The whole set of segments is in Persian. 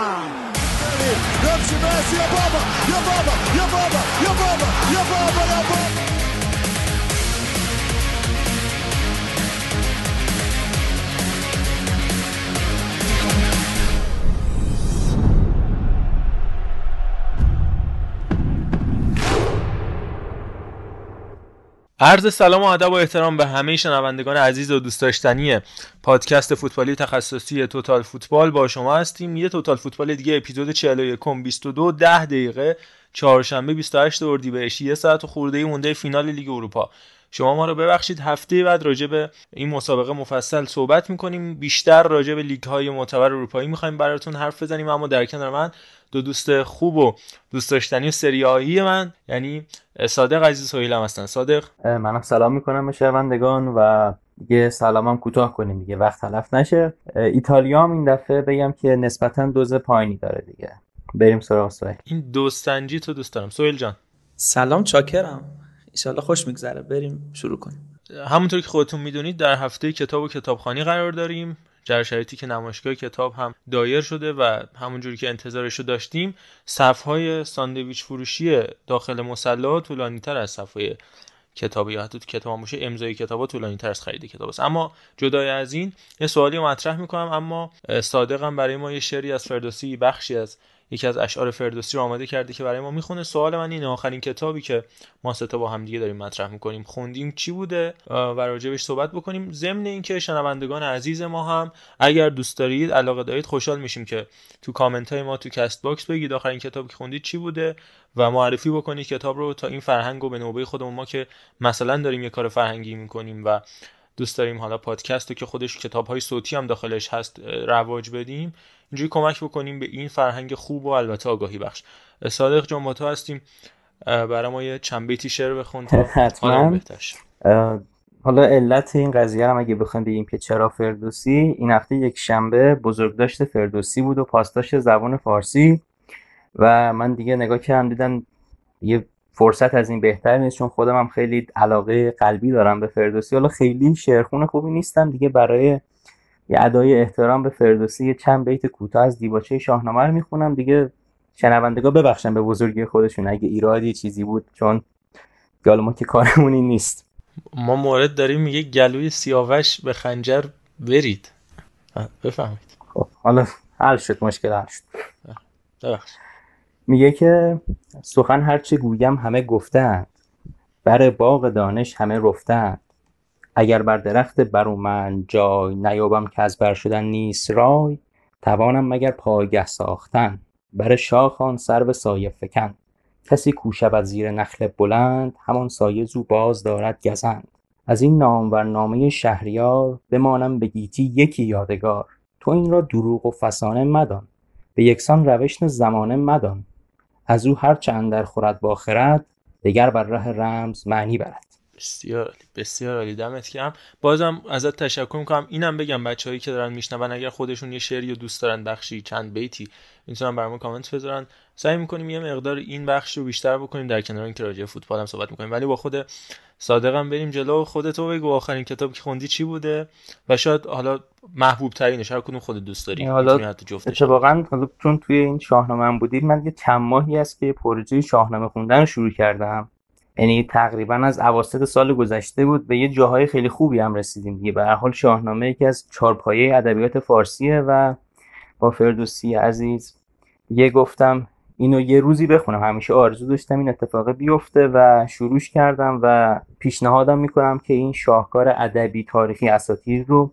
Messi, Obama, e Obama, e Obama, e Obama, e Obama, e Obama. عرض سلام و ادب و احترام به همه شنوندگان عزیز و دوست داشتنی پادکست فوتبالی تخصصی توتال فوتبال با شما هستیم. یه توتال فوتبال دیگه اپیزود 41 22 10 دقیقه چهارشنبه 28 اردیبهشت یه ساعت و خورده مونده فینال لیگ اروپا. شما ما رو ببخشید هفته بعد راجع به این مسابقه مفصل صحبت می‌کنیم. بیشتر راجع به لیگ های معتبر اروپایی می‌خوایم براتون حرف بزنیم اما در کنار من دو دوست خوب و دوست داشتنی سریایی من یعنی صادق عزیز سهیل هم هستن. صادق؟ منم سلام می‌کنم به شنوندگان و دیگه سلامم کوتاه کنیم دیگه وقت تلف نشه. ایتالیا هم این دفعه بگم که نسبتا دوز پایینی داره دیگه. بریم سراغ سویل این دوستنجی تو دوست دارم. سویل جان. سلام چاکرم. ایشالله خوش میگذره. بریم شروع کنیم. همونطور که خودتون می‌دونید در هفته کتاب و کتابخانی قرار داریم. در شرایطی که نمایشگاه کتاب هم دایر شده و همونجوری که انتظارش رو داشتیم صفهای ساندویچ فروشی داخل مسلا طولانی تر از صفهای کتاب یا حتی کتاب باشه امضای کتاب طولانی تر از خرید کتاب است. اما جدای از این یه سوالی مطرح می‌کنم اما صادقم برای ما یه شعری از فردوسی بخشی از یکی از اشعار فردوسی رو آماده کرده که برای ما می‌خونه. سوال من اینه آخرین کتابی که ما سه تا با هم دیگه داریم مطرح می‌کنیم خوندیم چی بوده؟ و راجبش صحبت بکنیم. ضمن اینکه شنوندگان عزیز ما هم اگر دوست دارید علاقه دارید خوشحال میشیم که تو کامنت های ما تو Castbox بگید آخرین کتابی که خوندید چی بوده و معرفی بکنید کتاب رو تا این فرهنگ رو به نوبه خودمون. ما که مثلا داریم یه کار فرهنگی می‌کنیم و دوست داریم حالا پادکست رو که خودش کتاب های صوتی هم داخلش هست رواج بدیم اینجوری کمک بکنیم به این فرهنگ خوب و البته آگاهی بخش. صادق جان تو هستیم. برای ما یه چند بیتی شعر بخون تا حتما. حالا علت این قضیه هم اگه بخوایم بگیم که چرا فردوسی این هفته یک شنبه بزرگداشت فردوسی بود و پاسداشت زبان فارسی و من دیگه نگاه کردم دیدم یه فرصت از این بهتر نیست چون خودم هم خیلی علاقه قلبی دارم به فردوسی. حالا خیلی شعرخون خوبی نیستم دیگه برای یه ادای احترام به فردوسی یه چند بیت کوتاه از دیباچه شاهنامه رو می‌خونم. دیگه شنوندگا ببخشن به بزرگی خودشون. اگه ایرادی چیزی بود چون حالا ما که کارمونی نیست. ما مورد داریم میگه گلوی سیاوش به خنجر برید. بفهمید. خب حالا حل شد مشکل حل شد. میگه که سخن هرچه گویم همه گفتند بر باغ دانش همه رفتند اگر بر درخت برومند جای نیابم که از بر شدن نیست رای توانم مگر پایگه ساختن؟ بر شاخان سر به سایه فکن. کسی کوشب زیر نخل بلند همان سایه زو باز دارد گزند. از این نامور نامه شهریار بمانم به گیتی یکی یادگار. تو این را دروغ و فسانه مدان. به یکسان روشن زمانه مدان. از او هر چند در خورد با خرد دگر بر ره رمز معنی برد. بسیار عالی بسیار عالی. دمت گرم. بازم ازت تشکر می‌کنم. اینم بگم بچههایی که دارن میشنون اگر خودشون یه شعری دوست دارن بخشی چند بیتی می‌تونن برامون کامنت بذارن. سعی می‌کنیم یه مقدار این بخش رو بیشتر بکنیم. در کنار اینکه راجع فوتبال هم صحبت می‌کنیم. ولی با خود صادقم بریم جلو. خودتو بگو آخرین کتاب که خوندی چی بوده و شاید حالا محبوب ترینش هر کدوم خودت دوست داری. حالا اتفاقا حالا چون توی این شاهنامه بودیم من یه چند ماهی است که پروژه شاهنامه خوندن شروع کردم. یعنی تقریبا از اواسط سال گذشته بود به یه جاهای خیلی خوبی هم رسیدیم. دیگه به هر حال شاهنامه یکی از چارپایه ادبیات فارسیه و با فردوسی عزیز یه گفتم اینو یه روزی بخونم. همیشه آرزو داشتم این اتفاق بیفته و شروعش کردم و پیشنهادم می‌کنم که این شاهکار ادبی تاریخی اساطیر رو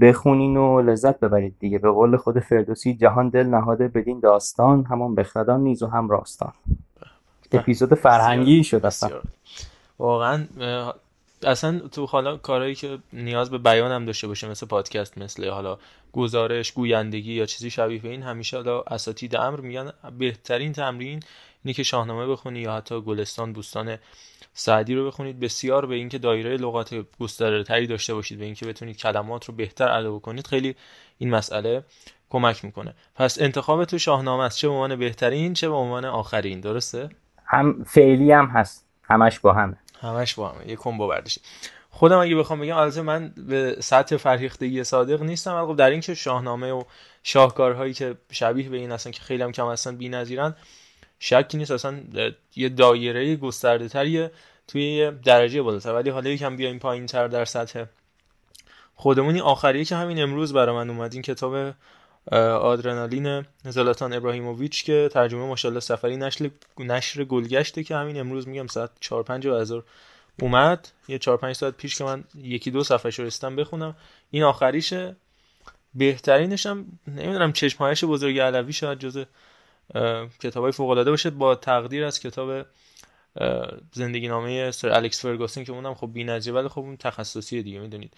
بخونین و لذت ببرید دیگه. به قول خود فردوسی جهان دل نهاده بدین داستان همان بخردان نیز و هم راستان. اپیزود فرهنگی شد اصلا. واقعا اصلا تو حالا کارهایی که نیاز به بیان هم داشته باشه مثل پادکست مثل حالا گزارش گویندگی یا چیزی شبیه به این همیشه حالا اساتید امر میگن بهترین تمرین اینه که شاهنامه بخونی یا حتی گلستان بوستان سعدی رو بخونید. بسیار به اینکه دایره لغات گسترده تری داشته باشید به اینکه بتونید کلمات رو بهتر ادا کنید خیلی این مسئله کمک می‌کنه. پس انتخاب تو شاهنامه است چه به عنوان بهترین چه به عنوان آخرین درسته؟ هم فعلی هم هست. همش با همه. همش با همه. یه کمبو برداشت. خودم اگه بخوام بگم البته من به سطح فرهیختگی صادق نیستم ولی خب در اینکه شاهنامه و شاهکارهایی که شبیه به این هستن که خیلی هم کم هستن بی‌نظیرن شکی نیست. اصلا یه دایره گسترده تریه توی درجه بالاتر. ولی حالا یکم بیایم پایین تر در سطح خودمونی. آخریه که همین امروز برای من اومد این کتاب آدرنالین زلاتان ابراهیموویچ که ترجمه ماشاءالله سفری نشر نشر گلگشته که همین امروز میگم ساعت 4 5 هزار اومد. یه 4 5 ساعت پیش که من یکی دو صفحه رسیدم بخونم. این آخریشه بهترینش هم نمی‌دونم چشمهایش بزرگ علوی شاید جز کتابای فوق العاده باشه. با تقدیر از کتاب زندگی نامه سر الکس فرگوسن که اونم خب بی‌نظیر ولی خب اون تخصصی دیگه می‌دونید.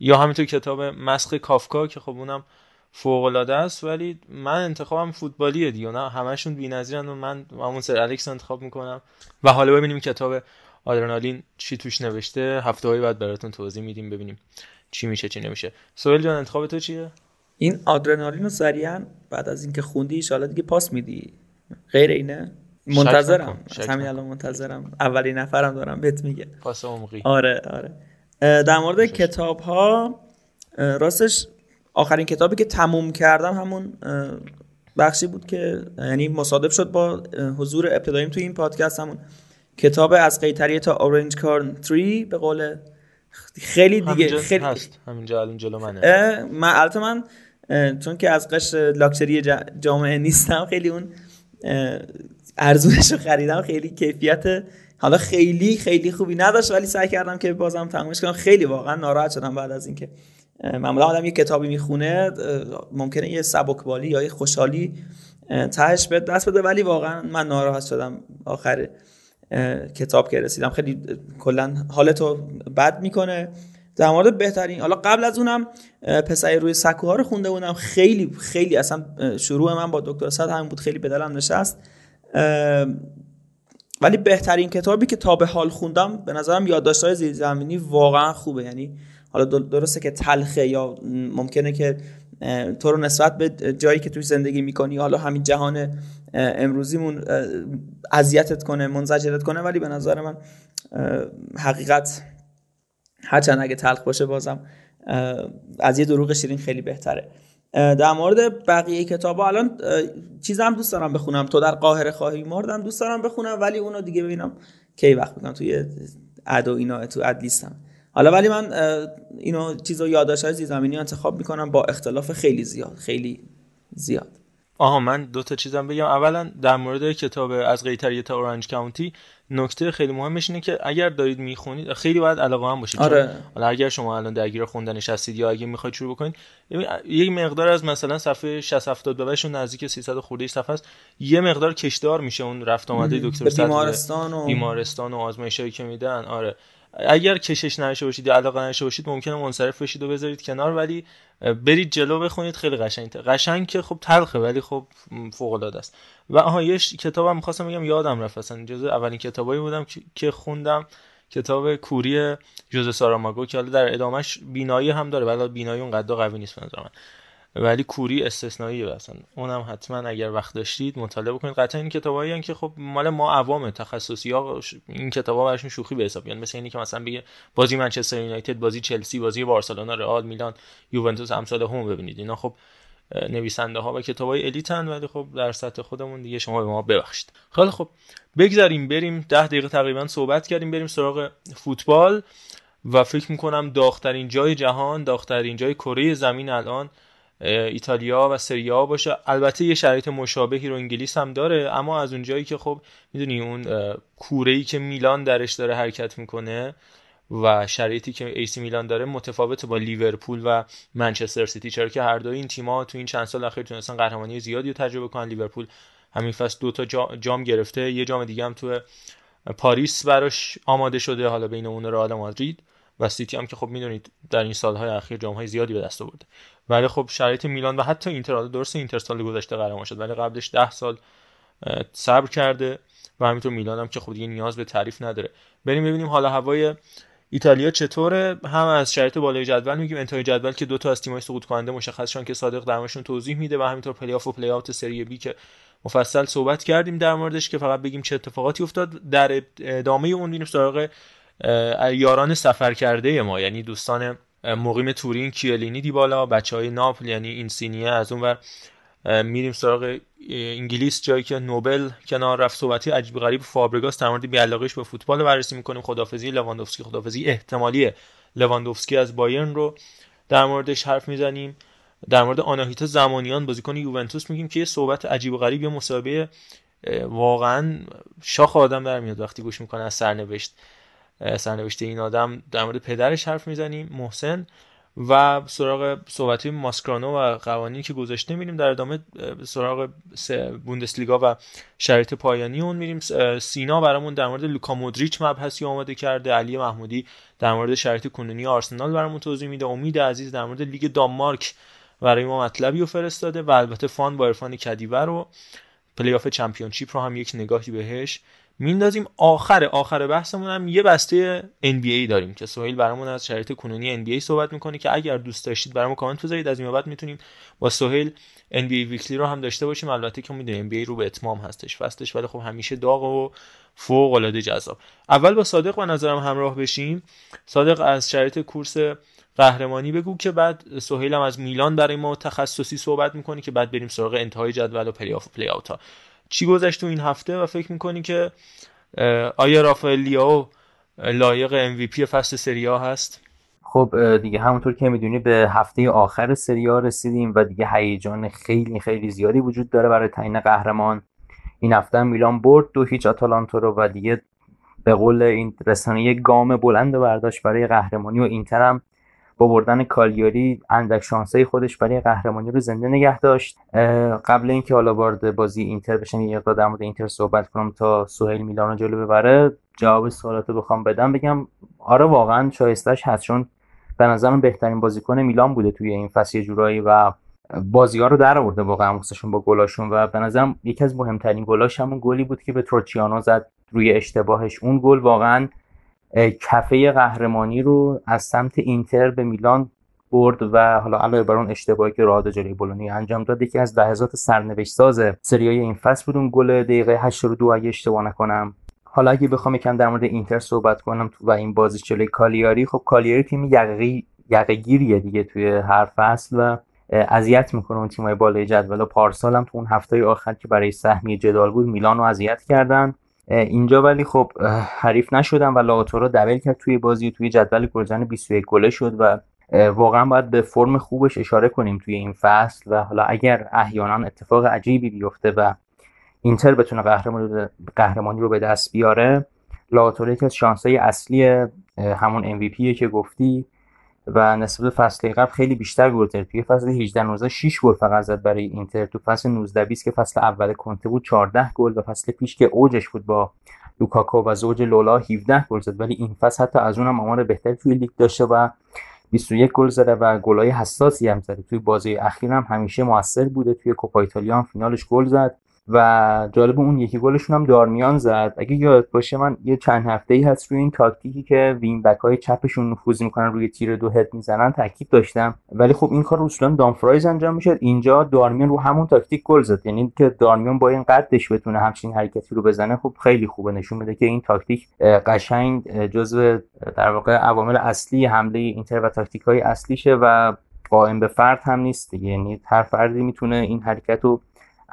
یا همینطور کتاب مسخ کافکا که خب اونم فوق العاده است ولی من انتخابم فوتبالیه دیگه. نه همشون بی‌نظیرن و من همون سر الکس انتخاب می‌کنم. و حالا ببینیم کتاب آدرنالین چی توش نوشته. هفته های بعد براتون توضیح میدیم ببینیم چی میشه چی نمیشه. سوال جان انتخاب تو چیه؟ این آدرنالین رو سریعا بعد از اینکه خوندی ان دیگه پاس میدی. غیر اینه. منتظرم. همین الان منتظرم. اولین نفرم دارم بهت میگه پاس عمقی. آره آره. در مورد کتاب ها راستش آخرین کتابی که تموم کردم همون بخشی بود که یعنی مصادف شد با حضور ابتداییم توی این پادکست همون. کتاب از قیتریه تا اورنج کارنتری به قول خیلی دیگه خیلی هست همینجا الان جلو منه. من البته من چون که از قشر لاکچری جامعه نیستم خیلی اون ارزونش رو خریدم خیلی کیفیت حالا خیلی خیلی خوبی نداشت ولی سعی کردم که بازم تمومش کنم. خیلی واقعا ناراحت شدم بعد از اینکه معمولا آدم یه کتابی می‌خونه ممکنه یه سبکبالی یا یه خوشحالی تهش به دست بده. ولی واقعا من ناراحت شدم آخر کتاب که رسیدم. خیلی کلا حالتو بد می‌کنه. در مورد بهترین حالا قبل از اونم پسای روی سکوها رو خونده بودم. خیلی خیلی اصلا شروع من با دکتر صد همین بود. خیلی به نشست. ولی بهترین کتابی که تا به حال خوندم به نظرم یادداشت‌های زیرزمینی واقعا خوبه. یعنی حالا درسته که تلخه یا ممکنه که تو رو نسبت به جایی که توی زندگی می‌کنی حالا همین جهان امروزیمون اذیتت کنه منزجرت کنه ولی به نظر من حقیقت هرچند اگه تلخ باشه بازم از یه دروغ شیرین خیلی بهتره. در مورد بقیه کتاب الان چیزم دوست دارم بخونم. تو در قاهره خواهی مردم دوست دارم بخونم ولی اونو دیگه ببینم کی وقت می‌کنم. توی اد اینا تو اد لیستم. حالا ولی من اینو چیزو یادداشت های زمینی انتخاب می‌کنم با اختلاف خیلی زیاد خیلی زیاد. آها من دو تا چیزم بگم. اولا در مورد کتاب از قیتریه تا اورنج کاونتی نکته خیلی مهمش اینه که اگر دارید می‌خونید خیلی باید علاقه هم باشید. آره. حالا اگر شما الان درگیر خوندنش هستید یا اگه می‌خواید شروع بکنید یه مقدار از مثلا صفحه 60 70 به بعدشون نزدیک 300 خورده صفحه است. یه مقدار کشدار میشه اون رفت آمده دکتر بیمارستان و بیمارستان و آزمایشایی که میدن. آره. اگر کشش نداشته باشید یا علاقه نداشته باشید ممکنه منصرف بشید و بذارید کنار ولی برید جلو بخونید خیلی قشنگ قشنگ که خب تلخه ولی خب فوق العاده است. و آها یه کتابم می‌خواستم بگم یادم رفت اصلا. جز اولین کتابایی بودم که خوندم. کتاب کوری جوز ساراماگو که حالا در ادامهش بینایی هم داره. ولی بینایی اون قد قوی نیست به من. ولی کوری استثنایی اصلا. اونم حتما اگر وقت داشتید مطالعه بکنید. قطعا این کتابایی که خب مال ما عوام تخصصی ها این کتابا براشون شوخی به حساب. میاد مثل اینی که مثلا بگه بازی منچستر یونایتد بازی چلسی بازی بارسلونا رئال میلان یوونتوس امثال هم ببینید. اینا خب نویسنده ها و کتاب های الیتن ولی خب در سطح خودمون دیگه شما به ما ببخشید. خیلی خب بگذاریم بریم ده دقیقه تقریبا صحبت کردیم بریم سراغ فوتبال. و فکر می‌کنم داخترین جای جهان داخترین جای کره زمین الان ایتالیا و سریا باشه. البته یه شرایط مشابهی رو انگلیس هم داره اما از اونجایی که خب می‌دونی اون کوره ای که میلان درش داره حرکت می‌کنه و شرایطی که AC میلان داره متفاوت با لیورپول و منچستر سیتی چرا که هر دو این تیم‌ها تو این چند سال اخیر تونستن قهرمانی زیادی رو تجربه کنن. لیورپول همین فصل دو تا جام گرفته یه جام دیگه هم تو پاریس براش آماده شده حالا بین اون رئال مادرید و سیتی هم که خب می‌دونید در این سالهای اخیر جامهای زیادی به دست آورده. ولی خب شرایط میلان و حتی اینتر درست اینتر سال گذشته قهرمان شد ولی قبلش ده سال صبر کرده و همینطور میلان هم که خب دیگه نیاز به تعریف نداره. بریم ببینیم حالا هوای ایتالیا چطوره. هم از شرایط بالای جدول میگیم انتهای جدول که دو تا از تیم‌های سقوط کننده مشخص شدن که صادق درمشون توضیح میده و همینطور play-off و play-out سری بی که مفصل صحبت کردیم در موردش که فقط بگیم چه اتفاقاتی افتاد. در ادامه اون میریم سراغ یاران سفر کرده ما یعنی دوستان مقیم تورین کیلینی دیبالا بچه های ناپل یعنی اینسینیه از اون ور. میریم سراغ انگلیس جایی که نوبل کنار رفت صحبتی عجیب غریب فابرگاس در مورد بیعلاقیش به فوتبال بررسی می‌کنیم خدافزی لواندوفسکی. خدافزی احتمالی لواندوفسکی از بایرن رو در موردش حرف می‌زنیم. در مورد آناهیتا زمانیان بازیکن یوونتوس میگیم که یه صحبت عجیب و غریب یه مسابقه واقعا شاخ آدم در میاد وقتی گوش می‌کنه از سرنوشت. سرنوشت این آدم در مورد پدرش حرف می‌زنیم محسن و سراغ صحبتی ماسکرانو و قوانینی که گذاشته میریم در ادامه سراغ بوندسلیگا و شرایط پایانی اون میریم. سینا برامون در مورد لوکا مودریچ مبحثی آماده کرده علی محمودی در مورد شرایط کنونی آرسنال برامون توضیح میده امید عزیز در مورد لیگ دانمارک برای ما مطلبی رو فرستاده و البته fun با عرفان کدیور رو play-off چمپیونشیپ رو هم یک نگاهی بهش میندازیم. آخر آخر بحثمون هم یه بسته NBA داریم که سهیل برامون از شرایط کنونی NBA صحبت می‌کنه که اگر دوست داشتید برامون کامنت بذارید. از این بعد می‌تونیم با سهیل NBA weekly رو هم داشته باشیم. البته که می‌دونیم NBA رو به اتمام هستش فصلش ولی خب همیشه داغ و فوق العاده جذاب. اول با صادق و نظرم همراه بشیم. صادق از شرایط کورس قهرمانی بگو که بعد سهیل از میلان برای ما تخصصی صحبت می‌کنه که بعد بریم سراغ انتهای جدول و play-off و play-out ها. چی گذشت تو این هفته و فکر می‌کنی که آیا رافائل لیاو لایق MVP فصل سریا هست؟ خب دیگه همونطور که می‌دونی به هفته آخر سریا رسیدیم و دیگه هیجان خیلی خیلی زیادی وجود داره برای تعیین قهرمان. این هفته میلان برد دو هیچ آتالانتا رو و دیگه به قول این رسانه گام بلند برداشت برای قهرمانی و اینتر هم با بردن کالیاری اندک شانسه خودش برای قهرمانی رو زنده نگه داشت. قبل اینکه حالا وارد بازی اینتر بشن یه در مورد اینتر صحبت کنم تا سهیل میلان رو جلو ببره. جواب سوالاتو بخوام بدم. بگم آره واقعا شایستش هست چون به نظرم بهترین بازیکن میلان بوده توی این فصل جورایی و بازی ها رو در آورده واقعا با گلاشون. و به نظرم یکی از مهمترین گلاش همون گلی بود که به تروچیانو زد روی اشتباهش. اون گل واقعا کفه قهرمانی رو از سمت اینتر به میلان برد و حالا علاوه بر اون اشتباهی که راد جلوی بولونی انجام داد یکی از لحظات سرنوشت ساز سریای این فصل بود اون گل دقیقه 82 اگه اشتباه نکنم. حالا اگه بخوام یکم در مورد اینتر صحبت کنم و این بازی جلوی کالیاری خب کالیاری تیم یقگی یقگیریه دیگه توی هر فصل و اذیت می‌کنه اون تیمای بالای جدول. و پارسال هم تو اون هفته آخر که برای سهمیه جدال بود میلان رو اذیت کردن. اینجا ولی خب حریف نشدن و لاوتارو دبل کرد توی بازی توی جدول گلزن 21 گله شد و واقعا باید به فرم خوبش اشاره کنیم توی این فصل و حالا اگر احیانا اتفاق عجیبی بیفته و اینتر بتونه قهرمانی رو به دست بیاره یکی از شانسای اصلی همون MVP که گفتی و نسبت فصل قبل خیلی بیشتر گل زد. توی فصل 18 19 6 گل فقط زد برای اینتر. تو فصل 19 20 که فصل اول کنته بود 14 گل و فصل پیش که اوجش بود با لوکاکو و زوج لولا 17 گل زد. ولی این فصل حتی از اونم آمار بهتری توی لیگ داشته و 21 گل زده و گلای حساسی هم زده. توی بازی اخیر هم همیشه موثر بوده. توی کوپا ایتالیا هم فینالش گل زد. و جالب اون یکی گلشون هم دارمیان زد. اگه یاد باشه من یه چند هفته ای هست روی این تاکتیکی که wing back های چپشون نفوذ می‌کنن روی تیر دو هد می‌زنن تاکید داشتم. ولی خب این کار اصولا دامفرایز انجام میشه اینجا دارمیان رو همون تاکتیک گل زد. یعنی که دارمیان با این قدش بتونه همچین حرکتی رو بزنه خب خیلی خوبه. نشون میده که این تاکتیک قشنگ جزو در واقع عوامل اصلی حمله اینتر و تاکتیک های اصلیشه و قائم به فرد هم نیست یعنی هر فردی می‌تونه این حرکت رو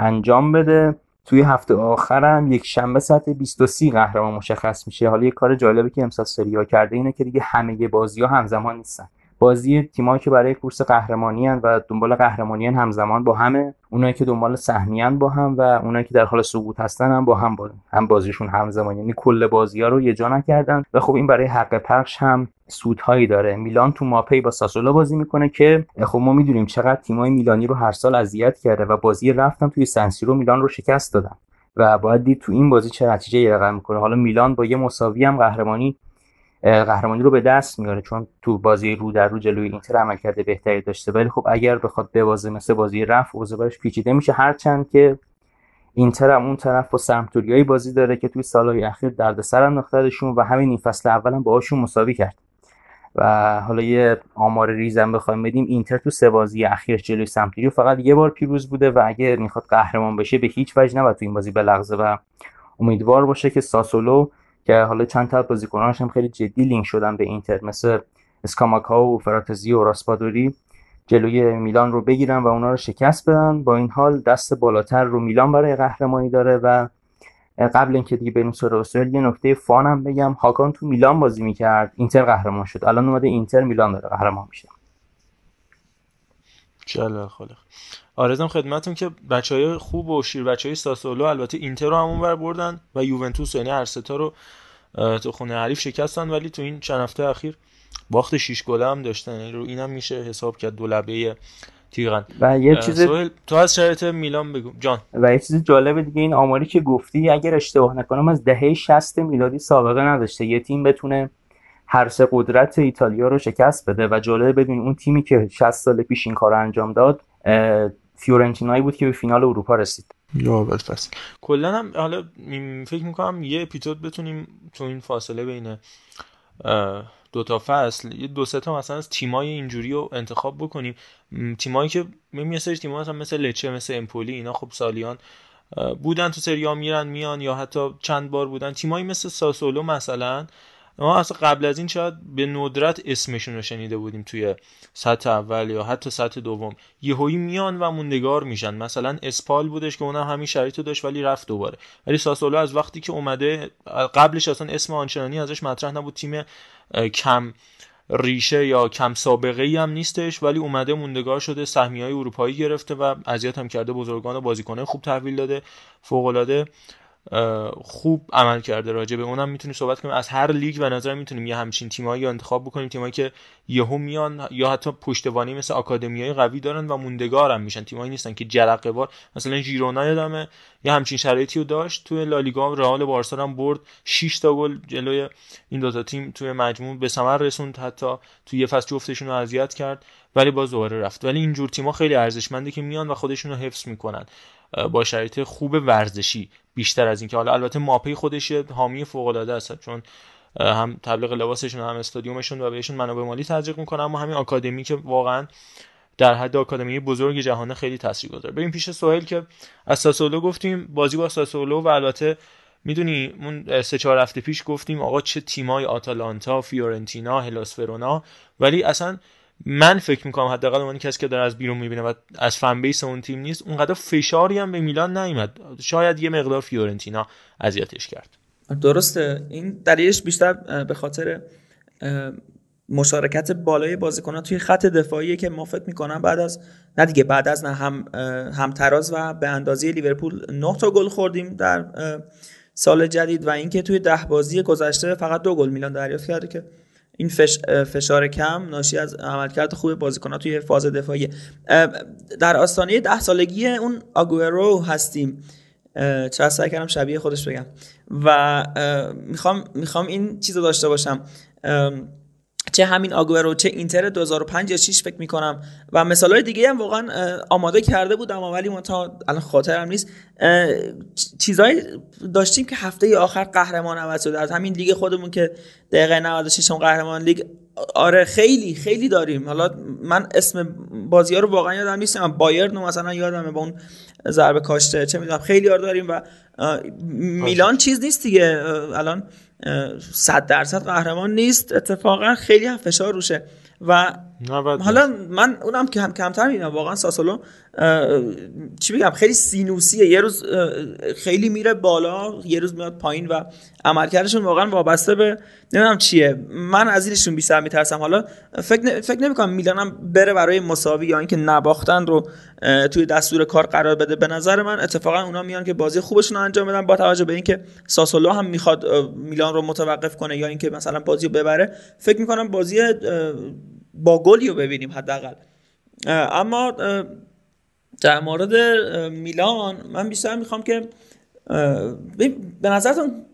انجام بده. توی هفته آخرم یک شنبه ساعت 23 قهرمان مشخص میشه. حالا یه کار جالبی که امسال سریا کرده اینه که دیگه همه بازی ها همزمان نیستن. بازی تیمایی که برای کورس قهرمانی و دنبال قهرمانی همزمان با همه اونایی که دنبال سهمیه با هم و اونایی که در حال سقوط هستن هم با هم با هم بازیشون همزمان. یعنی کل بازی ها رو یه جا نکردن و خب این برای حق پخش هم سودهایی داره. میلان تو ماپی با ساسولا بازی می‌کنه که خب ما می‌دونیم چقدر تیمای میلانی رو هر سال اذیت کرده و بازی رفتم توی سنسیرو میلان رو شکست دادن و باید دید تو این بازی چه نتیجه رقم می‌کنه حالا میلان با یه مساوی هم قهرمانی قهرمانی رو به دست میاره چون تو بازی رو در رو جلوی اینتر عمل کرده بهتری داشته. ولی خب اگر بخواد ببازه مثل بازی رفت اوضاع براش پیچیده میشه. هرچند که اینتر هم اون طرف با بازی داره که توی سالهای اخیر دردسر انداختهشون و همین این فصل اول هم باهاشون مساوی کرد. و حالا یه آمار ریزم بخوایم بدیم. اینتر تو سه بازی اخیر جلوی سمتوری فقط یه بار پیروز بوده و اگه می‌خواد قهرمان بشه به هیچ وجه نباید تو این بازی بلغزه و امیدوار باشه که ساسولو که حالا چند تا بازیکنانش هم خیلی جدی لینک شدن به اینتر مثل اسکاماکا و فراتزی و راسپادوری جلوی میلان رو بگیرن و اونا رو شکست بدن. با این حال دست بالاتر رو میلان برای قهرمانی داره و قبل اینکه دیگه بریم سراغ یه نکته فانم بگم. هاکان تو میلان بازی می‌کرد. اینتر قهرمان شد. الان اومده اینتر میلان داره قهرمان میشه. جلال خالق. آرزم خدمتون که بچه های خوب و شیر بچه های ساسولو البته اینتر رو همون بر بردن و یوونتوس یعنی هر ستا رو تو خونه حریف شکستن ولی تو این چند هفته اخیر باخت 6 گله هم داشتن. یعنی رو اینم میشه حساب کرد دو لبه تیغن. و یه چیز تو از شرایط میلان بگو. جان. و یه چیز جالب دیگه این آماری که گفتی اگر اشتباه نکنم از دهه 60 میلادی سابقه نداشته. یه تیم بتونه هر سه قدرت ایتالیا رو شکست بده. و جالب بدون اون تیمی که 60 سال پیش این کار انجام داد فیورنتینایی بود که به فینال اروپا رسید. یا فصل کلا هم حالا فکر می‌کنم یه اپیزود بتونیم تو این فاصله بین دو تا فصل یه دو سه تا مثلا از تیمای اینجوری رو انتخاب بکنیم. تیمایی که یه سری تیم‌ها مثلا مثل لچه مثل امپولی اینا خب سالیان بودن تو سری میرن میان یا حتی چند بار بودن. تیمایی مثل ساسولو مثلا ما اصلا قبل از این شاید به ندرت اسمشون رو شنیده بودیم توی سطح اول یا حتی سطح دوم. یهویی میان و موندگار میشن. مثلا اسپال بودش که اونم همین شرایط داشت ولی رفت دوباره. ولی ساسولو از وقتی که اومده قبلش اصلا اسم آنچنانی ازش مطرح نبود. تیم کم ریشه یا کم سابقه ای هم نیستش ولی اومده موندگار شده سهمی های اروپایی گرفته و اذیت هم کرده بزرگان بازیکنه خوب تحویل داده. فوق العاده خوب عمل کرده راجع به اونم. می‌تونیم صحبت کنیم از هر لیگ و نظر می‌تونیم یه همچین تیمایی انتخاب بکنیم. تیمایی که یهو میان یا حتی پشتوانی مثل آکادمیای قوی دارن و موندگار هم میشن. تیمایی نیستن که جرقه بار مثلا ژیرونا یادمه. یه همچین شرایطی رو داشت. توی لالیگا رئال بارسا هم برد. 6 تا گل جلوی این دو تا تیم توی مجموع به ثمر رسوند. حتی توی یه فصل جفتشون رو اذیت کرد. ولی باز دوباره رفت. ولی اینجور تیم‌ها خیلی ارزشمنده که میان و خودشون رو حفظ می‌کنن. با شرایط خوب ورزشی بیشتر از اینکه. حالا البته ماپی خودش حامی فوق العاده است. چون هم تبلیغ لباسشون هم استادیومشون و بهشون منابع مالی تزریق می‌کنن. اما همین آکادمی که واقعا در حد آکادمی بزرگ جهان خیلی تاثیرگذار بریم پیش سوهل که از ساسولو گفتیم بازی با ساسولو و البته می‌دونی اون سه چهار هفته پیش گفتیم آقا چه تیمای آتالانتا فیورنتینا هلاس ولی اصلا من فکر می‌کنم حداقل اون کسی که داره از بیرون می‌بینه و از فن بیس اون تیم نیست اونقدر فشاری هم به میلان نیومد. شاید یه مقدار فیورنتینا اذیتش کرد. درسته. این دلیلش بیشتر به خاطر مشارکت بالای بازیکنان توی خط دفاعی که ما فکر می‌کنم بعد از نه دیگه بعد از نه هم هم تراز و به اندازه لیورپول 9 تا گل خوردیم در سال جدید و اینکه توی ده بازی گذشته فقط دو گل میلان دریافت کرده که این فشار کم ناشی از عملکرد خوب بازیکن‌ها توی فاز دفاعی در آستانه ده سالگی اون آگورو هستیم. چرا سعی کردم شبیه خودش بگم. و می‌خوام می‌خوام این چیز رو داشته باشم. چه همین آگورو چه اینتر 2005 یا 6 فکر می‌کنم. و مثال های دیگه هم واقعا آماده کرده بودم ولی تا الان خاطرم نیست. چیزایی داشتیم که هفته آخر قهرمان عوض شده. از همین لیگ خودمون که دقیقه 96 هم قهرمان لیگ. آره خیلی خیلی داریم. حالا من اسم بازی ها رو واقعا یادم نیست. من بایرن مثلا یادمه با اون ضربه کاشته چه می‌دونم. خیلی یاد داریم و میلان چیز نیست دیگه. الان صد درصد قهرمان نیست. اتفاقا خیلی هم فشار روشه. و حالا من اونم که هم کمتر می‌بینم واقعا ساسولو چی بگم خیلی سینوسیه. یه روز خیلی میره بالا یه روز میاد پایین و عملکردشون واقعا وابسته به نمی‌دونم چیه. من از اینشون بیشتر میترسم. حالا فکر. فکر نمی‌کنم میلانم بره برای مساوی یا اینکه نباختن رو توی دستور کار قرار بده. به نظر من اتفاقا اونا میان که بازی خوبشون رو انجام بدن با توجه به اینکه ساسولو هم می‌خواد میلان رو متوقف کنه یا اینکه مثلا بازی رو ببره. فکر می‌کنم بازی با گلی رو ببینیم حداقل. اما در مورد میلان من بیشتر می‌خوام که به نظرتون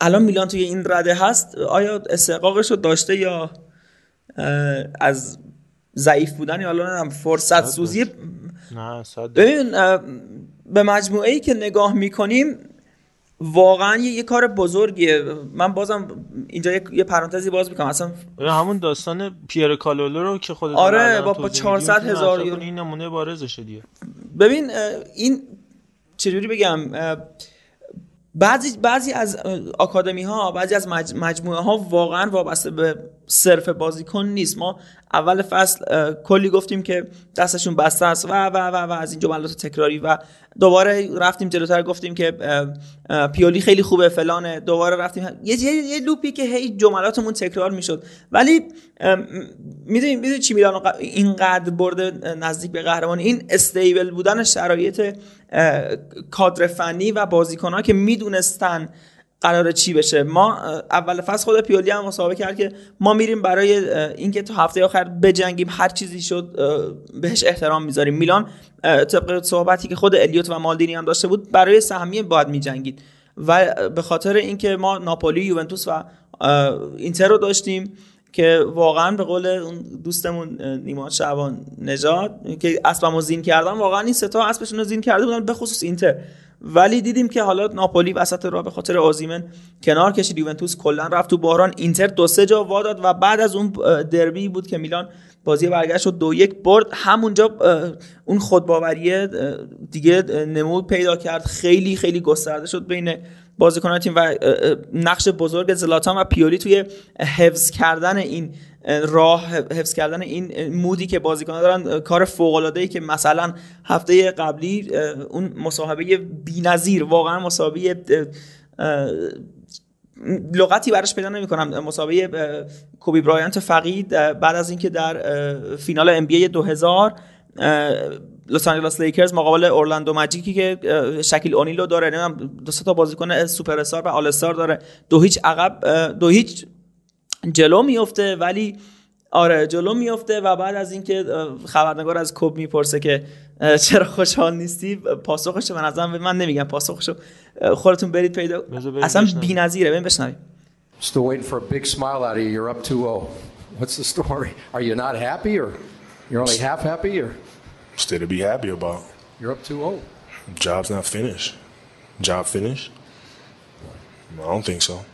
الان میلان توی این رده هست؟ آیا استحقاقش رو داشته یا از ضعیف بودن یا الان فرصت سوزی؟ ببین به مجموعه ای که نگاه می‌کنیم واقعا یه, کار بزرگیه. من بازم اینجا یه, پرانتزی باز می‌کنم. اصلا همون داستان پیر کالولو رو که خودت آره با, با 400 هزار این نمونه بارزشه دیگه. ببین این چجوری بگم؟ بعضی بعضی از آکادمی ها بعضی از مجموعه ها واقعا وابسته به صرف بازیکن نیست. ما اول فصل کلی گفتیم که دستشون بسته است و و و, و از این جملات تکراری و دوباره رفتیم جلوتر گفتیم که پیولی خیلی خوبه فلانه. دوباره رفتیم. یه یه لوپی که هی جملاتمون تکرار می‌شد. ولی می‌دونید می‌دونید چی میلان اینقدر برده نزدیک به قهرمانی این استیبل بودن شرایط کادر فنی و بازیکنها که می‌دونستن قرار چی بشه. ما اول فصل خود پیولی هم مسابقه کرد که ما میریم برای اینکه تا هفته آخر بجنگیم هر چیزی شد بهش احترام می‌ذاریم. میلان طبق صحبتی که خود الیوت و مالدینی هم داشته بود برای سهمیه باید میجنگید. و به خاطر اینکه ما ناپولی یوونتوس و اینتر رو داشتیم که واقعا به قول دوستمون نیما شعبان نجات که اسبمو زین کردن واقعا این سه تا اسبشون رو زین کرده بودن به خصوص اینتر. ولی دیدیم که حالا ناپولی وسط راه به خاطر آزیمن کنار کشید. یوونتوس کلا رفت تو باران اینتر دو سه جا واداد و بعد از اون دربی بود که میلان بازی برگشت و دو یک برد. همونجا اون خودباوری دیگه نمود پیدا کرد. خیلی خیلی گسترده شد بین بازیکنان تیم و نقش بزرگ زلاتان و پیولی توی حفظ کردن این راه حفظ کردن این mood ی که بازیکنان دارن کار فوق العاده ای که مثلا هفته قبلی اون مسابقه بی‌نظیر واقعا مسابقه لغتی براش پیدا نمی کنم مسابقه کوبی برایانت فقید بعد از اینکه در فینال NBA 2000 لس آنجلس لیکرز مقابل اورلاندو ماجیکی که شکیل اونیلو داره نمی‌دونم دو تا بازیکن سوپر استار و All-Star داره دو هیچ عقب دو هیچ جلو میفته ولی آره جلو میفته و بعد از اینکه خبرنگار از کوب می‌پرسه که چرا خوشحال نیستی پاسخش به نظرم من نمیگم پاسخشو خودتون برید پیدا اصلا بی‌نظیره ببین بشنویم Still waiting for a big smile out of you. You're up 2-0. What's the story? Are you not happy or you're only half happy or Still to be happy about. You're up 2-0. Job's not finished. Job finished? I don't think so.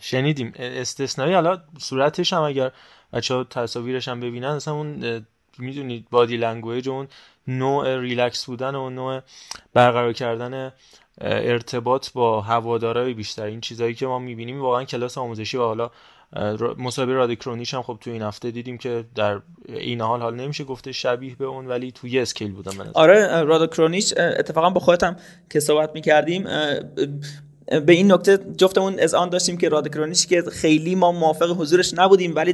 شنیدیم استثنایی حالا صورتش هم اگر بچه ها تصاویرش هم ببینن اصلا اون می‌دونید body language اون نوع ریلکس بودن و نوع برقرار کردن ارتباط با هوادارای بیشتر این چیزهایی که ما می‌بینیم واقعا کلاس آموزشی و حالا مسابقه راده کرونیچ هم خب تو این هفته دیدیم که در این حال حال نمیشه گفته شبیه به اون ولی توی scale بودن من آره راده کرونیچ اتفاقا با خودم که صحبت می‌کردیم به این نکته جفتمون اذعان داشتیم که راده کرونیچ که خیلی ما موافق حضورش نبودیم ولی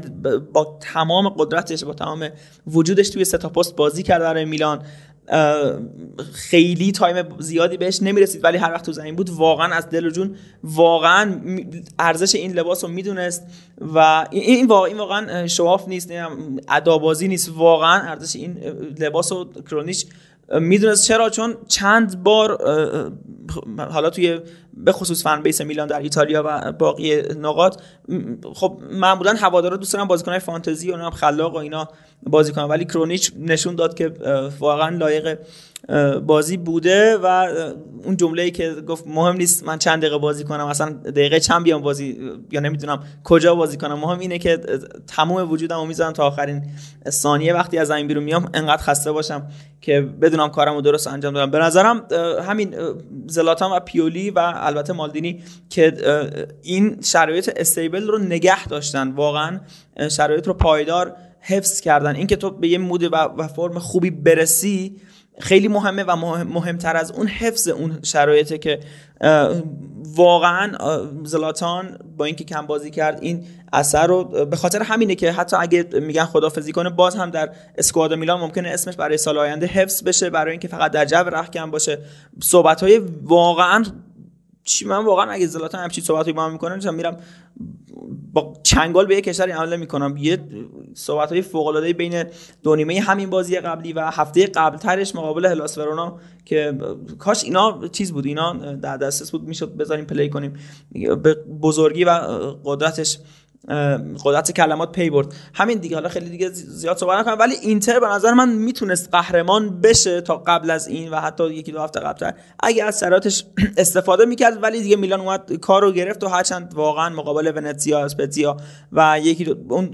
با تمام قدرتش با تمام وجودش توی سه تا پست بازی کرد برای میلان. خیلی time زیادی بهش نمی‌رسید ولی هر وقت تو زمین بود واقعا از دل و جون واقعا ارزش این لباس رو می‌دونست و این واقعا این واقعا show off نیست ادابازی نیست واقعا ارزش این لباس و کرونیش می‌دونست. چرا؟ چون چند بار حالا توی به خصوص فن بیس میلان در ایتالیا و باقی نقاط خب معمولا هوادارا دوست دارن بازیکنای فانتزی و هم خلاق و اینا بازی کنن. ولی کرونیچ نشون داد که واقعا لایق بازی بوده و اون جمله ای که گفت مهم نیست من چند دقیقه بازی کنم اصلا دقیقه چند بیام بازی یا نمی‌دونم کجا بازی کنم. مهم اینه که تمام وجودمو می‌ذارم تا آخرین ثانیه. وقتی از زمین بیرون میام انقدر خسته باشم که بدونم کارمو درست انجام دادم. به نظرم همین زلاتان و پیولی و البته مالدینی که این شرایط استیبل رو نگه داشتن. واقعا شرایط رو پایدار حفظ کردن. اینکه تو به یه مود و فرم خوبی برسی خیلی مهمه و مهمتر از اون حفظ اون شرایطه که واقعا زلاتان با اینکه کم بازی کرد این اثر رو به خاطر همینه که حتی اگه میگن خدافزی کنه باز هم در اسکواد میلان ممکنه اسمش برای سال آینده حفظ بشه برای اینکه فقط در جو رخکن باشه. صحبت های واقعا چی من واقعا اگه زلاتان همچین صحبتی با من می‌کنه مثلا میرم با چنگال به یه کشوری حمله می‌کنم. یه صحبت های فوق بین دو نیمه همین بازی قبلی و هفته قبل ترش مقابل هلاس ورونا که کاش اینا چیز بود اینا در دسترس بود می‌شد بذاریم play کنیم. بزرگی و قدرتش قدرت کلمات پی برد. همین دیگه حالا خیلی دیگه زیاد صحبت نکنم. ولی اینتر به نظر من می‌تونست قهرمان بشه تا قبل از این و حتی یکی دو هفته قبلتر. اگه از سراتش استفاده می‌کرد ولی دیگه میلان اومد کار رو گرفت و هرچند واقعا مقابل ونتزیا اسپتزیا و یکی دو اون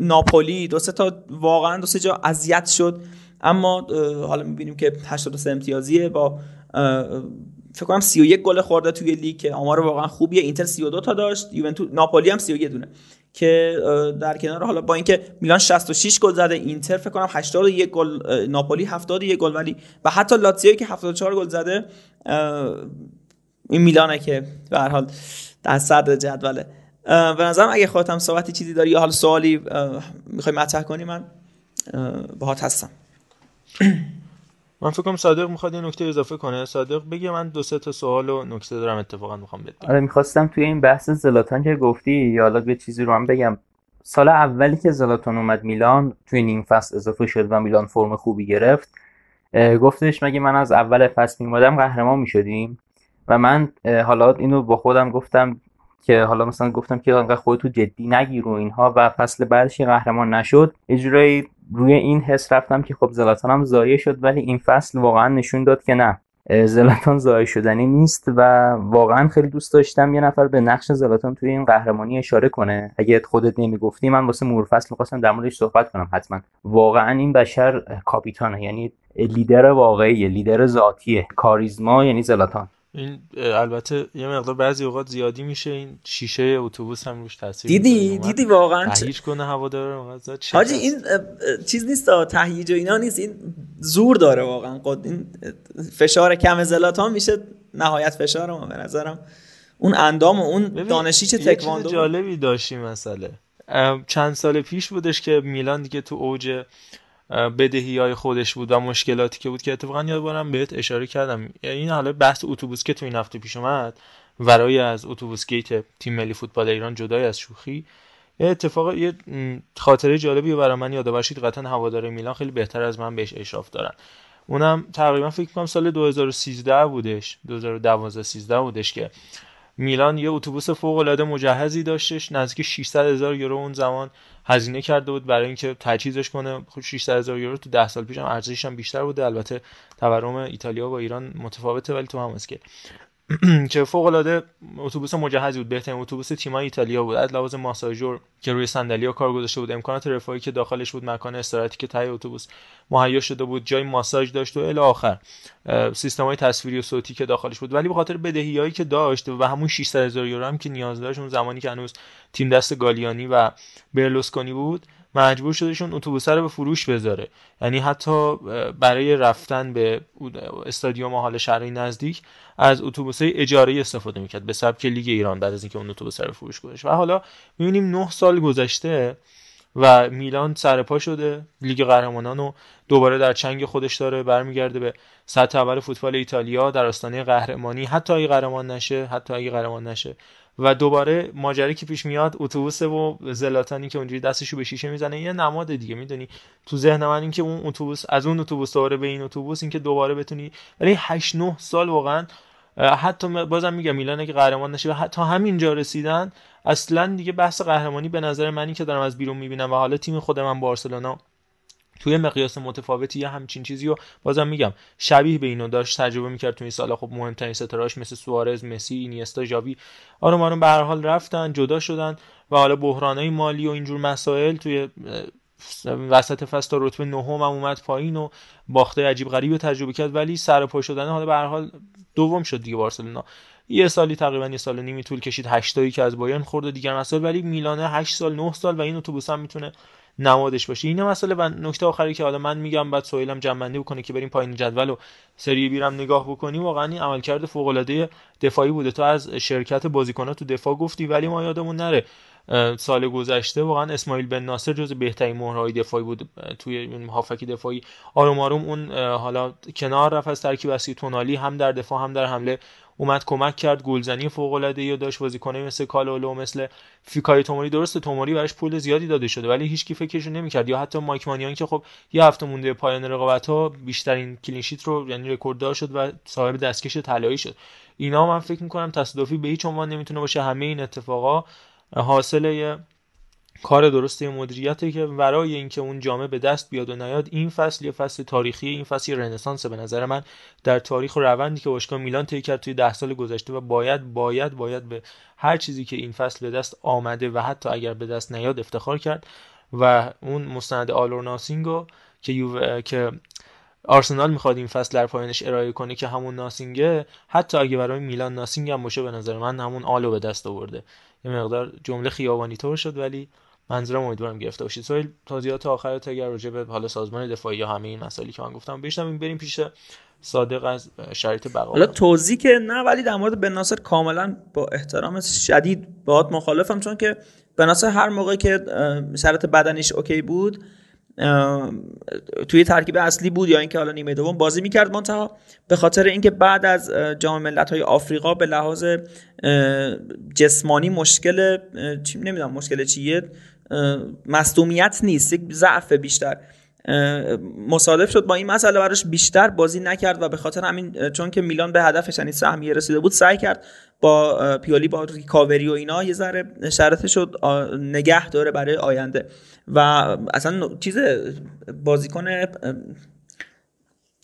ناپولی دو سه تا واقعا دو سه جا اذیت شد. اما حالا می‌بینیم که 83 امتیازیه با فکر کنم 31 گل خورده توی لیگ که آمار واقعا خوبیه. اینتر 32 تا داشت یوونتوس ناپولی هم 31 دونه. که در کنار حالا با اینکه میلان 66 گل زده اینتر فکر کنم 81 گل ناپولی 71 گل ولی و حتی لاتزیو که 74 گل زده این میلانه که به هر حال در صدر جدوله. به نظرم اگه خودت هم صحبتی چیزی داری یا حال سوالی می‌خوای مطرح کنی من باهات هستم. من فکر کنم صادق می‌خواد یه نکته اضافه کنه. صادق بگه من دو سه تا سوال و نکته دارم اتفاقا می‌خوام بده آره می‌خواستم توی این بحث زلاتان که گفتی یا حالا یه چیزی رو هم بگم. سال اولی که زلاتان اومد میلان توی نیم فصل اضافه شد و میلان فرم خوبی گرفت. گفتش مگه من از اول فصل میمادم قهرمان می‌شدیم؟ و من حالا اینو با خودم گفتم که حالا مثلا گفتم که انقدر خودتو جدی نگیر و اینها و فصل بعدش قهرمان نشد اجرای روی این حس رفتم که خب زلاتان هم ضایع شد ولی این فصل واقعا نشون داد که نه. زلاتان ضایع شدنی نیست و واقعا خیلی دوست داشتم یه نفر به نقش زلاتان توی این قهرمانی اشاره کنه. اگه خودت نمی‌گفتی من واسه مرور فصل می‌خواستم در موردش صحبت کنم حتما. واقعا این بشر کاپیتانه یعنی لیدر واقعی لیدر ذاتیه. کاریزما یعنی زلاتان. این البته یه مقدار بعضی اوقات زیادی میشه این شیشه اتوبوس هم روش تاثیر دیدی؟ دیدی واقعا؟ تهییج کنه هوادار حاجی این چیز نیست تهییج و اینا نیست این زور داره واقعا. قد این فشار کم زلاتان میشه نهایت فشار ما به نظرم. اون اندام و اون دانشی چه تکواندو؟ جالبی داشتی مسئله. چند سال پیش بودش که میلان دیگه تو اوج بدهی های خودش بود و مشکلاتی که بود که اتفاقا یاد بارم بهت اشاره کردم. این حالا بحث اتوبوس که تو این هفته پیش اومد ورای از اتوبوس گیت تیم ملی فوتبال ایران جدای از شوخی یه اتفاق یه خاطره جالبی برای من یادآور شد قطعا هوادار میلان خیلی بهتر از من بهش اشراف دارن. اونم تقریبا فکر کنم سال 2013 بودش 2012 13 بودش که میلان یه اتوبوس فوق العاده مجهزی داشتش نزدیک 600 هزار یورو اون زمان هزینه کرده بود برای اینکه تجهیزش کنه. خب 600 هزار یورو تو 10 سال پیش هم ارزشش هم بیشتر بوده. البته تورم ایتالیا با ایران متفاوته ولی تو هم که که فوق العاده اتوبوس مجهزی بود. بهترین اتوبوس تیمای ایتالیا بود. از لحاظ ماساژور که روی صندلی کار گذاشته بود. امکانات رفاهی که داخلش بود مکان استراحتی که تای اتوبوس مهیا شده بود جای ماساژ داشت و الی آخر. سیستم های تصویری و صوتی که داخلش بود. ولی به خاطر هایی که داشت و همون 600 هزار یورو هم که نیاز داشت اون زمانی که هنوز تیم دست گالیانی و برلوسکونی بود مجبور شدهشون اتوبوس رو به فروش بذاره. یعنی حتی برای رفتن به استادیوم حال شهری نزدیک از اتوبوس اجاره استفاده می‌کرد به سبک لیگ ایران بعد از اینکه اون اتوبوس رو فروش گذاشت. و حالا می‌بینیم 9 سال گذشته و میلان سرپا شده. لیگ قهرمانان رو دوباره در چنگ خودش داره برمیگرده به سطح اول فوتبال ایتالیا در آستانه قهرمانی. حتی اگه قهرمان نشه حتی اگه قهرمان نشه و دوباره ماجرایی که پیش میاد اتوبوس و زلاتانی که اونجوری دستشو به شیشه می‌زنه یه نماد دیگه می‌دونی؟ تو ذهن من این که اون اتوبوس از اون اتوبوس دوباره به این اتوبوس این که دوباره بتونی ولی 8 9 سال واقعا حتی بازم میگم میلان که قهرمان نشه و حتی همینجا رسیدن اصلا دیگه بحث قهرمانی به نظر منی که دارم از بیرون می‌بینم و حالا تیم خود من بارسلونا توی مقیاس متفاوتی یه همچین چیزی رو بازم میگم. شبیه به اینو داشت تجربه می‌کرد توی این سالا. خب مهمترین ستارهاش مثل سوارز مسی اینیستا ژاوی آروم آروم به هر حال رفتن جدا شدن و حالا بحرانای مالی و اینجور مسائل توی وسط فصل تا رتبه نهم هم اومد پایین و باخته عجیب غریب تجربه کرد. ولی سر پا شدن حالا به هر حال دوم شد دیگه بارسلونا. یه سالی تقریبا یه سال نیمی طول کشید. 8 تایی که از بایرن خورد دیگر مسائل. ولی میلانه 8 سال 9 سال و این اتوبوس هم می‌تونه نمادش باشه. این مسئله و نکته آخری که حالا من میگم بعد سویلم جنبندی بکنه که بریم پایین جدول و سری بیرم نگاه بکنیم. واقعا این عملکرد فوق العاده دفاعی بوده. تو از شرکت بازیکنات تو دفاع گفتی ولی ما یادمون نره سال گذشته واقعا اسماعیل بن ناصر جز بهترین مهرهای دفاعی بود. توی هافکی دفاعی آروم آروم اون حالا کنار رفت از ترکیب اصلی تونالی هم در دفاع هم در حمله اومد کمک کرد گلزنی فوق العاده ای داشت بازیکنه مثل کالولو مثل فیکای توموری. درسته توموری براش پول زیادی داده شده ولی هیچکی فکرش نمی‌کرد. یا حتی مایک مانیان که خب یه هفته مونده پایان رقابت ها بیشترین کلینشیت رو یعنی رکورددار شد و صاحب دستکش طلایی شد. اینا من فکر می‌کنم تصادفی به هیچ عنوان نمی‌تونه باشه. همه این اتفاقا حاصل کار درسته مدیریته که ورای اینکه اون جامعه به دست بیاد و نیاد این فصل یه فصل تاریخی این فصل رنسانس به نظر من در تاریخ و روندی که باشگاه میلان طی کرد توی ده سال گذشته و باید باید باید به هر چیزی که این فصل به دست آمده و حتی اگر به دست نیاد افتخار کرد و اون مستند آلور ناسینگو که یو... که آرسنال می‌خواد این فصل در پایانش ارائه کنه که همون ناسینگه حتی اگه برای میلان ناسینگ هم باشه به نظر من همون آلو به دست آورده. یه مقدار جمله خیابانی طور شد ولی منظورم امیدوارم گرفته باشید. سوال توضیحات آخر تا اگر راجع به حالا سازمان دفاعی یا همه این مسائلی که من گفتم این بریم پیش صادق از شرایط بقا. حالا توضیح که نه ولی در مورد بن ناصر کاملا با احترام شدید باهات مخالفم چون که بن ناصر هر موقع که شرایط بدنیش اوکی بود توی ترکیب اصلی بود یا اینکه حالا نیمه دوم بازی می‌کرد منتها. به خاطر اینکه بعد از جام ملت‌های آفریقا به لحاظ جسمانی مشکل چی نمی‌دونم مشکل چیه مصدومیت نیست یک ضعف بیشتر. مصادف شد با این مسئله براش بیشتر بازی نکرد و به خاطر همین چون که میلان به هدفش یعنی سهمیه رسیده بود سعی کرد با پیولی با کاوری و اینا یه ذره شرط شد نگه داره برای آینده. و اصلا چیز بازیکن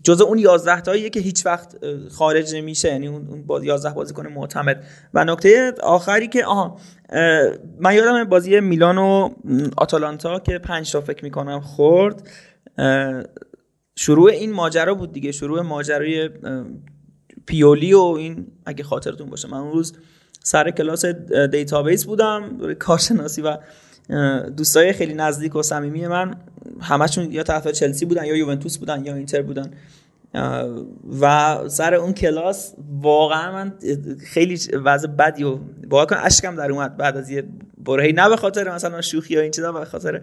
جزء اون 11 تاییه که هیچ وقت خارج نمیشه یعنی اون 11 بازیکن معتمد. و نکته آخری که آها من یادم بازی میلان و آتالانتا که 5 تا فکر می‌کنم خورد شروع این ماجرا بود دیگه. شروع ماجرای پیولی و این اگه خاطرتون باشه. من اون روز سر کلاس database بودم کارشناسی و دوستای خیلی نزدیک و صمیمی من. همشون یا طرف چلسی بودن یا یوونتوس بودن یا اینتر بودن. و سر اون کلاس واقعا من خیلی وضع بدی و واقعا اشکم در اومد بعد از یه برهی نه به خاطر مثلا شوخی یا این چیزا به خاطر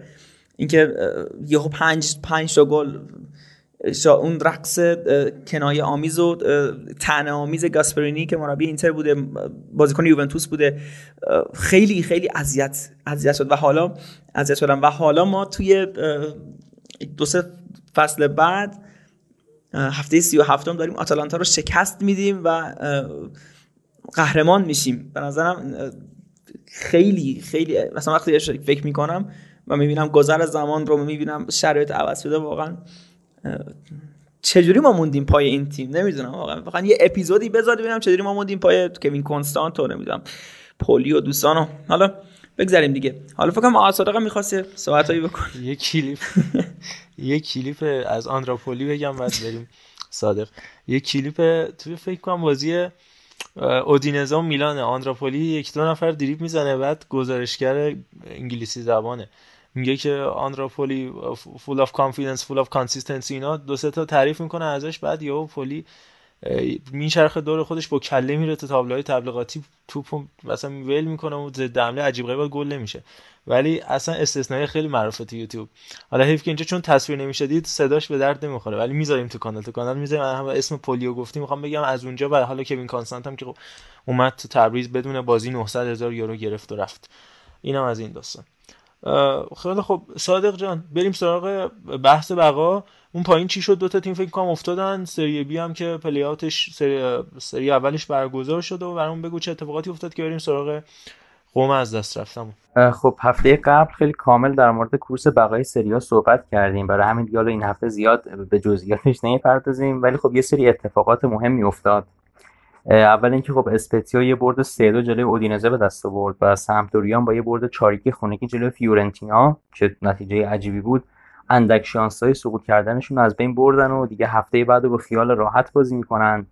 اینکه یهو پنج پنج تا گل اون رقص کنایه آمیز و تنه آمیز گاسپرینی که مربی اینتر بوده بازیکن یوونتوس بوده خیلی خیلی اذیت اذیت شد. و حالا اذیت شدم. و حالا ما توی دو سه فصل بعد هفته سی و هفتم داریم آتالانتا رو شکست میدیم و قهرمان میشیم. به نظرم خیلی خیلی مثلا وقتی فکر می‌کنم و می‌بینم گذر زمان رو می‌بینم شرایط عوض شده واقعا چجوری ما موندیم پای این تیم؟ نمی‌دونم واقعا. واقعا یه اپیزودی بذار ببینم چجوری ما موندیم پای کوین کنستانت و نمی‌دونم پولی و دوستانو. حالا بگذاریم دیگه. حالا فکر کنم آصادقه می‌خواست صحبتایی بکن یه کلیپ یه کلیپ از آندراپولی بگم بعد بریم صادق. یه کلیپ تو فکر کنم بازی اودینزا و میلان آندراپولی یک دو نفر دریپ می‌زنه بعد گزارشگر انگلیسی زبانه. میگه که آندرا پولی full of confidence full of consistency اینا دو سه تا تعریف می‌کنه ازش بعد یهو پولی میچرخه دور خودش با کله میره تا تابلوهای تبلیغاتی توپ مثلا ول می‌کنه و ضد حمله عجیب غریب گل نمیشه. ولی اصلا استثنایی خیلی معروفه تو یوتیوب. حالا حیف که اینجا چون تصویر نمیشه دید صداش به درد نمی‌خوره ولی می‌ذاریم تو کانال. تو کانال می‌ذاریم هم اسم پولیو گفتیم می‌خوام بگم از اونجا و حالا کوین کانستانت هم که اومد تو تبریز بدون بازی 900 هزار یورو گرفت و رفت. اینم از این داستان. خیلی خب صادق جان بریم سراغ بحث بقا. اون پایین چی شد؟ دو تا تیم فکر کنم افتادن. سری بی هم که پلیاتش سری, سری اولش برگزار شده و برام بگو چه اتفاقاتی افتاد که بریم سراغ قوم از دست رفتم خب هفته قبل خیلی کامل در مورد کورس بقای سریا صحبت کردیم. برای همین دیگه این هفته زیاد به جزئیاتش نمی‌پردازیم. ولی خب یه سری اتفاقات مهمی افتاد. اول اینکه خب اسپتزیا یه برد 3 2 جلوی اودینزه به دست آورد و سمپدوریان با یه برد 4 خونگی جلوی فیورنتینا که نتیجه عجیبی بود. اندک شانسای سقوط کردنشون از بین بردن و دیگه هفته بعد با خیال راحت بازی می‌کنن.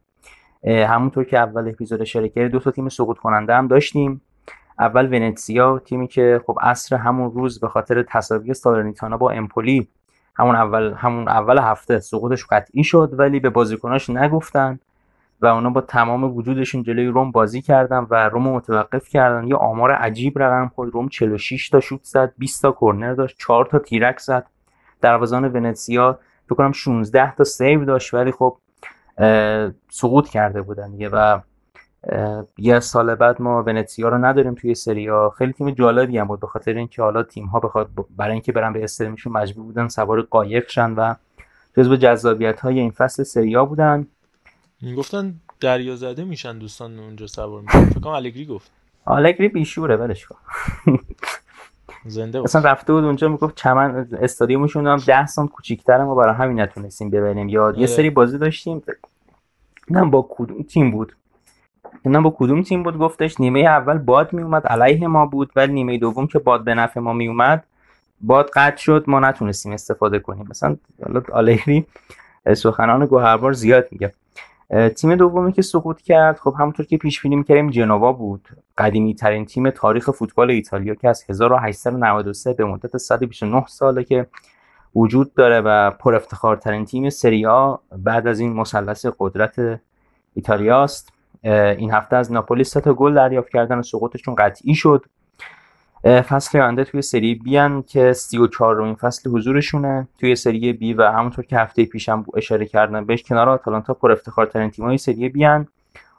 همونطور که اول اپیزود شرکت دو تا تیم سقوط کننده هم داشتیم. اول ونتسیا تیمی که خب عصر همون روز به خاطر تساوی سالرنیتانا با امپولی همون اول همون اول هفته سقوطش قطعی شد ولی به بازیکناش نگفتن. و اونا با تمام وجودشون جلوی روم بازی کردن و روم متوقف کردن. یه آمار عجیب رقم خود روم 46 تا شوت زد 20 تا کرنر داشت 4 تا تیرک زد. دروازه‌بان ونتسیا فکر کنم 16 تا سیو داشت ولی خب سقوط کرده بودن دیگه و یه سال بعد ما ونتسیا رو نداریم توی سریا خیلی تیم جالبی هم بود به خاطر اینکه حالا تیم ها بخواد برای اینکه برن به استرمیشون مجبور بودن سوار قایق شن و جزو جذابیت های این فصل سریا بودن. گفتن دریا زده میشن دوستان اونجا سوار میشن. فکر کنم الگری گفت. الگری بیشوره ولش کن. زنده بود اصلا رفته بود اونجا می‌گفت چمن استادیومشون هم 10 سانت کوچیک‌تره ما برای همین نتونستیم ببینیم. یا یه آره. سری بازی داشتیم. نه با کدوم تیم بود؟ نه با کدوم تیم بود؟ گفتش نیمه اول باد میومد علیه ما بود ولی نیمه دوم که باد به نفع ما میومد باد قطع شد ما نتونستیم استفاده کنیم. مثلا حالا آلهری سخنان گوهربار زیاد میگه. تیم دومی که سقوط کرد خب همونطور که پیش بینی می‌کردیم جنوا بود. قدیمی ترین تیم تاریخ فوتبال ایتالیا که از 1893 به مدت 129 ساله که وجود داره و پر افتخارترین تیم سریا بعد از این مثلث قدرت ایتالیاست. این هفته از ناپولی سه تا گل دریافت کردن و سقوطشون قطعی شد. فصل آینده توی سری بی که 34 رومین فصل حضورشونه. توی سری بی و همونطور که هفته پیشم اشاره کردم بهش کنار آتالانتا پر افتخارترین تیمای سری بیان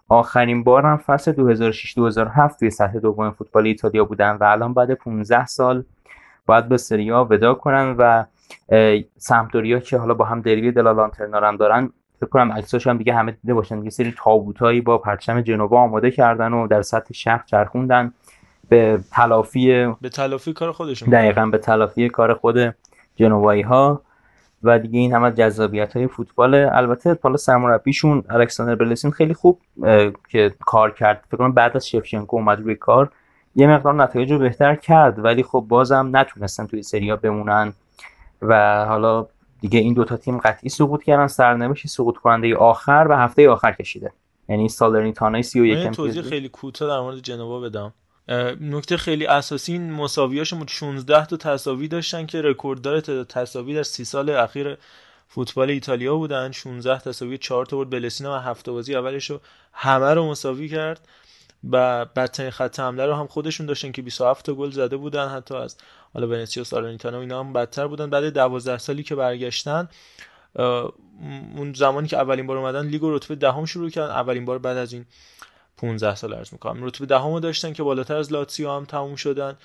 آخرین بار هم فصل 2006 2007 توی سطح دوم فوتبال ایتالیا بودن و الان بعد 15 سال باید به سریا ودا کنن و سمپدوریا که حالا با هم دروی دلالانترنا هم دارن فکر کنم عکساش هم دیگه همه دیده باشن. یه سری تابوتایی با پرچم جنوا آماده کردن و در سطح شهر چرخوندن. به تلافی به تلافی کار خودشون دقیقا به تلافی کار خود جنوایی ها و دیگه این همه جذابیت های فوتبال. البته حالا سرمربیشون الکساندر بلسین خیلی خوب که کار کرد. فکر کنم بعد از شفچنکو اومد روی کار. یه مقدار نتایج رو بهتر کرد ولی خب بازم نتونستن توی سریا بمونن. و حالا دیگه این دوتا تیم قطعی سقوط کردن. سرنوشت سقوط کننده آخر و هفته آخر کشیده. یعنی سالرنیتانا 31 توضیح خیلی کوتاه در مورد جنوا بدم. نکته خیلی اساسی این مساویاشون 16 تا تساوی داشتن که رکورددار تعداد تساوی در سی سال اخیر فوتبال ایتالیا بودن. 16 تساوی 4 تا بود بلسینا و هفته بازی اولش رو همه رو مساوی کرد و بدترین خط حمله رو هم خودشون داشتن که 27 تا گل زده بودن. حتی از حالا ونیسیا و سالرنیتانا اینا هم بدتر بودن. بعد 12 سالی که برگشتن اون زمانی که اولین بار اومدن لیگ رتبه دهم شروع کردن. اولین بار بعد از این 15 سال عرض می‌کنم. رتبه دهمو داشتن که بالاتر از لاتسیو هم تموم شدن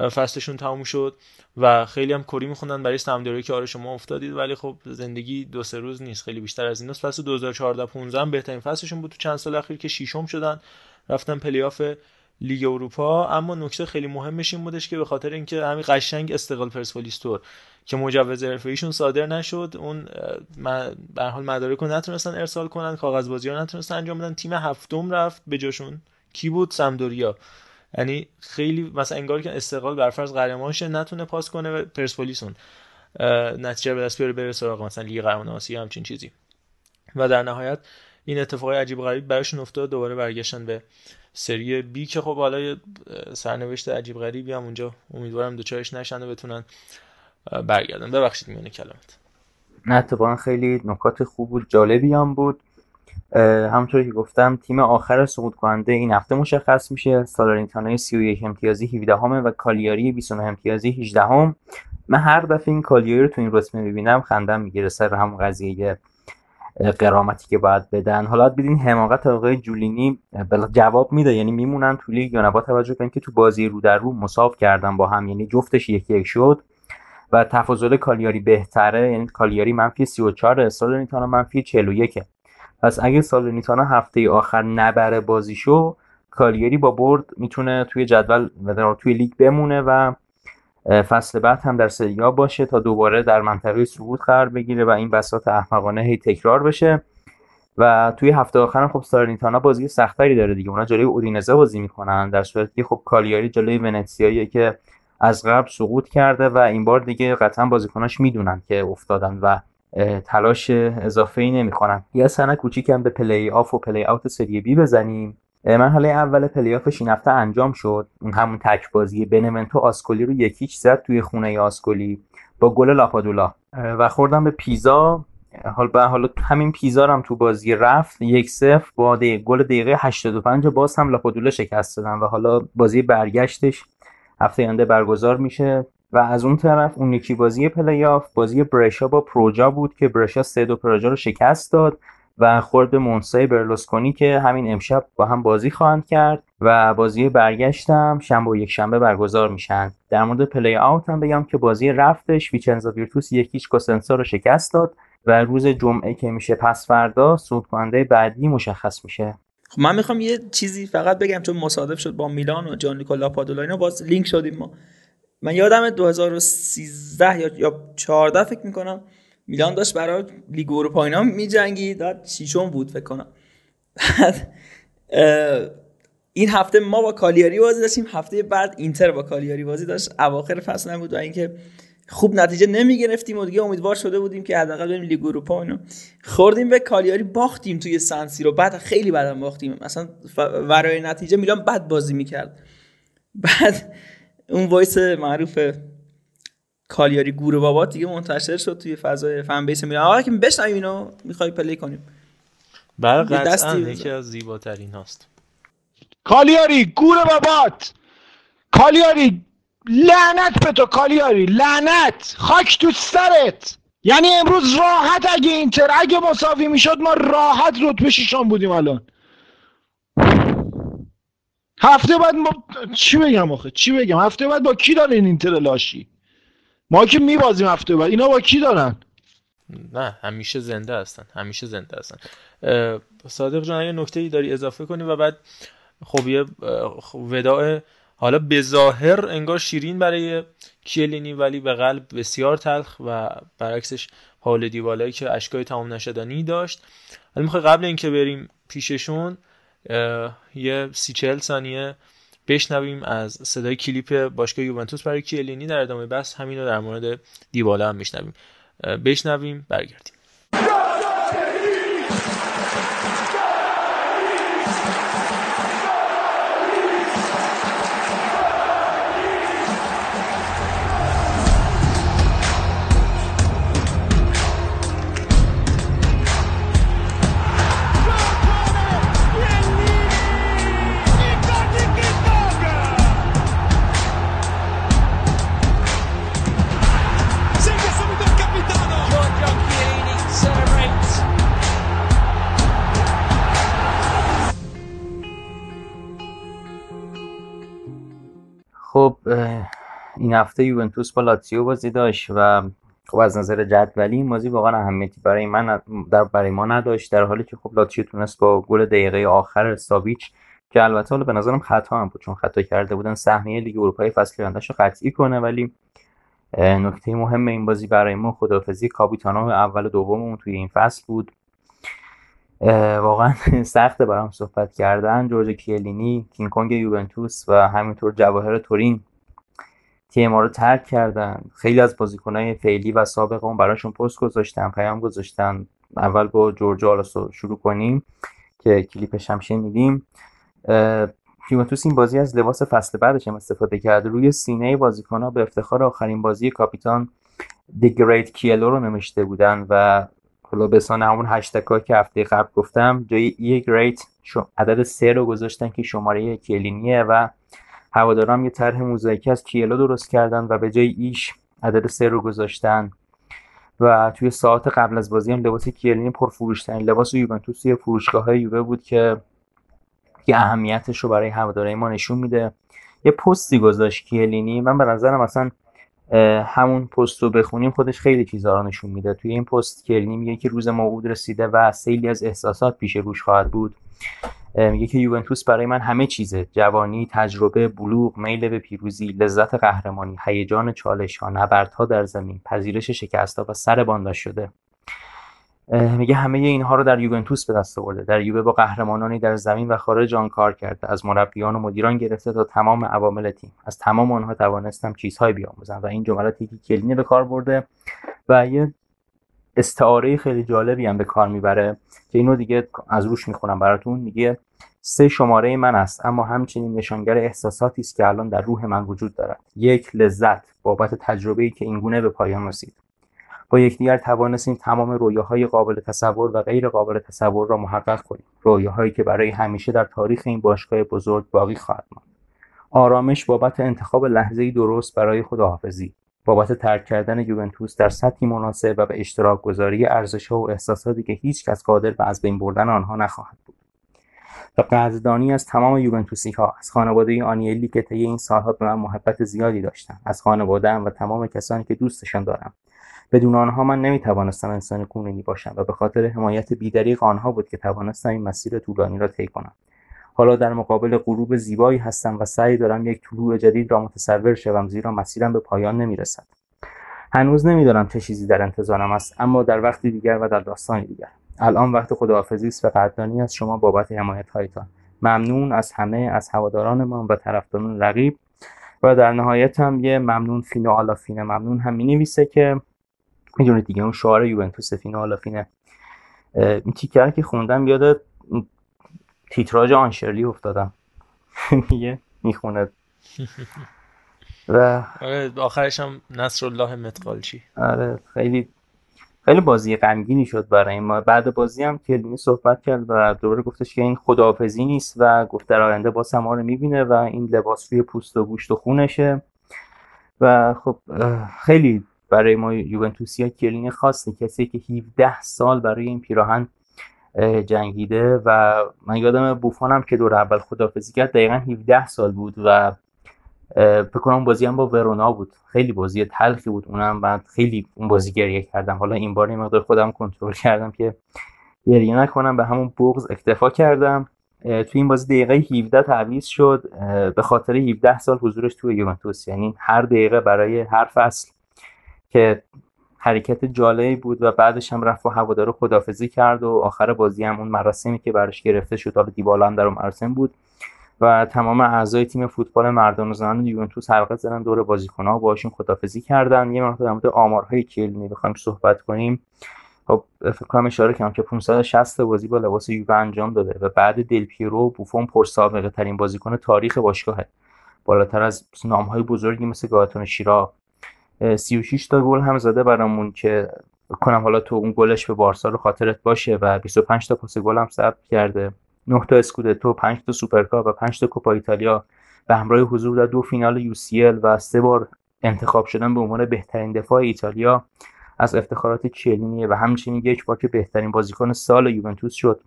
فصلشون تموم شد و خیلی هم کری میخوندن برای سمپدوریا که آره شما افتادید. ولی خب زندگی دو سه روز نیست خیلی بیشتر از این است. فصل 2014 15 بهترین فصلشون بود تو چند سال اخیر که ششم شدن رفتن پلی‌آف لیگ اروپا اما نکته خیلی مهمش این بودش که به خاطر اینکه همین قشنگ استقلال پرسپولیس تور که مجوز حرفه صادر نشد اون به حال مدارک رو نتونستن ارسال کنن کاغذ بازی رو نتونستن انجام بدن تیم هفتم رفت به جاشون. کی بود؟ سمدوریا. یعنی خیلی مثلا انگار که استقلال برفرض قهرمانش نتونه پاس کنه و پرسپولیسون نتیجه به دست بیاره بره سراغ مثلا لیگ قهرمان آسیا همچین چیزی. و در نهایت این اتفاق عجیب غریب براشون افتاد دوباره برگشتن به سری بی که خب حالا سرنوشت عجیب غریبی هم اونجا امیدوارم دوچارش نشن و بتونن برگردن. ببخشید میونه کلمت. نه اتفاقا خیلی نکات خوب بود جالبی هم بود. همونطوری که گفتم تیم آخر سقوط کننده این هفته مشخص میشه. سالارینتانا 31 امتیازی 17 همه و کالیاری 29 امتیازی 18 هم. من هر دفعه این کالیاری رو تو این رتبه می‌بینم خندم می‌گیره سر همون قضیه قرامتی که باید بدن. حالا بدین حماقت آقای جولینی جواب میده. یعنی میمونن تو لیگ یا نه؟ با توجه به که تو بازی رو در رو مساو کردن با هم. یعنی جفتش یکی یک شد و تفاضل کالیاری بهتره. یعنی کالیاری منفی 34 سالرنیتانا منفی 41 پس اگه سالرنیتانا هفته آخر نبره بازیشو کالیاری با برد می‌تونه توی جدول و توی لیگ بمونه و فصل بعد هم در سریا باشه تا دوباره در منطقه سقوط قرار بگیره و این بساط احمقانه هی تکرار بشه. و توی هفته آخر خب سالرنیتانا بازی سخت‌تری داره دیگه. اونا جلوی اودینزه بازی می‌کنن در صورتی که خب کالیاری جلوی ونتسیایی که از قبل سقوط کرده و این بار دیگه قطعا بازیکناش می‌دونن که افتادن و تلاش اضافه ای نمی‌کنن یه سنه کوچیکم به پلی آف و play-out سری بی بزنیم. مرحله اول پلی آفش این هفته انجام شد. اون همون تک بازی بنونتو آسکولی رو یک هیچ زد توی خونه آسکولی با گل لاپادولا. و خوردم به پیزا. حال به حالا همین پیزا هم تو بازی رفت. یک صفر با گل دقیقه 85 باز هم لاپادولا شکست دادن و حالا بازی برگشتش. هفته آینده برگزار میشه. و از اون طرف اون یکی بازی پلی آف بازی برشا با پروجا بود که برشا سه دو پروجا رو شکست داد. و خورد به مونزای برلوسکونی که همین امشب با هم بازی خواهند کرد و بازی برگشتم شنبه و یک شنبه برگزار میشن. در مورد play-out هم بگم که بازی رفتش. ویچنزا ویرتوس یک هیچ کوسنسا رو شکست داد و روز جمعه که میشه پس فردا صعود بعدی مشخص میشه. خب من می‌خوام یه چیزی فقط بگم چون مصادف شد با میلان و جان نیکولا پادولا باز لینک شدیم ما. من یادم 2013 یا یا 14 فکر می‌کنم میلان داشت برای لیگ اروپا اینا میجنگید. داد شیشم بود فکر کنم. این هفته ما با کالیاری بازی داشتیم. هفته بعد اینتر با کالیاری بازی داشت. اواخر فصل نبود و اینکه خوب نتیجه نمی گرفتیم و دیگه امیدوار شده بودیم که حداقل بریم لیگ اروپا اینو خوردیم به کالیاری باختیم توی سن سیرو بعد خیلی بعدم باختیم. مثلا ورای نتیجه میلان بد بازی می‌کرد. بعد اون voice معروف کالیاری گوره بابا دیگه منتشر شد توی فضای fan base میلان. آقا که بشنویم اینو. می‌خوای play کنیم. برای قطعا یکی از زیباترین هاست. کالیاری گوره بابات! کالیاری لعنت به تو کالیاری لعنت! خاک تو سرت! یعنی امروز راحت اگه اینتر اگه مساوی می‌شد ما راحت رتبه ششم بودیم الان. هفته بعد ما چی بگم آخه؟ چی بگم؟ هفته بعد با کی داره این اینتر لاشی؟ ما که میبازیم هفته بعد. اینا با کی دارن؟ نه همیشه زنده هستن همیشه زنده هستن. صادق جان اگه نکته ای داری اضافه کنی و بعد خب یه وداع حالا به ظاهر انگار شیرین برای کیلینی ولی به قلب بسیار تلخ و برعکسش حال دیوالایی که اشکای تمام نشدنی داشت. حالا می‌خوای قبل اینکه بریم پیششون یه سی چهل ثانیه بشنویم از صدای کلیپ باشگاه یوونتوس برای کیلینی در ادامه بس همین رو در مورد دیبالا هم میشنویم. بشنویم برگردیم. این هفته یوونتوس با لاتزیو بازی داشت و خب از نظر جدولی این بازی واقعا اهمیتی برای من در برای ما نداشت در حالی که خب لاتزیو تونست با گل دقیقه آخر ساویچ که البته حالا به نظرم خطا هم بود چون خطا کرده بودن سهمیه لیگ اروپای فصل رو قطعی کنه ولی نکته مهم این بازی برای ما خدافزی کاپیتانو اول و دوممون توی این فصل بود. واقعا سخته برام صحبت کردن. جورج کیلینی کینگ یوونتوس و همینطور جواهر تورین تیم رو ترک کردن. خیلی از بازیکنهای فعلی و سابق اون براشون پست گذاشتن پیام گذاشتن. اول با جورج آلاسو شروع کنیم که کلیپش هم شنیدیم. یوونتوس این بازی از لباس فصل بعدش هم استفاده کرده روی سینه بازیکنها به افتخار آخرین بازی کاپیتان دی گریت کیلو رو نوشته بودن و حالا سان همون هشتگ که هفته قبل گفتم جای ای گریت عدد سه رو گذاشتن که شماره کلینیه و هواداران یه طرح موزاییکی از کیلو درست کردن و به جای ایش عدد سه رو گذاشتن. و توی ساعت قبل از بازی هم لباس کیلینی پرفروشترین لباس یوونتوس توی فروشگاه های یووه بود که یه اهمیتش رو برای هوادارهای ما نشون میده. یه پستی گذاشت کیلینی من به نظرم اصلا همون پست رو بخونیم خودش خیلی چیزا رو نشون میده. توی این پست کرنی میگه که روز موعود رسیده و سیلی از احساسات پیش روش خواهد بود. میگه که یوونتوس برای من همه چیزه. جوانی تجربه بلوغ میل به پیروزی لذت قهرمانی هیجان چالش ها نبردها در زمین پذیرش شکست و سر بانداش شده. میگه همه اینها رو در یوونتوس به دست آورده. در یووه با قهرمانانی در زمین و خارج آن کار کرده. از مربیان و مدیران گرفته تا تمام عوامل تیم. از تمام آنها توانستم چیزهایی بیاموزم و این جملاتی که کلینی به کار برده و یه استعاره خیلی جالبی هم به کار می‌بره که اینو دیگه از روش می‌خونم براتون. میگه سه شماره من است اما همچنین نشانگر احساساتی است که الان در روح من وجود دارد. یک لذت بابت تجربه‌ای که اینگونه به پایان رسید. با یکدیگر توانستیم تمام رویاهای قابل تصور و غیر قابل تصور را محقق کنیم. رویاهایی که برای همیشه در تاریخ این باشگاه بزرگ باقی خواهد ماند. آرامش بابت انتخاب لحظه درست برای خداحافظی. بابت ترک کردن یوونتوس در سطحی مناسب و به اشتراک گذاری ارزش و احساساتی که هیچ کس قادر به از بین بردن آنها نخواهد بود. و قدردانی از تمام یوونتوسی ها از خانواده آنیلی که طی این سالها به من محبت زیادی داشتن از خانوادهام و تمام کسانی که دوستشان دارم. بدون آنها من نمی‌توانستم انسان کنونی باشم و به خاطر حمایت بیدریق آنها بود که توانستم این مسیر طولانی را طی کنم. حالا در مقابل غروب زیبایی هستم و سعی دارم یک طلوع جدید را متصور شوم زیرا مسیرم به پایان نمی‌رسد. هنوز نمی‌دانم چه چیزی در انتظارم است اما در وقتی دیگر و در داستانی دیگر. الان وقت خداحافظی است و قدردانی از شما بابت حمایت هایتان ممنون از همه از هوادارانمان و طرفداران رقیب. و در نهایت هم یه ممنون فینو آلافینه ممنون هم می نویسه که می‌دونید دیگه اون شعار یوونتوس فینو آلافینه این تیکر که خوندم یاد تیتراژ آنشرلی افتادم. میگه می‌خونه. و آره آخرش هم نصر الله متقالچی. آره خیلی خیلی بازی غمگینی شد برای ما. بعد بازی هم کلینی صحبت کرد و دوباره گفتش که این خداحافظی نیست و گفت در آینده با ما رو می‌بینه و این لباس روی پوست و گوشت و خونشه. و خب خیلی برای ما یوونتوسیا کلینی خاصه. کسی که 17 سال برای این پیراهن جنگیده و من یادم بوفانم که دور اول خدافزی کرد دقیقا 17 سال بود و فکر کنم بازی هم با ورونا بود. خیلی بازی تلخی بود. اونم بعد خیلی اون بازی گریه کردم. حالا این بار مقدار خودم کنترل کردم که گریه نکنم. به همون بغض اکتفا کردم. توی این بازی دقیقه 17 تعویض شد. به خاطر 17 سال حضورش توی یوونتوس. یعنی هر دقیقه برای هر فصل که حرکت جالبی بود و بعدش هم رفت و هوادارو خدافزی کرد و آخر بازی هم اون مراسمی که براش گرفته شد حالا دیبالا هم در اون مراسم بود. و تمام اعضای تیم فوتبال مردان و زنان یوونتوس حلقه زدن دور بازیکن‌ها و باشون خدافزی کردن. یه مقدار در مورد آمارهای کلینی بخوایم صحبت کنیم. خب فکر کنم اشاره کنم که 560 بازی با لباس یووه انجام داده و بعد دل پیرو بوفون پرسابقه ترین بازیکن تاریخ باشگاهه. بالاتر از نام‌های بزرگی مثل گاتون شیرا 36 تا گل هم زده برامون که کنم حالا تو اون گلش به بارسا رو خاطرت باشه و 25 تا پاس گل هم ثبت کرده. 9 تا اسکودتو 5 تا سوپرکاپ و 5 تا کوپا ایتالیا به همراه حضور در دو فینال UCL و سه بار انتخاب شدن به عنوان بهترین دفاع ایتالیا از افتخارات کیلینیه و همچنین یک بار که بهترین بازیکن سال یوونتوس شد.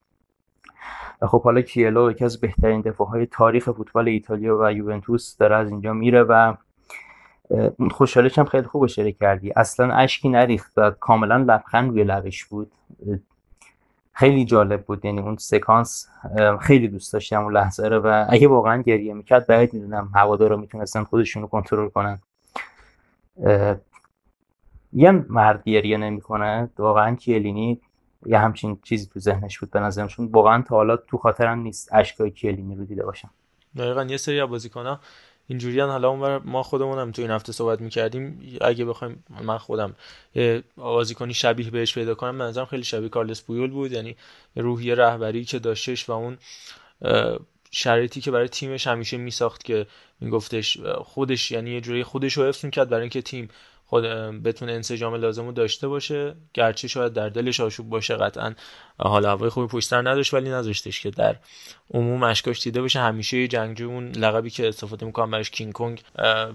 و خب حالا کیلینی یکی از بهترین دفاعهای تاریخ فوتبال ایتالیا و یوونتوس داره از اینجا میره و خوشحالش هم خیلی خوب اشاره کردی. اصلا اشکی نریخت و کاملا لبخند روی لبش بود. خیلی جالب بود. یعنی اون سکانس خیلی دوست داشتم اون لحظه رو و اگه واقعا گریه می‌کرد باید می‌دونم رو می‌تونستن خودشون رو کنترل کنن. یه مرد گریه نمی‌کنه. واقعا کیلینی یه همچین چیزی تو ذهنش بود به نظرم. واقعا تا حالا تو خاطرم نیست اشکای کیلینی رو دیده باشم. دقیقا یه سری بازیکن‌ها اینجوری حالا اون ما خودمون هم تو این هفته صحبت می‌کردیم. اگه بخوایم من خودم بازیکنی شبیه بهش پیدا کنم به نظرم خیلی شبیه کارلس پویول بود. یعنی روحیه رهبری که داشتش و اون شرایطی که برای تیمش همیشه میساخت که میگفتش خودش یعنی یه جوری خودش رو حفظ کرد برای اینکه تیم خود بتونه انسجام لازم رو داشته باشه. گرچه شاید در دلش آشوب باشه قطعا حال هوای خوبی پشتر نداشت ولی نذاشتش که در عموم اشکاش دیده باشه همیشه جنگجو لقبی که استفاده می‌کنم براش کینگ کنگ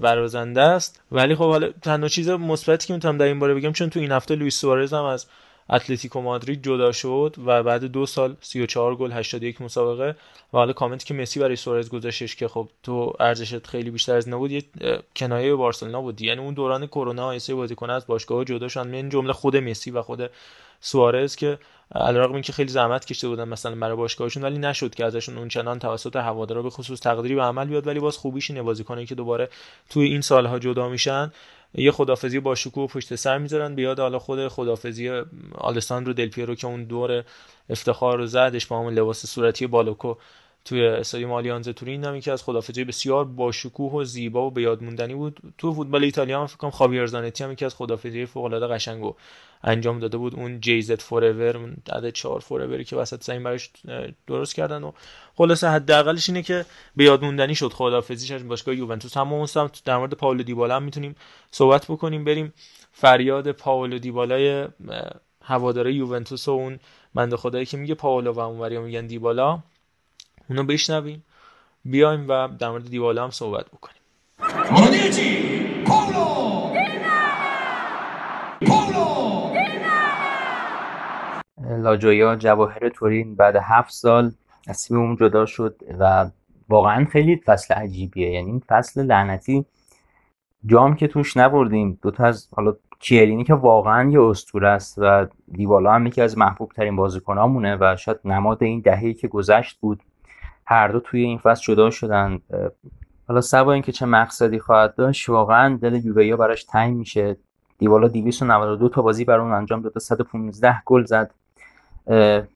برازنده است. ولی خب حالا تنها چیز مثبتی که می‌تونم در این باره بگم چون تو این هفته لوئیس سوارز هم از اتلتیکو مادرید جدا شد و بعد دو سال 34 گل 81 مسابقه. و حالا کامنتی که مسی برای سوارز گذاشتش که خب تو ارزشت خیلی بیشتر از نبود یه کنایه به بارسلونا بود یعنی اون دوران کرونا ایسه بازیکن از باشگاه جدا شدن. من جمله خود مسی و خود سوارز که علیرغم اینکه خیلی زحمت کشیده بودن مثلا برای باشگاهشون ولی نشد که ازشون اون چنان توسط هوادارا به خصوص تقدیری به عمل بیاد. ولی باز خوبیش اینه بازیکنایی که دوباره توی این سالها جدا میشن. یه خدافزی با شکوه پشت سر می‌ذارن. بیاد حالا خود خدافزی آلساندرو دل پیرو که اون دور افتخار رو زدش با همون لباس صورتی بالوکو توی استادیوم آلیانز تورین هم که از خدافزی بسیار با شکوه و زیبا و به یاد موندنی بود. تو فوتبال ایتالیا هم فکر کنم خاویر زانتی هم که از خدافزی فوق العاده قشنگ و انجام داده بود. اون جیزت فوراور اون عدد 4 فوراوری که وسط زمین براش درست کردن و خلاصه حداقلش اینه که به یاد موندنی شد. خدافزیش از باشگاه یوونتوس. هم هم در مورد پاولو دیبالا هم می‌تونیم صحبت بکنیم. بریم فریاد پاولو دیبالای هواداره یوونتوس و اون بنده خدایی که میگه پاولو و اونوری میگن دیبالا. اونو بشنویم بیایم و در مورد دیوالا هم صحبت بکنیم. مانیجی پولو پولو لاجویا جواهر تورین بعد هفت سال از تیم اون جدا شد و واقعا خیلی فصل عجیبیه. یعنی این فصل لعنتی جام که توش نبردیم دوتا از حالا کیرینی که واقعا یه اسطوره است و دیوالا هم یکی از محبوب ترین بازیکنامونه و شاید نماد این دهه که گذشت بود. هر دو توی این فصل جدا شدن. حالا سوا اینکه چه مقصدی خواهد داشت واقعا دل یووه براش تنگ میشه. دیبالا 292 تا بازی برای اون انجام داد 115 گل زد.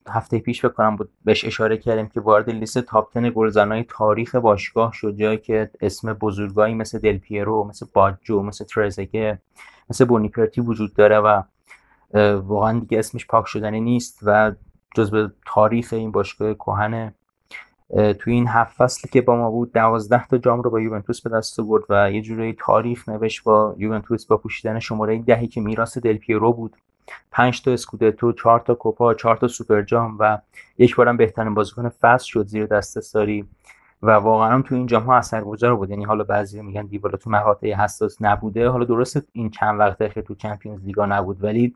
هفته پیش بکنم بود بهش اشاره کردیم که وارد لیست تاپ 10 گلزنای تاریخ باشگاه شد جایی که اسم بزرگایی مثل دل پیرو مثل باجو مثل ترزگه مثل بونیپرتی وجود داره و واقعا دیگه اسمش پاک شدنی نیست و جزو تاریخ این باشگاه کهن توی این هفت فصلی که با ما بود دوازده تا جام رو با یوونتوس به دست آورد و یه جوری تاریخ نوشت با یوونتوس با پوشیدن شماره دهی که میراث دل پیرو بود. پنج تا اسکودتو چهار تا کوپا چهار تا سوپر جام و یک بارم بهترین بازیکن فصل شد زیر دست ساری. و واقعا هم تو این جام ها اثرگذار بود. یعنی حالا بعضی میگن دیبالا تو مقاطع حساس نبوده. حالا درست این چند وقته که تو چمپیونز لیگا نبود ولی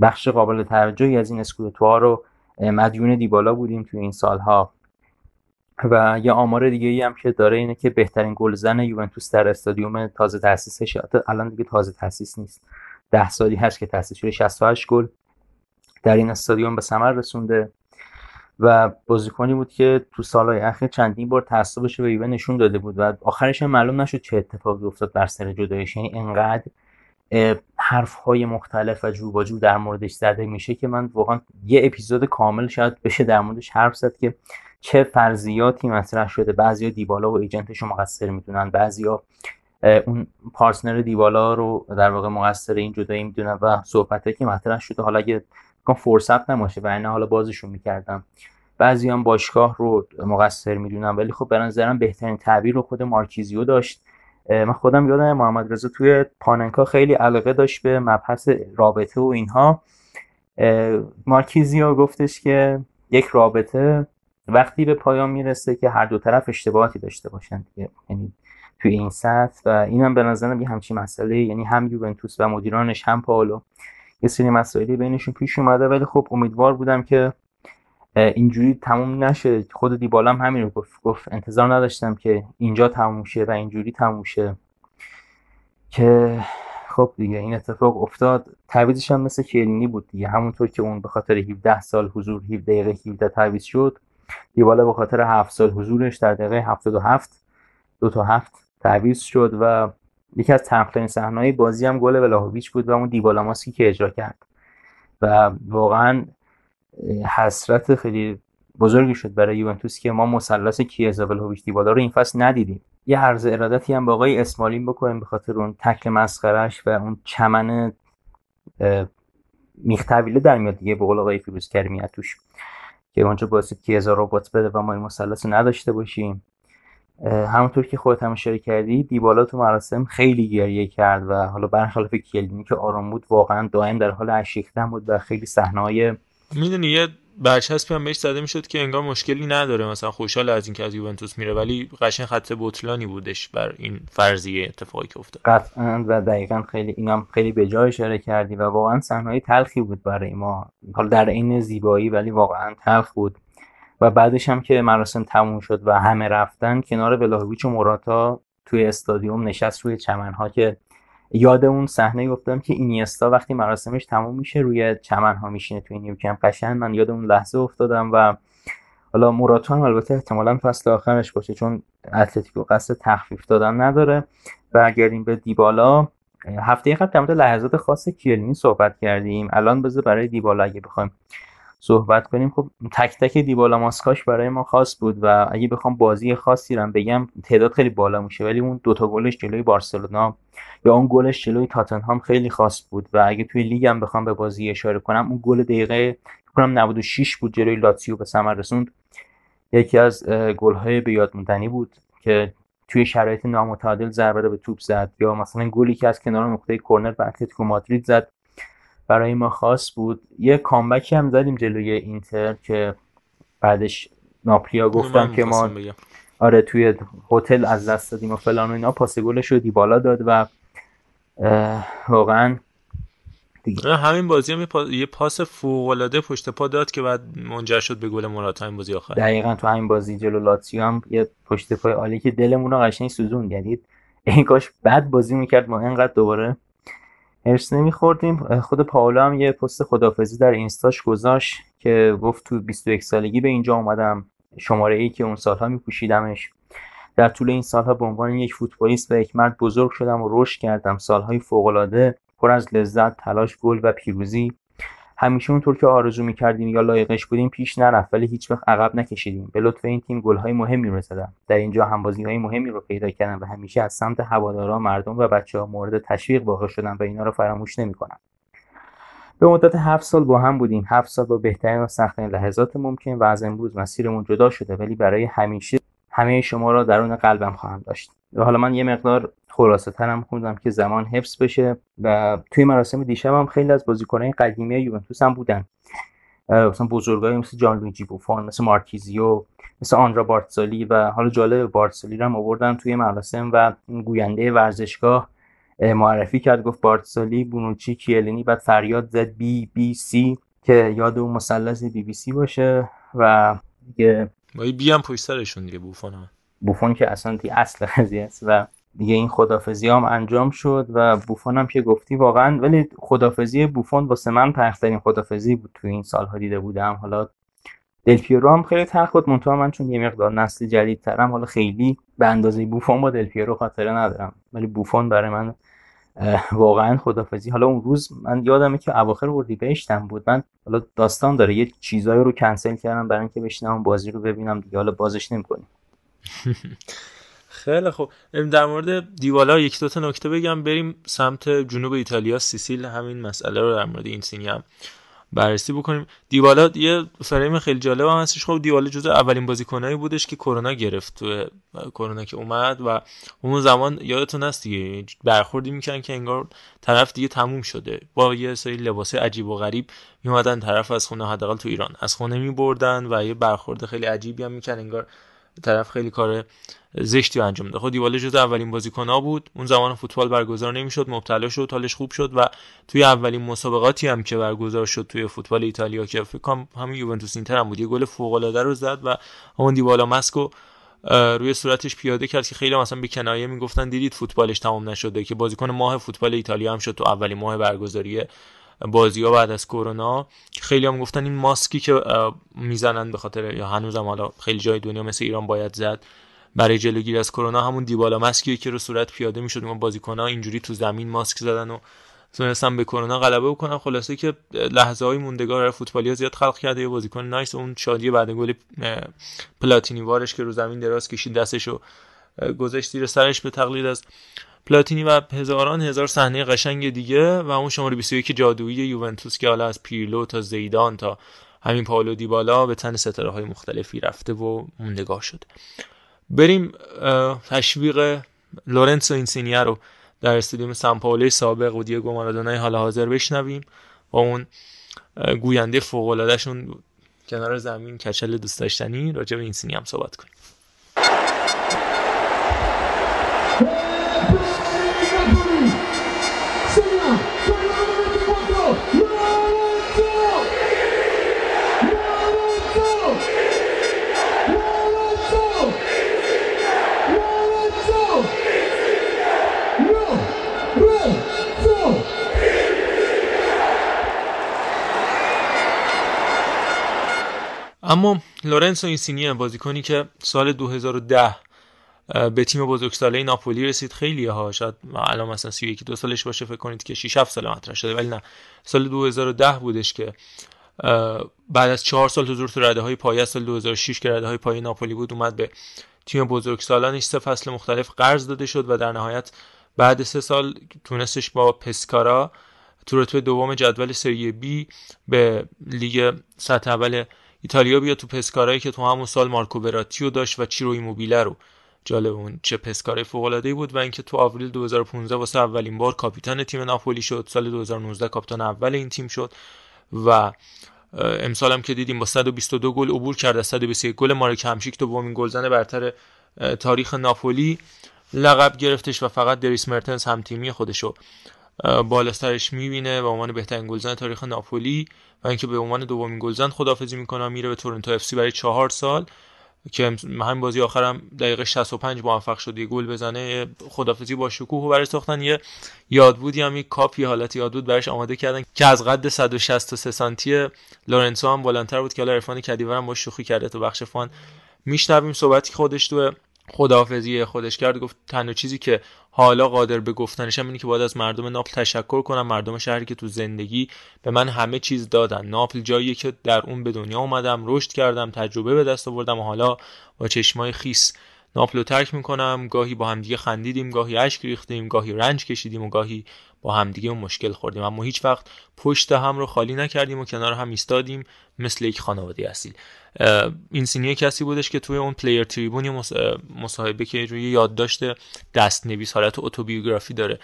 بخش قابل توجهی از این اسکودتو ها رو مدیون دیبالا بودیم تو این سالها. و یه آمار دیگه ای هم که داره اینه که بهترین گلزن یوونتوس در استادیوم تازه تاسیسش الان دیگه تازه تاسیس نیست. ده سالی هست که تاسیس شده 68 گل در این استادیوم به ثمر رسونده و بازیکنی بود که تو سالهای اخیر چندین بار تعصبش به یووه نشون داده بود و آخرش هم معلوم نشد چه اتفاقی افتاد بر سر جدایش. یعنی انقدر حرف های مختلف و جو با جو در موردش زده میشه که من واقعا یه اپیزود کامل شاید بشه در موردش حرف زد که چه فرضیاتی مطرح شده. بعضیا دیبالا و ایجنتش رو مقصر می‌دونن بعضیا اون پارتنر دیبالا رو در واقع مقصر این جدایی می‌دونن و صحبته که مطرح شده. حالا اگه فرصت نماشه و نه حالا بازشون می‌کردم بعضی هم باشگاه رو مقصر می‌دونن ولی خب به نظرم بهترین تعبیر رو خود مارکیزیو داشت. من خودم یادم محمد رضا توی پاننکا خیلی علاقه داشت به مبحث رابطه و اینها. مارکیزیو گفتش که یک رابطه وقتی به پایان می‌رسه که هر دو طرف اشتباهاتی داشته باشن یعنی توی این سطح و اینم به نظرم یه همچین مسئله یعنی هم یوونتوس و مدیرانش هم پاولو. یه سری مسائلی بینشون پیش اومده ولی خب امیدوار بودم که اینجوری تموم نشه. خود دیبالام همین رو گفت. گفت انتظار نداشتم که اینجا تموم شه و اینجوری تموم شه. که خب دیگه این اتفاق افتاد. تعویضش هم مثل کلینی بود دیگه. همونطور که اون به خاطر 17 سال حضور 17 دقیقه 17 تعویض شد. دیبالا به خاطر 7 سال حضورش در دقیقه 77 دو تا هفت تعویض شد و یکی از تنقلین صحنه‌های بازی هم گل ولاهویچ بود و اون دیبالا ماسکی که اجرا کرد. و واقعا حسرت خیلی بزرگی شد برای یوونتوس که ما مثلث کیزا ولاهویچ دیبالا رو این فصل ندیدیم. یه عرض ارادتی هم با آقای اسمالین بکنیم به خاطر اون تکل مسخرش و اون چمن میختویله در میاد دیگه به قول آقای فیروز کریمی که اونجا باعث کیزا ربات بده و ما این مثلث نداشته باشیم. همونطور که خودت هم اشاره کردی دیبالا تو مراسم خیلی گریه کرد و حالا برخلاف کیلینی که آرام بود واقعا دائم در حال اشیختن بود و خیلی صحنه‌های می‌دونی یه برچسبی هم بهش زده می‌شد که انگار مشکلی نداره. مثلا خوشحال از اینکه از یوونتوس میره ولی قشنگ خط بطلانی بودش بر این فرضیه اتفاقی که افتاد. قطعا و دقیقا خیلی اینم خیلی به جای اشاره کردی و واقعا صحنه‌های تلخی بود برای ما. حالا در این زیبایی ولی واقعا تلخ بود. و بعدش هم که مراسم تموم شد و همه رفتن کنار ولاهویچ و موراتا توی استادیوم نشست روی چمنها که یاد اون صحنه گفتم که اینیستا وقتی مراسمش تموم میشه روی چمنها میشینه توی نیوکمپ قشنگ من یاد اون لحظه افتادم و حالا موراتا هم البته احتمالا فصل آخرش باشه چون اتلتیکو قصد تخفیف دادن نداره. برگردیم به دیبالا. هفته قبل در لحظات خاص کیلینی صحبت کردیم. الان بذار برای دیبالا اگه بخوایم صحبت کنیم. خب تک تک دیبالا ماسکاش برای ما خاص بود و اگه بخوام بازی خاصی رو بگم تعداد خیلی بالا میشه ولی اون دوتا گلش جلوی بارسلونا یا اون گلش جلوی تاتنهام خیلی خاص بود و اگه توی لیگ هم بخوام به بازی اشاره کنم اون گل دقیقه کنم 96 بود جلوی لاتسیو به ثمر رسوند. یکی از گل‌های به یاد موندنی بود که توی شرایط نامتعادل ضربه به توپ زد یا مثلا گلی که از کنار نقطه کرنر به اتلتیکو مادرید زد. برای ما خاص بود. یه کامبکی هم زدیم جلوی اینتر که بعدش ناپلیا گفتم که ما آره توی هتل از دست دادیم و فلان و اینا. پاس گلش رو دیبالا داد و واقعا دیگه. همین بازی هم یه پاس فوق العاده پشت پا داد که بعد منجر شد به گل مراتا این بازی آخر. دقیقا تو همین بازی جلو لاتسیو هم یه پشت پای عالی که دلمون رو قشنگ سوزون یعنی این کاش بد بازی می‌کرد ما اینقدر دوباره هرس نمیخوردیم. خود پاولا هم یه پست خدافزی در اینستاش گذاشت که گفت تو 21 سالگی به اینجا اومدم. شماره ای که اون سالها میپوشیدمش. در طول این سالها به عنوان یک فوتبالیست و یک مرد بزرگ شدم و رشد کردم. سالهای فوقالعاده پر از لذت تلاش گل و پیروزی. همیشه اونطور که آرزو می‌کردیم یا لایقش بودیم پیش نرفت ولی هیچ وقت عقب نکشیدیم. به لطف این تیم گلهای مهمی رو زدم در اینجا همبازی های مهمی رو پیدا کردم و همیشه از سمت هواداران مردم و بچه ها مورد تشویق واقع شدم و اینا رو فراموش نمی‌کنم به مدت هفت سال با هم بودیم. هفت سال با بهترین و سختترین لحظات ممکن و از امروز مسیرمون جدا شده ولی برای همیشه همه شما را درون قلبم خواهم داشت. و حالا من یه مقدار خلاصه ترم خوندم که زمان حفظ بشه و توی مراسم دیشب هم خیلی از بازیکنان قدیمی یوونتوس هم بودن. مثلا بزرگایی مثل جان لویجی بوفون مثل مارکیزیو مثل آندرا بارتسالی و حالا جالب بارتسالی رو هم آوردن توی مراسم و گوینده ورزشگاه معرفی کرد گفت بارتسالی بونوچی کیلینی بعد فریاد زد بی بی سی که یاد اون مثلث بی بی سی باشه و B هم پشت سرشون دیگه بوفون هم. بوفون که اصلا B اصل قضیه است و دیگه این خدافزی هم انجام شد و بوفون هم که گفتی واقعا ولی خدافزی بوفون واسه من تخترین خدافزی بود تو این سالها دیده بودم. حالا دلپیرو هم خیلی تخت بود. منتها من چون یه مقدار نسل جدیدترم حالا خیلی به اندازه بوفون با دلپیرو خاطره ندارم. ولی بوفون برای من واقعا خدافزی حالا اون روز من یادمه که اواخر اردیبهشتم بود. من حالا داستان داره. یه چیزایی رو کنسل کردم برای اینکه بشینم بازی رو ببینم دیگه. حالا بازش نمی‌کنیم. خیلی خوب. در مورد دیوالا یک دو تا نکته بگم. بریم سمت جنوب ایتالیا. سیسیل همین مسئله رو در مورد این سینی هم بررسی بکنیم. دیوالا یه فریم خیلی جالب هم هستش. خب دیوالا جزو اولین بازیکنایی بودش که کرونا گرفت تو کرونا که اومد و اون زمان یادتون هست دیگه. برخوردی می‌کنن که انگار طرف دیگه تموم شده. با یه سری لباس عجیب و غریب میومدن طرف از خونه حداقل تو ایران. از خونه میبردن و یه برخورد خیلی عجیبی هم می‌کنن انگار طرف خیلی کار زشتی انجام داد. خب دیواله جز اولین بازیکن ها بود. اون زمان فوتبال برگزار نمی‌شد مبتلا شد حالش خوب شد و توی اولین مسابقاتی هم که برگزار شد توی فوتبال ایتالیا که فکر کنم همین یوونتوس اینتر هم بود. یه گل فوق العاده رو زد و همون دیوالا ماسکو روی صورتش پیاده کرد که خیلی مثلا به کنایه می‌گفتن دیدید فوتبالش تمام نشده که بازیکن ماه فوتبال ایتالیا هم شد تو اولین ماه برگزاری بازی ها بعد از کرونا خیلی هم گفتن این ماسکی که می‌زنن به خاطر یا هنوزم حالا خیلی جای دنیا مثل ایران باید زد برای جلوگیری از کرونا. همون دیبالا ماسکی که رو صورت پیاده می‌شد اون بازیکن‌ها اینجوری تو زمین ماسک زدن و تونستن به کرونا غلبه بکنن. خلاصه که لحظه های موندگار برای فوتبالی زیاد خلق کرده. یه بازیکن نایس اون شادی بعد گل پلاتینی وارش که رو زمین دراز کشید دستشو گذاشت زیر سرش به تقلید از پلاتینی و هزاران هزار صحنه قشنگ دیگه و اون شماره 21 جادویی یوونتوس که حالا از پیرلو تا زیدان تا همین پاولو دیبالا به تن ستاره های مختلفی رفته و موندگار شده. بریم تشویق لورنسو اینسینیا رو در استادیوم سان سابق و دیگو مارادونای حال حاضر بشنویم. با اون گوینده فوق کنار زمین کچل دوست داشتنی راجع به اینسینی هم صحبت کنیم. اما لورنسو اینسینی بازیکنی که سال 2010 به تیم بزرگساله ناپولی رسید. خیلی ها شاید الان مثلا 31 دو سالش باشه فکر کنید که 6 7 سال مطرح شده ولی نه. سال 2010 بودش که بعد از 4 سال حضور تو رده های پایه سال 2006 که رده های پایه ناپولی بود اومد به تیم بزرگسالانش سه فصل مختلف قرض داده شد و در نهایت بعد سه سال تونستش با پسکارا تو رتبه دوم جدول سری بی به لیگ سطح اول ایتالیا بیا تو پسکارایی که تو همون سال مارکو براتیو داشت و چیرو ایموبیله رو. جالب اون چه پسکاره فوق العاده بود و اینکه تو آوریل 2015 واسه اولین بار کاپیتان تیم ناپولی شد. سال 2019 کاپیتان اول این تیم شد و امسال هم که دیدیم با 122 گل عبور کرد از 121 گل مارک همشیک دومین گلزن برتر تاریخ ناپولی لقب گرفتش و فقط دریس مرتنز هم تیمی خودشو بالا سرش می‌بینه به عنوان بهترین گلزن تاریخ ناپولی و اینکه به عنوان دومین گلزن خدافظی می‌کنه میره به تورنتو اف برای چهار سال که همین بازی آخرم دقیقه 65 موفق شد یه گل بزنه خدافظی با شکوه و برای ساختن یه یادبودی هم یه کاپی حالت یادبود براش آماده کردن که از قد 163 سانتی لورنسو هم بلندتر بود که حالا عرفان کدیورم با شوخی کرده تو بخش fun. میشنویم صحبتی که خودش تو خداحافظی خودش کرد گفت تنها چیزی که حالا قادر به گفتنش هم اینه که باید از مردم ناپل تشکر کنم. مردم شهری که تو زندگی به من همه چیز دادن. ناپل جایی که در اون به دنیا اومدم رشد کردم تجربه به دست آوردم و حالا با چشمای خیس ناپل رو ترک می‌کنم. گاهی با همدیگه خندیدیم گاهی اشک ریختیم گاهی رنج کشیدیم و گاهی با همدیگه شکست خوردیم. اما هیچ وقت پشت هم رو خالی نکردیم و کنار هم ایستادیم مثل یک خانواده اصیل. این سینیه کسی بودش که توی اون Player Tribune ی مصاحبه که روی یادداشت دست نویس حالت اتوبیوگرافی داره.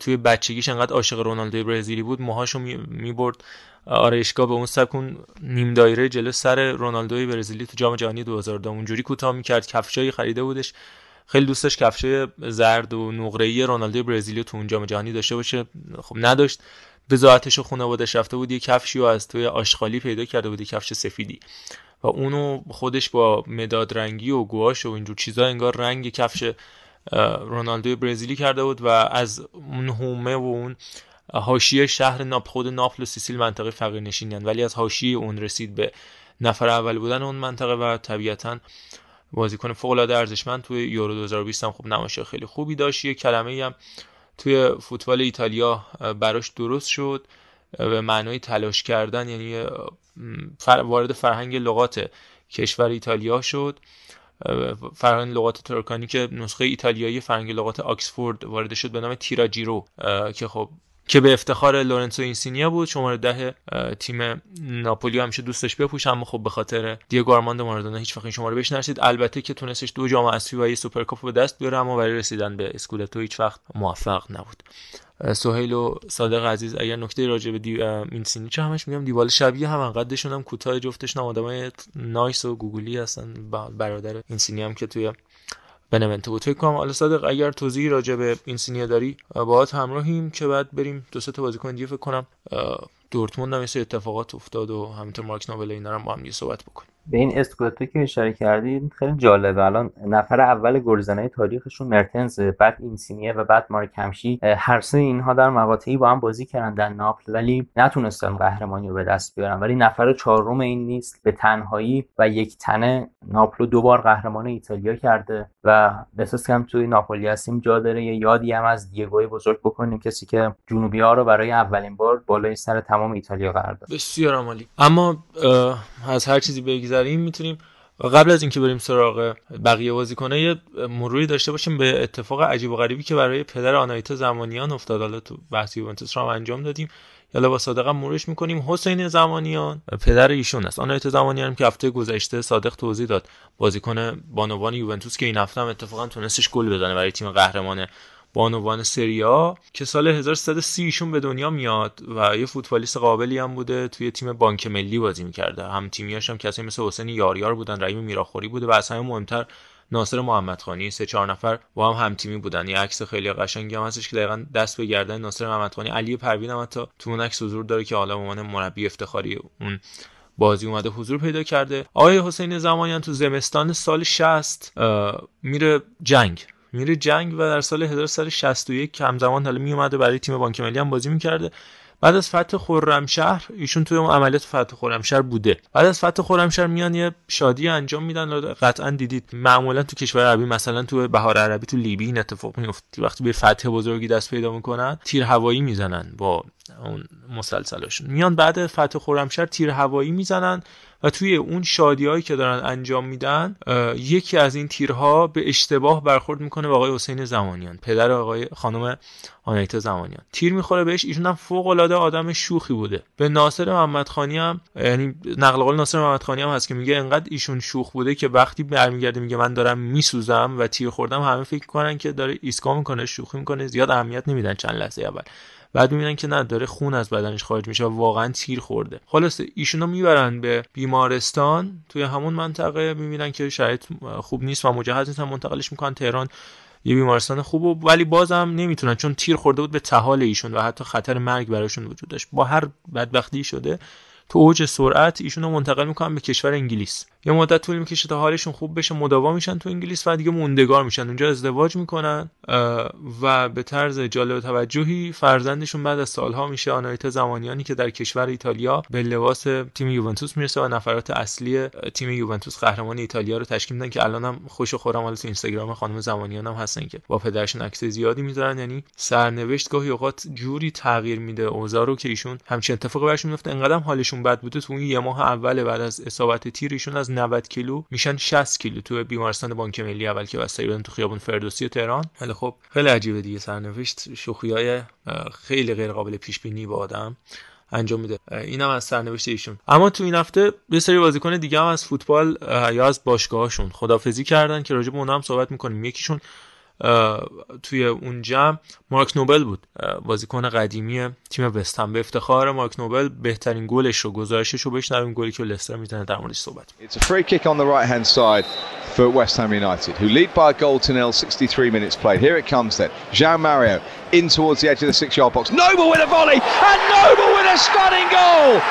توی بچگیش انقدر عاشق رونالدو برزیلی بود موهاشو می‌برد. آرایشگاه به اون سکون نیم دایره جلو سر رونالدوی برزیلی تو جام جهانی 2002 اونجوری کوتاه می‌کرد. کفشایی خریده بودش. خیلی دوستش کفشای زرد و نقره‌ای رونالدو برزیلی تو اون جام جهانی داشته باشه. خب نداشت. به ذاتش خانواده‌اش رفته بود. یه کفشی و از توی آشغالی پیدا کرده بود. کفش سفیدی. و اونو خودش با مداد رنگی و گواش و اینجور چیزا انگار رنگ کفش رونالدو برزیلی کرده بود و از اون هومه و اون حاشیه شهر ناپ خود ناپل و سیسیل منطقه فقیر نشینیان ولی از حاشیه اون رسید به نفر اول بودن اون منطقه و طبیعتا بازیکن فوق العاده ارزشمند توی یورو 2020 هم خب نمایش خیلی خوبی داشت. یه کلمه هم توی فوتبال ایتالیا براش درست شد. به معنای تلاش کردن یعنی وارد فرهنگ لغات کشور ایتالیا شد. فرهنگ لغات ترکانی که نسخه ایتالیایی فرهنگ لغات آکسفورد وارد شد به نام تیراجیرو که خب که به افتخار لورنسو اینسینیا بود. شماره ده تیم ناپولی همیشه دوستش بپوش اما خب به خاطر دیگو آرماندو مارادونا هیچ وقت این شماره بهش نرسید. البته که تونستش دو جام اسفی و یه سوپرکاپ به دست بیاره اما برای رسیدن به اسکودتو هیچ وقت موفق نبود. سهیل و صادق عزیز اگر نکته راجع به دی... اینسینی چه همش میگم دیبالا شبیه هم قدشون هم کوتاه جفتشون آدمای nice و گوگولی هستن برادر اینسینی هم که توی بنونتو بود. فکر کنم صادق اگر توضیحی راجع به این سینیه داری باهات همراهیم که بعد بریم دو سه تا بازیکن دیگه فکر کنم دورتموند هم اتفاقات افتاد و همینطور مارک نوبل اینا هم با هم صحبت بکنیم. به این اسکودتو که اشاره کردید خیلی جالبه. الان نفر اول گلزنای تاریخشون مرتنز بعد اینسینیه و بعد مارک همشیک. هر سه اینها در مقاطعی با هم بازی کردن در ناپل ولی نتونستن قهرمانی رو به دست بیارن. ولی نفر چهارم این نیست. به تنهایی و یک تنه ناپل دو بار قهرمان ایتالیا کرده و احساس کنم توی ناپولی هستیم جا داره. یه یادی هم از دیگوی بزرگ بکنیم کسی که جنوبی ها رو برای اولین بار بالای سر تمام ایتالیا قرار داد. بسیار عالی. اما از هر چیزی بگذریم می‌تونیم قبل از اینکه بریم سراغ بقیه بازیکن‌ها یه مروری داشته باشیم به اتفاق عجیب و غریبی که برای پدر آنایتا زمانیان افتاد. حالا تو بحث یوونتوس رو انجام دادیم. یالا با صادق هم مرورش می‌کنیم. حسین زمانیان پدر ایشون است. آنایتا زمانیان که هفته گذشته صادق توضیح داد. بازیکن بانوان یوونتوس که این هفته هم اتفاقا تونستش گل بزنه برای تیم قهرمان بانوان سریا که سال 1330 ایشون به دنیا میاد و یه فوتبالیست قابلی هم بوده توی تیم بانک ملی بازی می‌کرده. هم تیمیاش هم کسی مثل حسین یاریار بودن رحیم میراخوری بوده و از همه مهمتر ناصر محمدخانی. سه چهار نفر با هم هم تیمی بودن. یه عکس خیلی قشنگی هم هستش که دقیقا دست به گردن ناصر محمدخانی. علی پروین هم حتی تو اون عکس حضور داره که حالا عنوان مربی افتخاری اون بازی اومده حضور پیدا کرده. آقای حسین زمانیان تو زمستان سال 60 میره جنگ. میره جنگ و در سال 1361 همزمان حالا می اومده برای تیم بانک ملی هم بازی می‌کرده. بعد از فتح خرمشهر ایشون توی اون عملیات فتح خرمشهر بوده. بعد از فتح خرمشهر میان یه شادی انجام میدن. قطعا دیدید معمولا تو کشور عربی مثلا تو بهار عربی تو لیبی این اتفاق میفته وقتی به فتح بزرگی دست پیدا می‌کنن تیر هوایی می‌زنن با اون مسلسلاشون. میان بعد فتح خرمشهر تیر هوایی می‌زنن. و توی اون شادیهایی که دارن انجام میدن یکی از این تیرها به اشتباه برخورد می‌کنه به آقای حسین زمانیان پدر آقای خانم آنایتا زمانیان. تیر می‌خوره بهش ایشون هم فوق العاده آدم شوخی بوده. به ناصر محمدخانی هم یعنی نقل قول ناصر محمدخانی هم هست که میگه انقدر ایشون شوخ بوده که وقتی برمیگرده میگه من دارم میسوزم و تیر خوردم همه فکر کنن که داره ایسکا می‌کنه شوخی می‌کنه زیاد اهمیت نمیدن چند لحظه اول. بعد می‌بینن که نه داره خون از بدنش خارج میشه و واقعا تیر خورده. خلاصه ایشونو می‌برن به بیمارستان توی همون منطقه می‌بینن که شاید خوب نیست و مجهز نیستن منتقلش می‌کنن تهران. یه بیمارستان خوب و ولی بازم نمی‌تونن چون تیر خورده بود به تحال ایشون و حتی خطر مرگ براشون وجود داشت. با هر بدبختی شده تو اوج سرعت ایشون منتقل می‌کنن به کشور انگلیس. یه مدت طول می‌کشه تا حالشون خوب بشه مداوا میشن تو انگلیس و دیگه موندگار میشن. اونجا ازدواج می‌کنن و به طرز جالب توجهی فرزندشون بعد از سالها میشه آنایتا زمانیانی که در کشور ایتالیا به لباس تیم یوونتوس می‌رسه و نفرات اصلی تیم یوونتوس قهرمان ایتالیا رو تشکیل میدن که الان هم خوش و خورم تو اینستاگرام خانم زمانیان هم هستن که با پدرشون عکس زیادی می‌ذارن. یعنی سرنوشت گاهی اوقات جوری تغییر میده اوضاع رو که ایشون همچین اتفاقی براشون میفته انقدر حالشون بد بوده تو اون یه ماه اول بعد از اصابت تیر ایشون از 90 کیلو میشن 60 کیلو. تو بیمارستان بانک ملی اول که بستری بدن تو خیابون فردوسی تهران. ولی خب خیلی عجیبه دیگه سرنوشت. شوخیای خیلی غیر قابل پیش بینی با آدم انجام میده. اینم از سرنوشت ایشون. اما تو این هفته یه سری بازیکن دیگه هم از فوتبال یا از باشگاهشون خدافزی کردن که راجع به اونها هم صحبت می‌کنیم. یکیشون توی اون جمع مارک نوبل بود. بازیکن قدیمی تیم وستهم به افتخار مارک نوبل بهترین گلش رو گزارشش رو بشنویم گلی که لستر می‌زنه در موردش صحبت It's a free kick on the right hand side for West Ham United who lead by a goal to nil 63 minutes played. Here it comes then. Jean Mario in towards the edge of the six yard box. Noble with a volley and Noble with a stunning goal.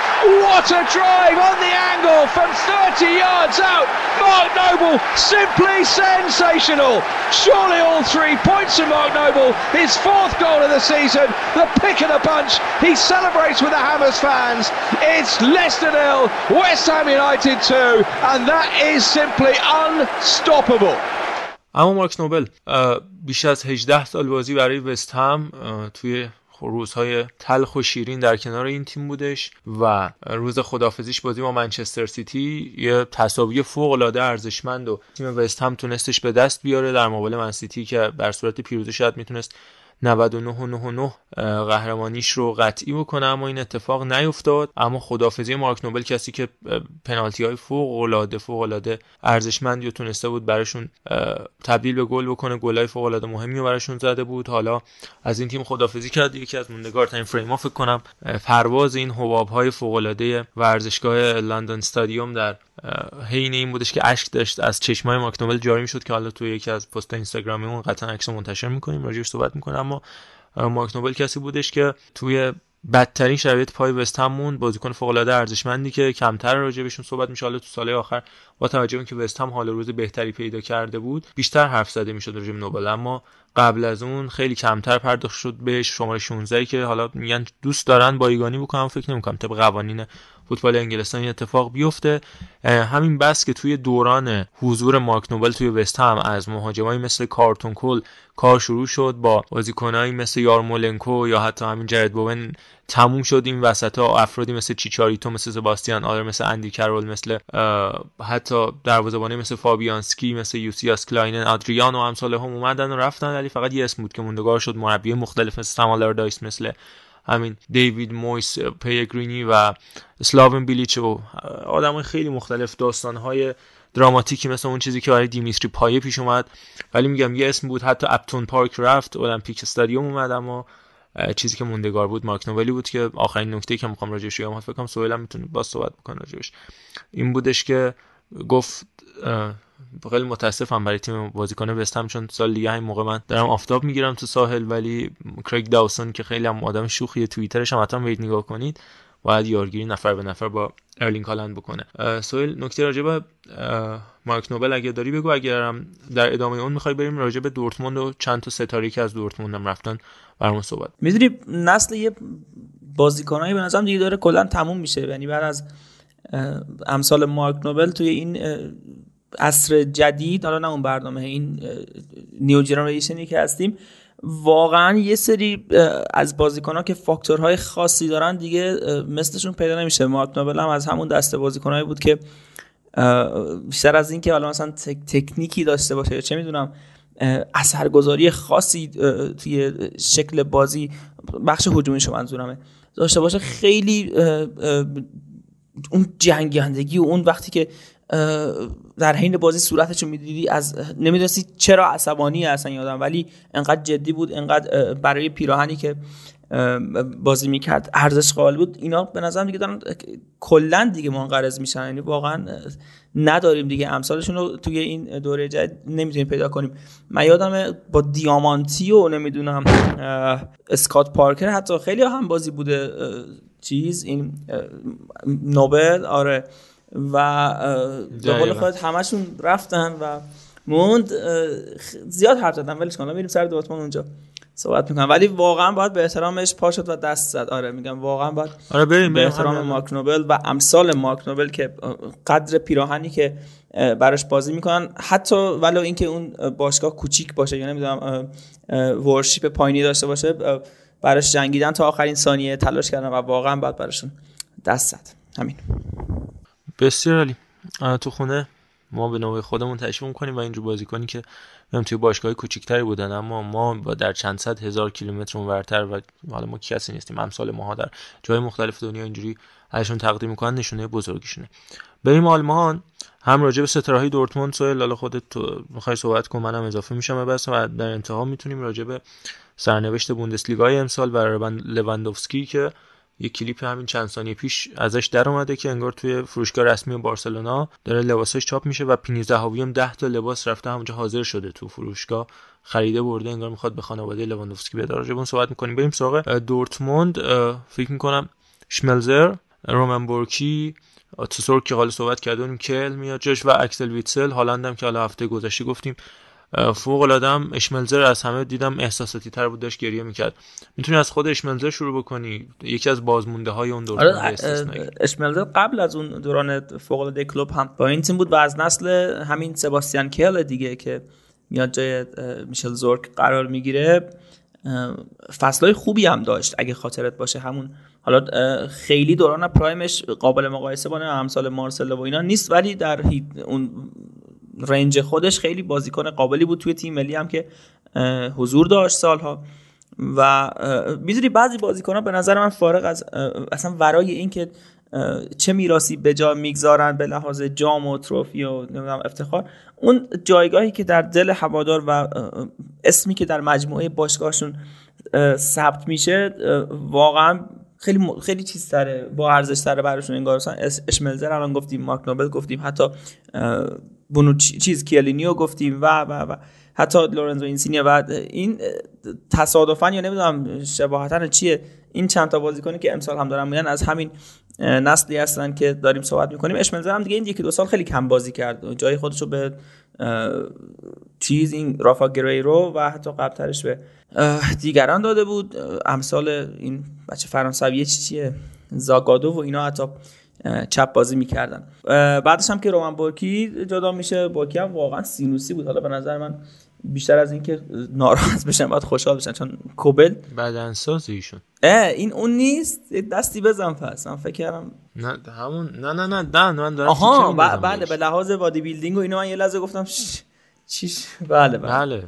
What a drive on the angle from 30 yards out. Mark Noble simply sensational. Surely all three points to Mark Noble his fourth goal of the season the pick of the punch. He celebrates with the Hammers fans. It's Leicester nil West Ham United 2 and that is simply unstoppable اما مارک نوبل بیش از 18 سال بازی برای وست هم توی روزهای تلخ و شیرین در کنار این تیم بودش و روز خدافزیش بازی با منچستر سیتی یه تساوی فوق العاده ارزشمند و تیم وست هم تونستش به دست بیاره. در مقابل من سیتی که بر صورت پیروزی شاید می‌تونست 99 و 99 قهرمانیش رو قطعی بکنه اما این اتفاق نیفتاد. اما خدافزی مارک نوبل کسی که پنالتی های فوق العاده فوق العاده ارزشمندی تونسته بود براشون تبدیل به گل بکنه گلای فوق العاده مهمی رو براشون زده بود. حالا از این تیم خدافزی کرد. یکی از موندگار ترین فریم فکر کنم پرواز این حباب های فوق العاده ورزشگاه لندن استادیوم در حین این بودش که اشک داشت. از چشمای مارک نوبل جاری می‌شد که حالا توی یکی از پست اینستاگرامیمون قطعا عکس منتشر می‌کنیم. راجعش صحبت می‌کنم. مارک نوبل کسی بودش که توی بدترین شرایط پای وست هم موند بازیکن فوق العاده ارزشمندی که کمتر راجع بهشون صحبت میشه حالا تو سال آخر توجه به که وست هم حال روز بهتری پیدا کرده بود بیشتر حرف زده می‌شد به نوبل. اما قبل از اون خیلی کمتر پرداخت شد بهش شماره 16 که حالا میگن دوست دارن بایگانی بکنم فکر نمی‌کنم طبق قوانین فوتبال انگلستان این اتفاق بیفته. همین بس که توی دوران حضور مارک نوبل توی وست هم از مهاجمایی مثل کارتون کل کار شروع شد با بازیکنایی مثل یارمولنکو یا حتی همین جرد بوون تموم شد این وسط ها افرادی مثل چیچاریتو مثل سباستیان آلر مثل اندی کرول مثل حتی دروازه‌بانی مثل فابیانسکی مثل یوسی یاسکلاینن آدریان و امثال هم اومدن و رفتن ولی فقط یه اسم بود که موندگار شد مربی مختلف مثل سم آلاردایس مثل همین دیوید مویس پلگرینی و سلاون بیلیچ و آدم خیلی مختلف داستانهای دراماتیکی مثل اون چیزی که برای دیمیتری پایه پیش اومد. ولی میگم یه اسم بود حتی اپتون پارک رفت المپیک استادیوم اومد اما چیزی که موندگار بود مارک نوبلی بود که آخرین نکته که می‌خوام راجعش بگم فکر کنم سویلم می‌تونه باز صحبت بکنه راجعش. این بودش که گفت خیلی متاسفم برای تیم بازیکن وستهم چون سال دیگه همین موقع من دارم آفتاب می‌گیرم تو ساحل ولی کریگ داوسون که خیلی هم آدم شوخیه توییترش هم حتما برید نگاه کنید. باید یارگیری نفر به نفر با ارلینگ هالند بکنه. سهیل نکته راجع به مارک نوبل اگه داری بگو اگرم در ادامه اون می‌خوای بریم راجع به دورتموند و چند تا ستاره که از دورتموند هم رفتن برامون صحبت می‌دونی نسل یه بازیکنایی به نظرم دیگه داره کلا تموم میشه. یعنی بعد از امثال مارک نوبل توی این عصر جدید حالا نه اون برنامه این new generation ی که هستیم واقعا یه سری از بازیکن که فاکتورهای خاصی دارن دیگه مثلشون پیدا نمیشه. مارک نوبل هم از همون دسته بازیکنهایی بود که بیشتر از اینکه حالا مثلا تکنیکی داشته باشه چه می‌دونم اثرگذاری خاصی توی شکل بازی بخش هجومیشو منظورمه. داشته باشه خیلی اون جنگندگی و اون وقتی که در حین بازی صورتش رو می‌دیدی از نمی‌دونستی چرا عصبانی اصلا یادم ولی انقدر جدی بود انقدر برای پیراهنی که بازی می‌کرد ارزش قائل بود. اینا به نظرم دیگه دارن کلا دیگه منقرض میشن. یعنی واقعا نداریم دیگه. امثالشون رو توی این دوره جدید نمی‌تونیم پیدا کنیم. من یادم با دیامانتی و نمی‌دونم اسکات پارکر حتی خیلی هم بازی بوده چیز این نوبل آره. و به قول خودت همشون رفتن و موند زیاد حرف زدم ولش کن میریم سر دورتموند اونجا صحبت می‌کنم. ولی واقعا باید به احترامش پا شد و دست زد. آره میگم واقعا باید آره بریم به احترام مارک نوبل و امثال مارک نوبل که قدر پیراهنی که براش بازی می‌کنن. حتی ولو اینکه اون باشگاه کوچیک باشه یا نمی‌دونم ورشیپ پایینی داشته باشه براش جنگیدن تا آخرین ثانیه تلاش کردن و واقعا باید براشون دست زد. همین. بسیار عالی. تو خونه ما به نوع خودمون تشویق کنیم و اینجور بازی کنی که هم توی باشگاه کوچیکتری بودن اما ما با در چند صد هزار کیلومتر اونورتر و حالا ما کسی نیستیم امثال ماها در جای مختلف دنیا اینجوری ازشون تقدیم می‌کنن نشونه بزرگیشونه بریم آلمان هم راجع به ستاره دورتموند. سوال لالا خودت تو می‌خوای صحبت کن منم اضافه میشم بس و در انتها می‌تونیم راجع به سرنوشت بوندسلیگای امسال و لواندوفسکی که یه کلیپ همین چند ثانیه پیش ازش در اومده که انگار توی فروشگاه رسمی بارسلونا داره لباسش چاپ میشه و پینی زهاوی هم 10 تا لباس رفته همونجا حاضر شده تو فروشگاه. خریده برده انگار می‌خواد به خانواده لواندوفسکی بده. راجع صحبت می‌کنیم. بریم سراغ دورتموند. فکر می‌کنم شملزر رومن بورکی تسور که حالا صحبت کردیم کوبل میاد جاش و اکسل ویتسل. هالندم که حالا هفته گذشته گفتیم فوق العاده اشملزر از همه دیدم احساساتی تر بود داشت گریه می‌کرد. می‌تونی از خود اشملزر شروع بکنی؟ یکی از بازمونده های اون دوران آره اشملزر قبل از اون دوران فوق العاده کلوب هم با این تیم بود و از نسل همین سباستیان کل دیگه که میاد جای میشل زورک قرار می‌گیره فصلهای خوبی هم داشت اگه خاطرت باشه. همون حالا خیلی دوران پرایمش قابل مقایسه با امثال مارسلو و اینا نیست ولی در اون رنج خودش خیلی بازیکن قابلی بود توی تیم ملی هم که حضور داشت سالها. و می‌دونی بعضی بازیکن ها به نظر من فارغ از اصلا ورای این که چه میراسی به جا می‌گذارن به لحاظ جام و تروفی و نمی‌دونم افتخار اون جایگاهی که در دل هوادار و اسمی که در مجموعه باشگاهشون ثبت میشه واقعا خیلی خیلی چیز تره با ارزش تره براشون انگار. مثلا اشملزر الان گفتیم مارک نوبل گفتیم حتی بونوچی و کیلینی و گفتیم و و و حتی لورنزو اینسینیا و این تصادفا یا نمی‌دونم شباهتا چیه؟ این چند تا بازیکنی که امسال هم دارن میان از همین نسلی هستن که داریم صحبت می‌کنیم. اشملزر هم دیگه این یکی دو سال خیلی کم بازی کرد. جای خودش رو به چیز این رافا گریرو و حتی قبلترش به دیگران داده بود. امثال این بچه فرانسوی چی چیه؟ زاگادو و اینا. حتی چپ بازی می‌کردن. بعدش هم که رومن بورکی جدا میشه بورکی هم واقعا سینوسی بود. حالا به نظر من بیشتر از اینکه ناراحت بشن باید خوشحال بشن چون کوبل بدنساز ایشون این اون نیست. دستی بزن پس. من فکر کردم نه همون نه نه نه نه من دارم آها بله به لحاظ body building و اینو من یه لحظه گفتم چیش؟ بله. بله, بله.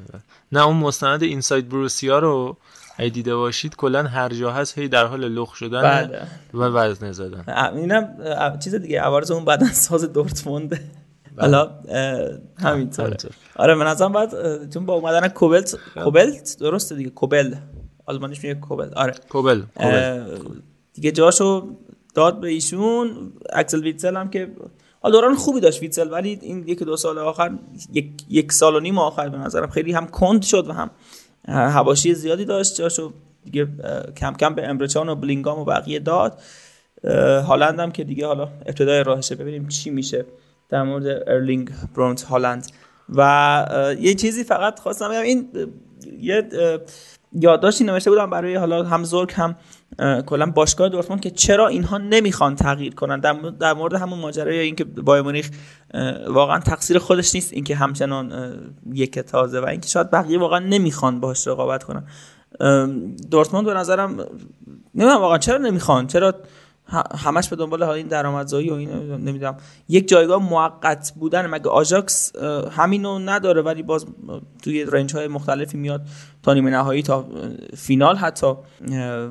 نه اون مستند Inside Borussia رو اگه دیده باشید کلا هر جا هست هی در حال لخ شدن بله. و وزن زدن. اینم چیز دیگه عوارض اون بدن ساز دورتموند. حالا همینطور. آره من ازم بعد چون با اومدن کوبلت کوبلت درسته دیگه کوبل. آلمانیش میگه کوبل. آره. کوبل دیگه جاشو داد به ایشون. اکسل ویتسل هم که دوران خوبی داشت ویتسل ولی این یک دو سال آخر یک, یک سال و نیم آخر به نظرم خیلی هم کند شد و هم هواشی زیادی داشت جاشو دیگه کم کم به امبرچان و بلینگام و بقیه داد. هالند هم که دیگه حالا ابتدای راهشه ببینیم چی میشه در مورد ارلینگ برونت هالند. و یه چیزی فقط خواستم بگم این یه یادداشتی نوشته بودم برای حالا هم زورک هم کلا باشگاه دورتموند که چرا اینها نمی‌خوان تغییر کنن؟ در مورد همون ماجرای اینکه بایر مونیخ واقعا تقصیر خودش نیست اینکه همچنان یک تازه و اینکه شاید بقیه واقعا نمی‌خوان باش رقابت کنن. دورتموند به نظرم نمی‌دونم واقعا چرا نمی‌خوان؟ چرا همش به دنبال این درآمدزایی و این نمی‌دونم. یک جایگاه موقت بودن مگه آژاکس همینو نداره ولی باز توی رنج های مختلفی میاد تا نیمه نهایی تا فینال حتی.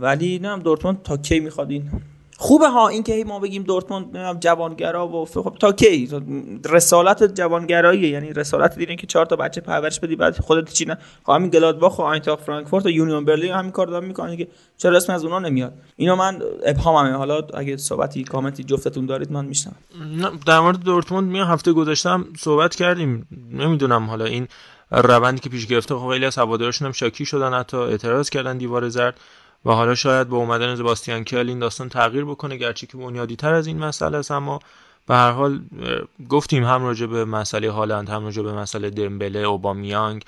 ولی نه دورتموند تا کی می‌خواد این خوبه ها این که ما بگیم دورتموند جوانگرا و خب تا کی؟ رسالت جوانگرایی یعنی رسالت دیگه که چهار تا بچه پرورش بدی بعد خودت چی نه؟ خب همین گلادباخ و آینتراخت فرانکفورت و یونیون برلین همین کار دارن می‌کنن. که چرا اسم از اونها نمیاد؟ اینو من ابهاممه. حالا اگه صحبتی کامنتی جفتتون دارید من میشنم در مورد دورتموند می هفته گذاشتم صحبت کردیم. نمی‌دونم حالا این روندی که پیش گرفته خب خیلی از هوادارشون هم شاکی شدن حتی اعتراض کردن دیوار زرد. و حالا شاید با اومدن زباستیان کل این داستان تغییر بکنه گرچه که بنیادی تر از این مسئله است اما به هر حال گفتیم هم راجع به مسئله هالند هم راجع به مسئله دمبله اوبامیانگ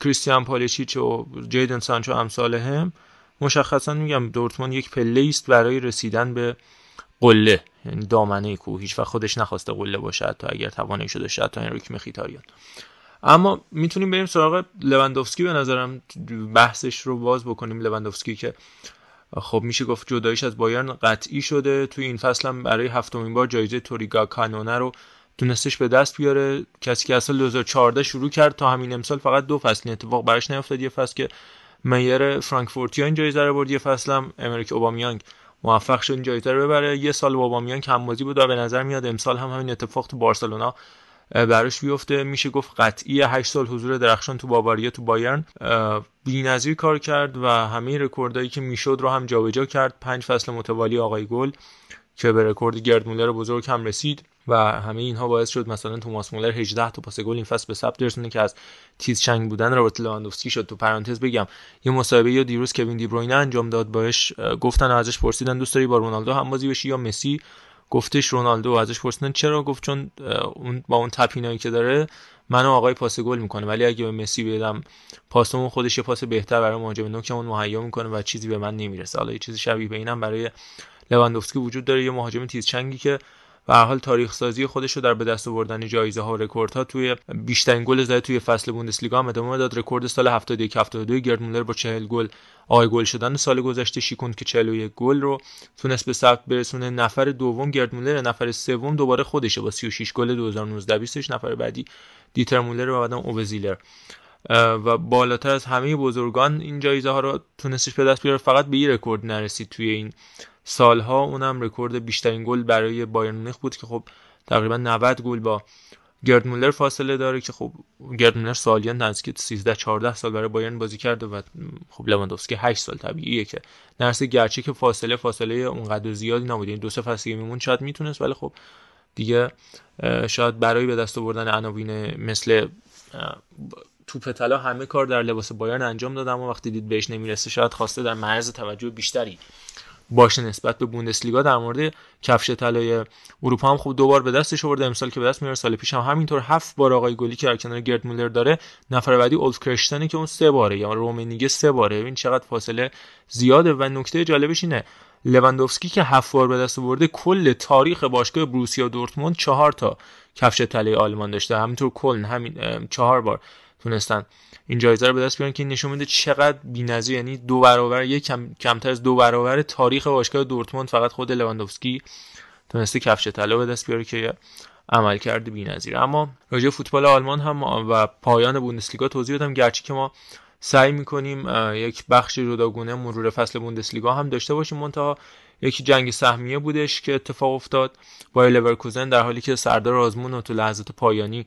کریستیان پالیچیچ و جیدن سانچو امثال هم مشخصا میگم دورتموند یک پله است برای رسیدن به قله یعنی دامنه کوه. هیچ و خودش نخواسته قله باشه تا اگر توانایی شده شاید تا این ریک مخیتاریان اما می‌تونیم بریم سراغ لوندوفسکی به نظرم. بحثش رو باز بکنیم. لوندوفسکی که خب میشه گفت جدایش از بایرن قطعی شده. توی این فصل هم برای هفتمین بار جایزه توریگا کانونه رو تونستش به دست بیاره. کسی که اصلا 2014 شروع کرد تا همین امسال فقط دو فصل. اتفاق براش نیفتاد. یه فصل که میر فرانکفورتیا این جایزه رو برد. یه فصل هم امریک اوبامیانگ موفق شد این جایزه رو ببره. یه سال اوبامیانگ کم بازی بود و به نظر میاد امسال هم همین اتفاق تو بارسلونا براش بیفته. میشه گفت قطعی 8 سال حضور درخشان تو باواریا تو بایرن. بی‌نظیر کار کرد و همه رکوردایی که می‌شد رو هم جابجا کرد. پنج فصل متوالی آقای گل که به رکورد گرد مولر بزرگ هم رسید و همه اینها باعث شد مثلا توماس مولر 18 تا پاس گل این فصل به ثبت برسونه که از تیز چنگ بودن رابرت لواندوفسکی شد. تو پرانتز بگم یه مصاحبه یا دیروز کوین دی انجام داد. باش گفتن ازش پرسیدن دوست داری با رونالدو هم بازی بشی یا مسی؟ گفتش رونالدو ازش پرسیدن چرا گفت؟ چون اون با اون tap-in ایی که داره منو آقای پاس گل می‌کنه. ولی اگه به مسی بدم پاسمون خودش یه پاس بهتر برای مهاجم نوکمون مهیا می‌کنه و چیزی به من نمی‌رسه. حالا یه چیزی شبیه به اینم برای لواندوفسکی وجود داره. یه مهاجم تیز چنگی که به هر حال تاریخ سازی خودش رو در به دست آوردن جایزه ها و رکورد ها توی بیشترین گل زده توی فصل بوندسلیگا هم ادامه داد. رکورد سال 71 72 گرد مولر با 40 گل آقای گل شدن سال گذشته شکوند که 41 گل رو تونست به ثبت برسونه. نفر دوم گرد مولر نفر سوم دوباره خودشه با 36 گل 2019 20 نفر بعدی دیتر مولر و بعدم اووه زیلر و بالاتر از همه بزرگان این جایزه ها رو تونستش به دست بیاره. فقط به یه رکورد نرسید توی این سالها. اونم رکورد بیشترین گل برای بایرن مونیخ بود که خب تقریبا 90 گل با گرد مولر فاصله داره که خب گرد مولر سالیان نزدیک 13 14 سال برای بایرن بازی کرده و خب لواندوفسکی 8 سال طبیعیه که نرسه گرچه که فاصله فاصله اونقدر زیادی نبود این دو سه فصل می‌موند شاید می‌تونست ولی خب دیگه شاید برای به دست آوردن عناوین مثل توپ طلا همه کار در لباس بایرن انجام داد اما وقتی دید بهش نمی‌رسه شاید خواسته در معرض توجه بیشتری باشه نسبت به بوندسلیگا. در مورد کفش طلای اروپا هم خوب دوبار به دستش آورده امسال که به دست میاره سال پیش هم همینطور هفت بار آقای گلی که در کنار گرد مولر داره نفر بعدی اولف کرشتنه که اون سه باره یا رومنیگه سه باره. این چقدر فاصله زیاده و نکته جالبش اینه لواندوفسکی که هفت بار به دست آورده کل تاریخ باشگاه بروسیا دورتموند چهار تا کفش طلای آلمان داشته. همینطور کلن همین چهار بار. تونستن این جایزه رو به دست بیارن که نشون میده چقدر بی‌نظیر. یعنی دو برابر یک کم، کمتر از دو برابر تاریخ باشگاه دورتموند فقط خود لواندوفسکی تونسته کفش طلا به دست بیاره که عمل کرده بی‌نظیر. اما راجع فوتبال آلمان هم و پایان بوندسلیگا توضیح بدم گرچه که ما سعی می‌کنیم یک بخش جداگونه مرور فصل بوندسلیگا هم داشته باشیم. منتها یکی جنگ سهمیه بودش که اتفاق افتاد. بایر لورکوزن در حالی که سردار آزمون تو لحظات پایانی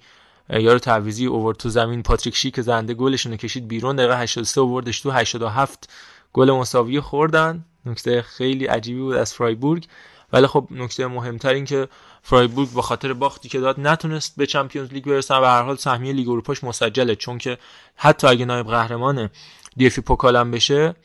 یارو تعویضی اوورد تو زمین. پاتریک شیک زننده گلشون کشید بیرون. دقیقه 83 اووردش تو 87 گل مساوی خوردن. نکته خیلی عجیبی بود از فرایبورگ. ولی خب نکته مهمتر این که فرایبورگ به خاطر باختی که داد نتونست به Champions League برسه و هر حال سهمیه لیگ اروپاش مسجله. چون که حتی اگه نایب قهرمان DFB-Pokal م بشه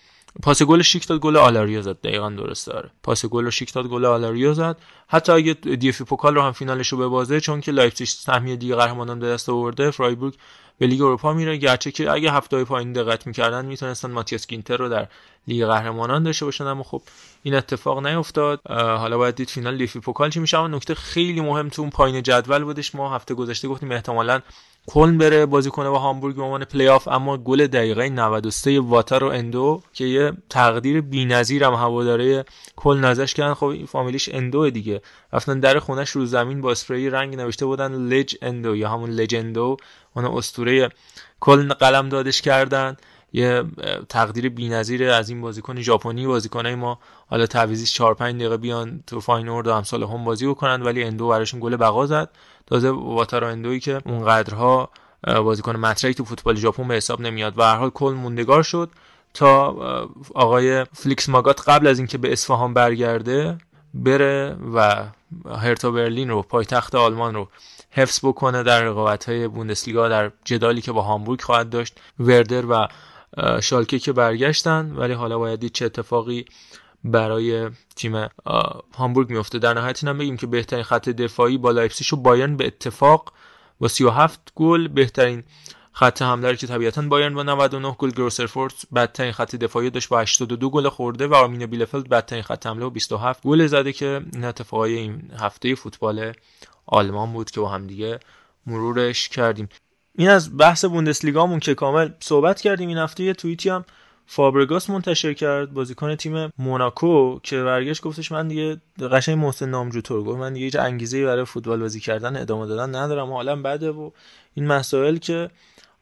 پاس گل شیک داد گل آلاریو زد. دقیقا درست داره پاس گل رو شیک داد گل آلاریو زد. حتی اگه DFB-Pokal رو هم فینالش رو ببازه چون که لایپزیگ سهمیه لیگ قهرمانان به دست آورده فرایبورگ به لیگ اروپا میره. گرچه که اگه هفته پایین دقت می‌کردن می‌تونستن ماتیاس گینتر رو در لیگ قهرمانان داشته باشن اما خب این اتفاق نیفتاد. حالا باید دید فینال DFB-Pokal چی میشه اما نکته خیلی مهم تو اون پایین جدول بودش. ما هفته گذشته گفتیم احتمالاً کلن بره بازی کنه با هامبورگ به عنوان پلی آف اما گل دقیقه 93 واتارو اندو که یه تقدیر بی‌نظیر هم هوادارا کلا ازش کردن. خب این فامیلیش اندو دیگه. رفتن در خونش رو زمین با اسپری رنگ نوشته بودن Leg Endo یا همون Legendo اون اسطوره کلا قلمدادش کردن. یه تقدیر بی‌نظیر از این بازیکن ژاپنی. بازیکنای ما حالا تعویضی 4 5 دقیقه بیان تو فاینورد و امثالهم بازی بکنن ولی اندو براشون گل بقا زد. تازه واتارا اندویی که اونقدرها بازیکن مطرحی تو فوتبال ژاپن به حساب نمیاد. و هر حال کل موندگار شد تا آقای فلیکس ماگات قبل از اینکه به اصفهان برگرده بره و هرتا برلین رو پایتخت آلمان رو حفظ بکنه در رقابت های بوندسلیگا در جدالی که با هامبورگ خواهد داشت وردر و شالکه که برگشتن. ولی حالا باید چه اتفاقی برای تیم هامبورگ میفته در نهایت اینم بگیم که بهترین خط دفاعی با لایپزیگ و بایرن به اتفاق با 37 گل بهترین خط حمله که طبیعتا بایرن با 99 گل گرویترفورت بدترین خط دفاعی داشت با 82 گل خورده و آرمین بیلفلد بدترین خط حمله با 27 گل زده که این اتفاقای این هفته فوتبال آلمان بود که با هم دیگه مرورش کردیم. این از بحث بوندسلیگامون که کامل صحبت کردیم این هفته. یه توییتی هم فابرگاس منتشر کرد بازیکن تیم موناکو که برگشت گفتش من دیگه قشنگ محسن نامجو طور گفت من دیگه هیچ انگیزه برای فوتبال بازی کردن ادامه دادن ندارم حالا بده و این مسائل که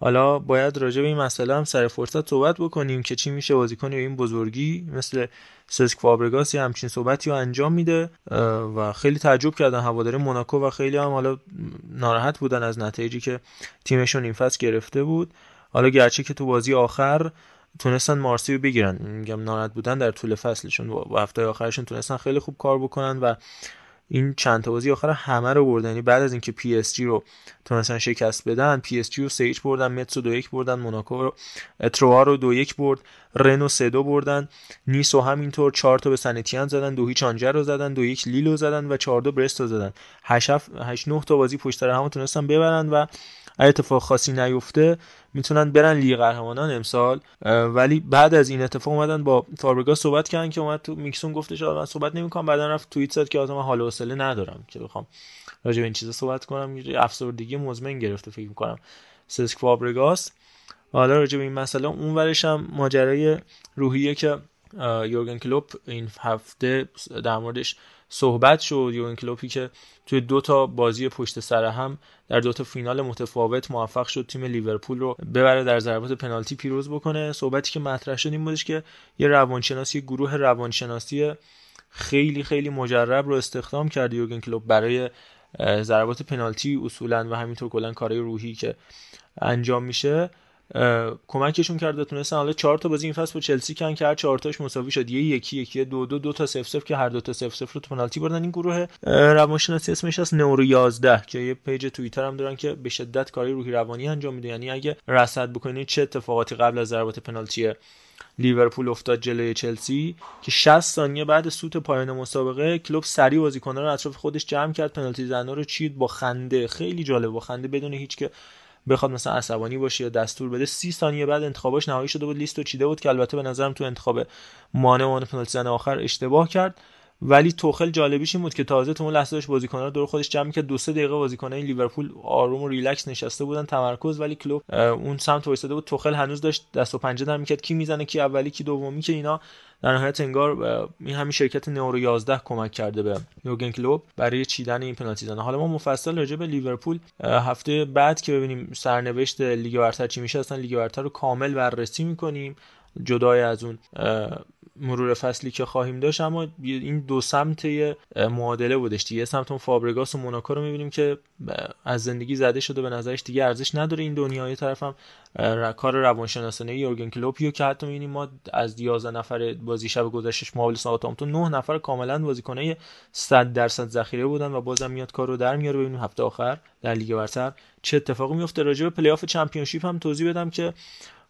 حالا باید راجع به این مسئله هم سر فرصت صحبت بکنیم که چی میشه بازیکن این بزرگی مثل سسک فابرگاس یه همچین صحبتی رو انجام میده و خیلی تعجب کردن هواداری موناکو و خیلی هم حالا ناراحت بودن از نتایجی که تیمشون این فصل گرفته بود. حالا گرچه که تو بازی آخر تونستن مارسی رو بگیرن. میگم ناراحت بودن در طول فصلشون و هفته آخرشون تونستن خیلی خوب کار بکنن و این چند تا بازی آخر همه رو بردن. یعنی بعد از اینکه پی اس جی رو تونستن شکست بدن پی اس جی رو سه بردن متس رو دو یک بردن موناکو رو تروا رو دو یک برد رنو سه دو بردن نیس و همینطور چهار تا به سنت اتین زدن دو هیچ آنژه رو زدن دو یک لیلو زدن و چهار دو برست رو زدن. هشت هشت نه تا بازی پشت سر هم تونستن ببرن و اتفاق خاصی نیفته. می‌تونن برن لیگ قهرمانان امسال. ولی بعد از این اتفاق اومدن با فابرگاس صحبت کردن که اومد تو mixed zone گفتش من صحبت نمی‌کنم. بعدا رفت توییت زد که آدم حال و حوصله ندارم که بخوام راجع به این چیزا صحبت کنم. افسردگی مزمن گرفته فکر می‌کنم. سسک فابرگاس حالا راجع به این مسئله اون ورش هم ماجرای روحیه که یورگن کلوپ این هفته در موردش صحبت شد. یورگن کلوپی که توی دو تا بازی پشت سر هم در دو تا فینال متفاوت موفق شد تیم لیورپول رو ببره در ضربات پنالتی پیروز بکنه. صحبتی که مطرح شد این بودش که یه روانشناسی گروه روانشناسی خیلی خیلی مجرب رو استخدام کرد یورگن کلوپ برای ضربات پنالتی اصولا و همینطور کلا کارهای روحی که انجام میشه. کمکشون کرده تونستن حالا چهار تا بازی این فصل با چلسی کرد که هر چهار تاش مساوی شد. یه یکی یکی دو دو دو تا صفر صفر که هر دو تا صفر صفر رو تو پنالتی بردن. این گروه روانشناسی اسمش هست neuro11 که یه پیج توییتر هم دارن که به شدت کارای روحی روانی انجام میده. یعنی اگه رصد بکنید چه اتفاقاتی قبل از ضربات پنالتی لیورپول افتاد جلوی چلسی؟ که 60 ثانیه بعد سوت پایان مسابقه کلوپ سری بازیکن‌ها رو اطراف خودش جمع کرد. پنالتی زنا رو چید با خنده. خیلی جالب. با خنده بدون هیچ که بخواد مثلا عصبانی باشه یا دستور بده سی ثانیه بعد انتخاباش نهایی شده بود لیستو چیده بود که البته به نظرم تو انتخاب مانه پنالتی زن آخر اشتباه کرد. ولی توخل جالبیش این بود که تازه تو اون لحظه داشت بازیکن‌ها دور خودش جمع کرد دو سه دقیقه بازیکن‌های لیورپول آروم و ریلکس نشسته بودن تمرکز ولی کلوپ اون سمت وایساده بود. توخل هنوز داشت دست و پنجه نرم می‌کرد. کی می‌زنه کی اولی کی دومی که اینا در نهایت انگار این همین شرکت نورو 11 کمک کرده به یوگن کلوب برای چیدن این پنالتی زنه حالا ما مفصل راجع به لیورپول هفته بعد که ببینیم سرنوشت لیگ برتر چی میشه اصلا لیگ برتر رو کامل بررسی می‌کنیم. جدای از اون مرور فصلی که خواهیم داشت اما این دو سمت معادله بودش دیگه. سمت اون فابرگاس و موناکو رو می‌بینیم که از زندگی زده شده به نظرش دیگه ارزش نداره. این دنیا یه طرف هم کار روانشناسانه یورگن کلوپیو که حتی می‌بینیم ما از 11 نفر بازی شب گذشتش مقابل ساوثهامپتون 9 نفر کاملا بازیکنای 100 درصد ذخیره بودن و بازم میاد کار رو در میاره. ببینیم هفته آخر در لیگ برتر چه اتفاقی میفته راجع به پلی آف چمپیونشیپ هم توضیح بدم که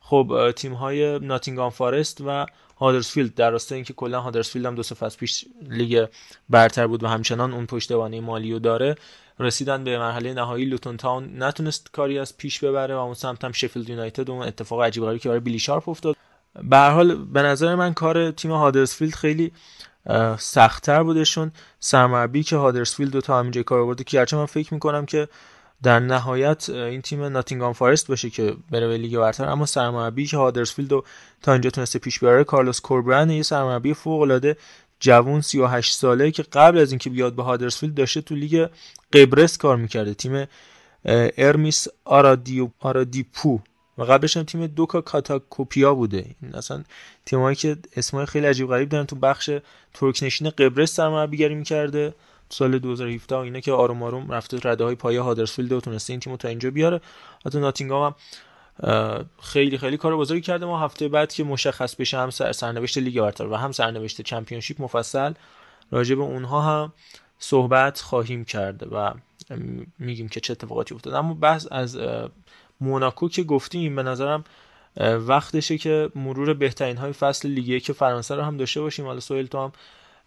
خب تیم های ناتینگام فارست و هادرسفیلد در راستای اینکه کلا هادرسفیلد هم دو سه فصل پیش لیگ برتر بود و همچنان اون پشتوانه مالی رو داره رسیدن به مرحله نهایی لوتون تاون نتونست کاری از پیش ببره و اون سمت هم شفیلد یونایتد اون اتفاق عجیب غریبی که برای بیلی شارپ افتاد. به هر حال به نظر من کار تیم هادرسفیلد خیلی سختتر بودشون. سرمربی که هادرسفیلد دو تا همینجا کار آورده که من فکر می‌کنم که در نهایت این تیم ناتینگام فارست باشه که بره به لیگ برتر. اما سرمربی که هادرسفیلد رو تا اینجا تونسته پیش بیاره کارلوس کوربرن یه سرمربی فوق العاده جوون 38 ساله که قبل از اینکه بیاد به هادرسفیلد داشته تو لیگ قبرس کار می‌کرده. تیم ارمیس آرادیو آرادیپو. و قبلش هم تیم دوکا کاتاکوپیا بوده. این اصلا تیمایی که اسمای خیلی عجیب غریب دارن تو بخش ترکنشین قبرس سرمربیگری می‌کرده. سال 2017 اینا که آروم آروم رفته رده های پایه هادرسفیلد و تونسته این تیمو تا اینجا بیاره. حتی ناتینگهام هم خیلی خیلی کار بزرگی کرده. ما هفته بعد که مشخص بشه هم سرنوشت لیگ برتر و هم سرنوشت چمپیونشیپ مفصل راجع به اونها هم صحبت خواهیم کرد و میگیم که چه اتفاقاتی افتاد اما بحث از موناکو که گفتیم به نظرم وقتشه که مرور بهترین های فصل لیگ که فرانسه رو هم داشته باشیم. حالا سویل تو هم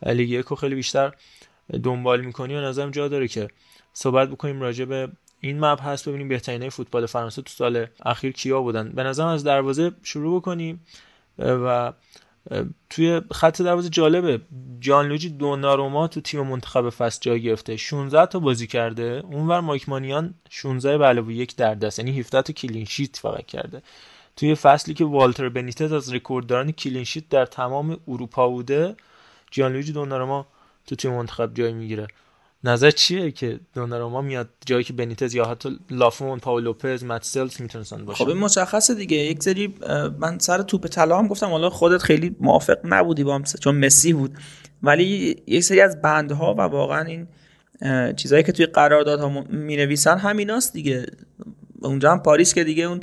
لیگ یک خیلی بیشتر دنبال می‌کنی و نظرم جا داره که صحبت بکنیم راجع به این مبحث ببینیم بهترین فوتبال فرانسه تو سال اخیر کیا بودن. به نظرم از دروازه شروع بکنیم و توی خط دروازه جالبه. جانلوجی دوناروما تو تیم منتخب فصل جای گرفته. 16 تا بازی کرده. اونور مایک مانیان 16 به علاوه یک در دست. یعنی 17 تا کلین شیت فقط کرده. توی فصلی که والتر بنیتز از رکوردداران کلین شیت در تمام اروپا بوده. جانلوجی دوناروما تو تیم منتخب جای می‌گیره. نظر چیه که دوناروما میاد جایی که بنیتز یا حتی لافون پاول لوپز ماتسلز می‌تونستن باشن؟ خب مشخصه دیگه. یک سری من سر توپ طلا هم گفتم حالا خودت خیلی موافق نبودی با هم چون مسی بود. ولی یک سری از بندها و واقعا این چیزهایی که توی قراردادها می نویسن همیناست دیگه. اونجا هم پاریس که دیگه اون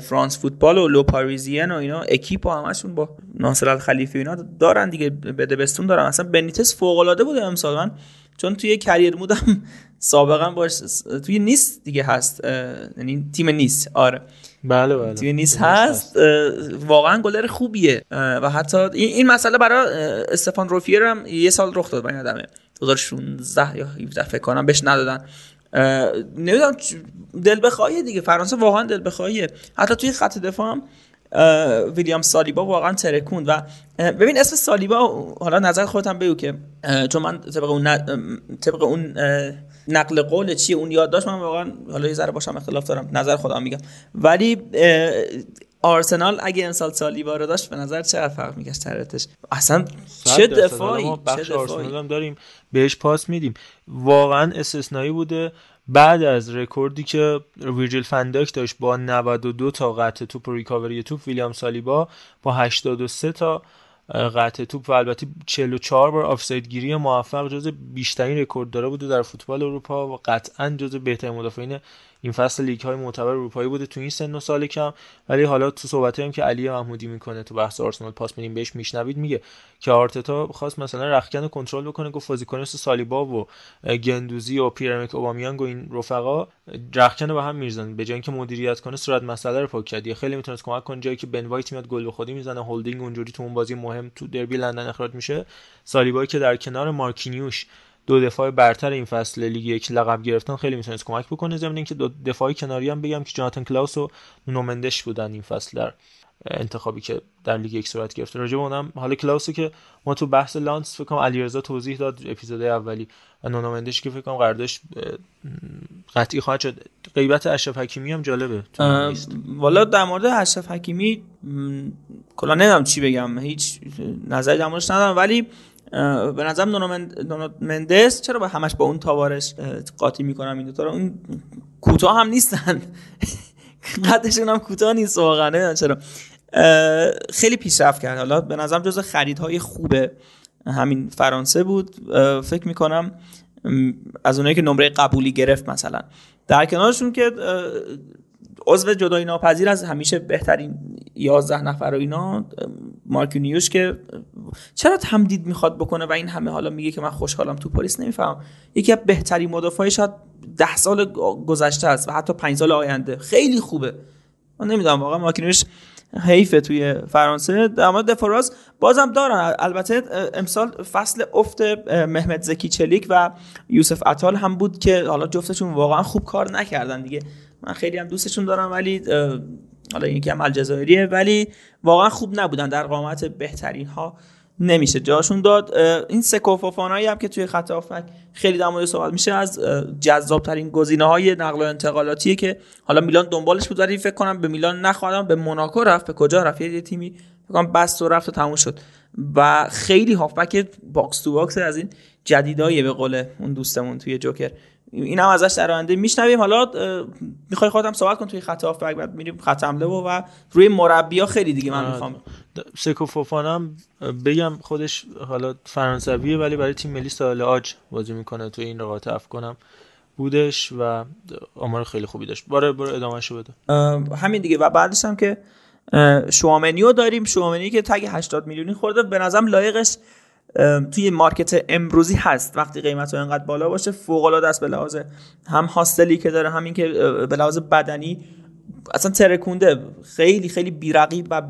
فرانس فوتبال و لو پاریزین و اینا اکیپ و همشون با ناصر الخلیفی اینا دارن دیگه بده بستون دارن. اصلا بنیتس فوق العاده بوده امسال. من چون توی کریر مودم سابقا باش توی نیست دیگه هست. یعنی تیم نیست آره. بله بله. تیم نیست هست. واقعا گلر خوبیه. و حتی این مسئله برای استفان روفیر هم یه سال رخ داد من یادمه. 2016 یا 17 فکر کنم بهش ندادن. نمی‌دونم دل بخواهیه دیگه. فرانسه واقعا دل بخواهیه. حتی توی خط دفاع هم ویلیام سالیبا واقعا ترکوند و ببین اسم سالیبا حالا نظر خودتم بگو که چون من طبق اون طبق اون نقل قول چیه اون یادداشت من واقعا حالا یه ذره باشم اختلاف دارم نظر خودم میگم. ولی آرسنال اگه امسال سالیبا رو داشت به نظر چه فرق میکشت ترتش اصلا چه دفاعی بخش آرسنال هم داریم بهش پاس میدیم. واقعا استثنایی بوده. بعد از رکوردی که ویرجیل فنداک داشت با 92 تا قطع توپ و ریکاوری توپ ویلیام سالیبا با 83 تا قطع توپ و البته 44 بار آفساید گیری موفق جز بیشترین رکورد داره بوده در فوتبال اروپا و قطعا جز بهترین مدافعین این فصل لیگ های معتبر اروپایی بوده تو این سن و سال کم ولی حالا تو صحبت هم که علی محمودی می‌کنه تو بحث آرسنال پاس میدیم بهش میشنوید میگه که آرتتا خواست مثلا رخکن کنترل بکنه گفت بازیکن سالیبا و گندوزی و پیر امریک اوبامیانگ و این رفقا رخکن به هم میرزن به جای اینکه مدیریت کنه صورت مسئله رو پاک کرد. خیلی می‌تونست کمک کنه. جایی که بن وایت میاد گل به خودی می‌زنه هولدینگ اونجوری تو اون بازی مهم تو دربی لندن اخراج میشه. سالیبا که در کنار مارکینیوش دو دفاع برتر این فصل لیگ یک لقب گرفتن خیلی می‌تونست کمک بکنه. ضمن اینکه دو دفاعی کناری هم بگم که جاناتان کلاوس نونو مندش بودن این فصل در انتخابی که در لیگ یک صورت گرفته. راجع به اونم حالا کلاوس که ما تو بحث لانس فکر کنم علیرضا توضیح داد اپیزود اولی و نونو مندش که فکر کنم قراردادش قطعی خواهد شد. غیبت اشرف حکیمی هم جالبه والا در مورد اشرف حکیمی کلا نمی‌دونم چی بگم. هیچ نظری در موردش ندارم. ولی به نظرم نونو مندس چرا با همش با اون تاوارش قاطی می‌کنم این دوتا رو؟ اون کوتاه هم نیستن. قدشون هم کوتاه نیست واقعا چرا. خیلی پیشرفت کرد. حالا به نظرم جز خریدهای خوبه همین فرانسه بود. فکر می‌کنم از اونایی که نمره قبولی گرفت مثلا. در کنارشون که عضو جدایی ناپذیر از همیشه بهترین 11 نفر و اینا مارکینیوش که چرا تمدید می‌خواد بکنه و این همه حالا میگه که من خوشحالم تو پلیس نمیفهم یکی از بهترین مدافعای شاید ده سال گذشته است و حتی پنج سال آینده. خیلی خوبه. من نمی‌دونم واقعا مارکینیوش حیفه توی فرانسه. در مورد دفاراز بازم دارن. البته امسال فصل افت محمد زکی چلیک و یوسف عطال هم بود که حالا جفتشون واقعا خوب کار نکردن دیگه. من خیلی هم دوستشون دارم ولی حالا یکی هم الجزایریه ولی واقعا خوب نبودن. در قامت بهترین ها نمیشه. جاشون داد. این سکوفوفانایی هم که توی خط آفک خیلی در مورد صحبت میشه از جذاب ترین گزینه های نقل و انتقالاتیه که حالا میلان دنبالش بود ولی فکر کنم به میلان نخوادم به موناکو رفت. به کجا رفت؟ یه تیمی فکر کنم بست و رفت و تموم شد. و خیلی هافبک box to box از این جدیدایی به قول اون دوستمون توی جوکر. این هم ازش در آینده میشنویم. حالا می‌خوای خودم صحبت کن توی خط هافبک بعد میریم خط حمله و, و روی مربیا خیلی دیگه من می‌خوام. سکو فوفانام بگم خودش حالا فرانسویه ولی برای تیم ملی ساحل عاج بازی می‌کنه. توی این رقابت آفکانم بودش و آمار خیلی خوبی داشت. آره برو ادامهشو بده. همین دیگه. و بعدش هم که شوامنیو داریم. شوامنی که تگ 80 میلیونی خورده. به نظرم لایقش توی مارکت امروزی هست. وقتی قیمت انقدر بالا باشه فوق العاده است به لحاظ هم هاستلی که داره همین که به لحاظ بدنی. اصلا ترکونده خیلی خیلی بیرقیب و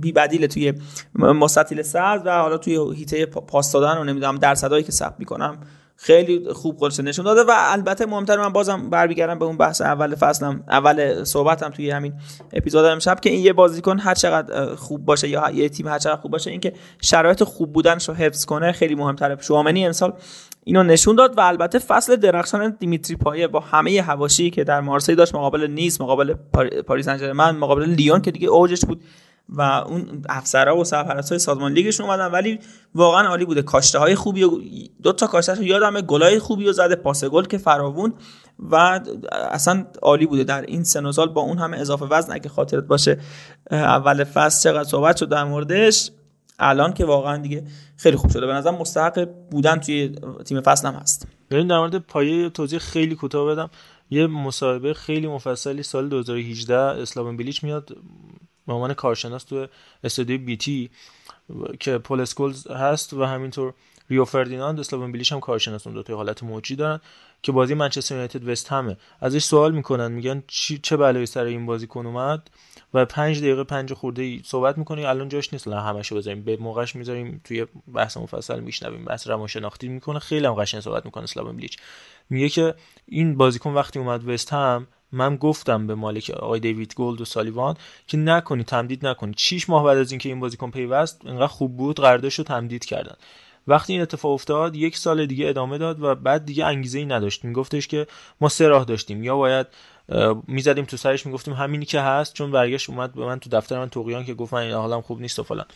بیبدیله توی مستطیل سرد و حالا توی هیته پاس دادن و نمی‌دونم درصدایی که ثبت می‌کنم. خیلی خوب خودش نشون داده و البته مهمتر من بازم برمیگردم به اون بحث اول فصلم اول صحبتم توی همین اپیزود امشب که این یه بازیکن هر چقدر خوب باشه یا یه تیم هر چقدر خوب باشه اینکه شرایط خوب بودنش رو حفظ کنه خیلی مهمتره. شوامنی امسال اینو نشون داد و البته فصل درخشان دیمیتری پایه با همه هواشی که در مارسی داشت مقابل نیس مقابل پاریس سن مقابل لیون که دیگه اوجش بود و اون افسرها و سرپرستای سازمان لیگشون اومدن ولی واقعا عالی بوده. کاشته های خوبی و دو تا کاشته یادم گلای خوبی و زده پاس گل که فراوون و اصلا عالی بوده. در این سن با اون همه اضافه وزن اگه خاطرت باشه اول فصل چقدر صحبت شد در موردش الان که واقعا دیگه خیلی خوب شده. به نظر مستحق بودن توی تیم فصل هم هست. بریم در مورد پایه توضیح خیلی کوتاه بدم. یه مصاحبه خیلی مفصلی سال 2018 اسلام بیلیچ میاد. به عنوان کارشناس تو استودیو بیتی که پول اسکولز هست و همینطور ریو فردیناند اسلاون بیلیش هم کارشناس اون دو تا حالت موجی دارن که بازی منچستر یونایتد وست همه. ازش سوال می‌کنن میگن چه بلایی سر این بازیکن اومد و پنج دقیقه پنج خورده ای صحبت می‌کنی الان جاش نیست. الان همشو بذاریم. به موقعش می‌ذاریم توی بحث مفصل میشنویم بحث روانشناختی می‌کنه. خیلی هم قشنگ صحبت می‌کنه اسلاون بلیچ میگه که این بازیکن وقتی اومد وست هم من گفتم به مالک آقای دیوید گولد و سالیوان که نکنی تمدید نکنی. 6 ماه بعد از اینکه این بازیکن پیوست انقدر خوب بود قراردادش رو تمدید کردن. وقتی این اتفاق افتاد یک سال دیگه ادامه داد و بعد دیگه انگیزه ای نداشت. میگفتش که ما سه راه داشتیم. یا باید می‌زدیم تو سرش می‌گفتیم همینی که هست چون برگشت اومد به من تو دفتر من توقیان که گفت من این حالم خوب نیست و فلان.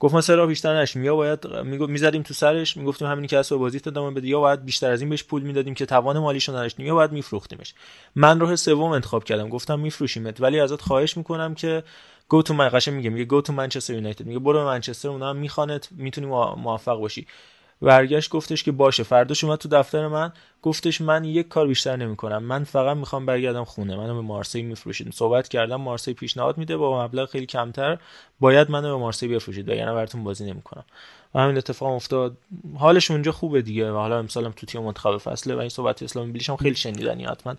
گفت ما سه بیشتر نشیم. یا باید می‌زدیم تو سرش می‌گفتیم همینی که هست بازی ادامه بده یا باید بیشتر از این بهش پول می‌دادیم که توان مالیشو نداشتیم. یا باید میفروختیمش. من راه سوم انتخاب کردم. گفتم میفروشیمت. ولی ازت خواهش می‌کنم که گو تو من قشنگ میگه میگه گو تو منچستر یونایتد میگه برو منچستر اونا هم میخوانت. می‌تونی موفق باشی. برگشت گفتش که باشه فرداش اومد تو دفتر من. گفتش من یک کار بیشتر نمی‌کنم. من فقط می‌خوام برگردم خونه. منو به مارسی میفروشید. صحبت کردم مارسی پیشنهاد میده. با مبلغ خیلی کمتر باید منو به مارسی بفروشید. وگرنه براتون بازی نمی‌کنم. و همین اتفاق افتاد. حالش اونجا خوبه دیگه. و حالا امسالم تو تیم منتخب فصله و این صحبت اسلامی هم خیلی شنیدنی حتما.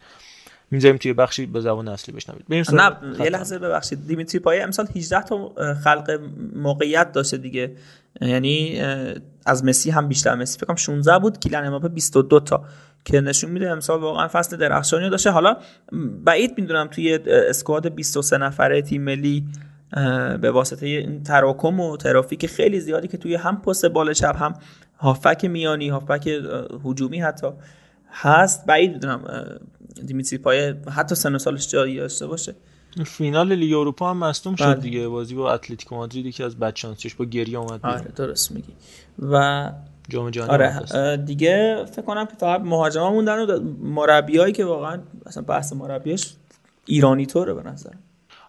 می‌ذاریم توی بخشی به زبان اصلی بشنوید. نه یه لحظه ببخشید. دیمیتری پایه امسال 18 تا خلق موقعیت داشته دیگه. یعنی از مسی هم بیشتر. مسی فکر کنم 16 بود کیلان امباپه 22 تا. که نشون میده امسال واقعا فصل درخشانی داشته. حالا بعید می‌دونم توی اسکواد 23 نفره تیم ملی به واسطه این تراکم و ترافیک خیلی زیادی که توی هم پست بال چپ هم هافک میانی هافک هجومی حتی هست. بعید می‌دونم دیمیتری پای حتی سن و سالش جایی داشته باشه. فینال لیگ اروپا هم مصدوم شد بله. دیگه. بازی با اتلتیکو مادرید که از بدشانسیش با گریه اومد آره درست میگی. و جام جهانی آره دیگه فکر کنم که فقط مهاجما موندن و مربیایی که واقعا اصلا بحث مربیش ایرانی طوره به نظر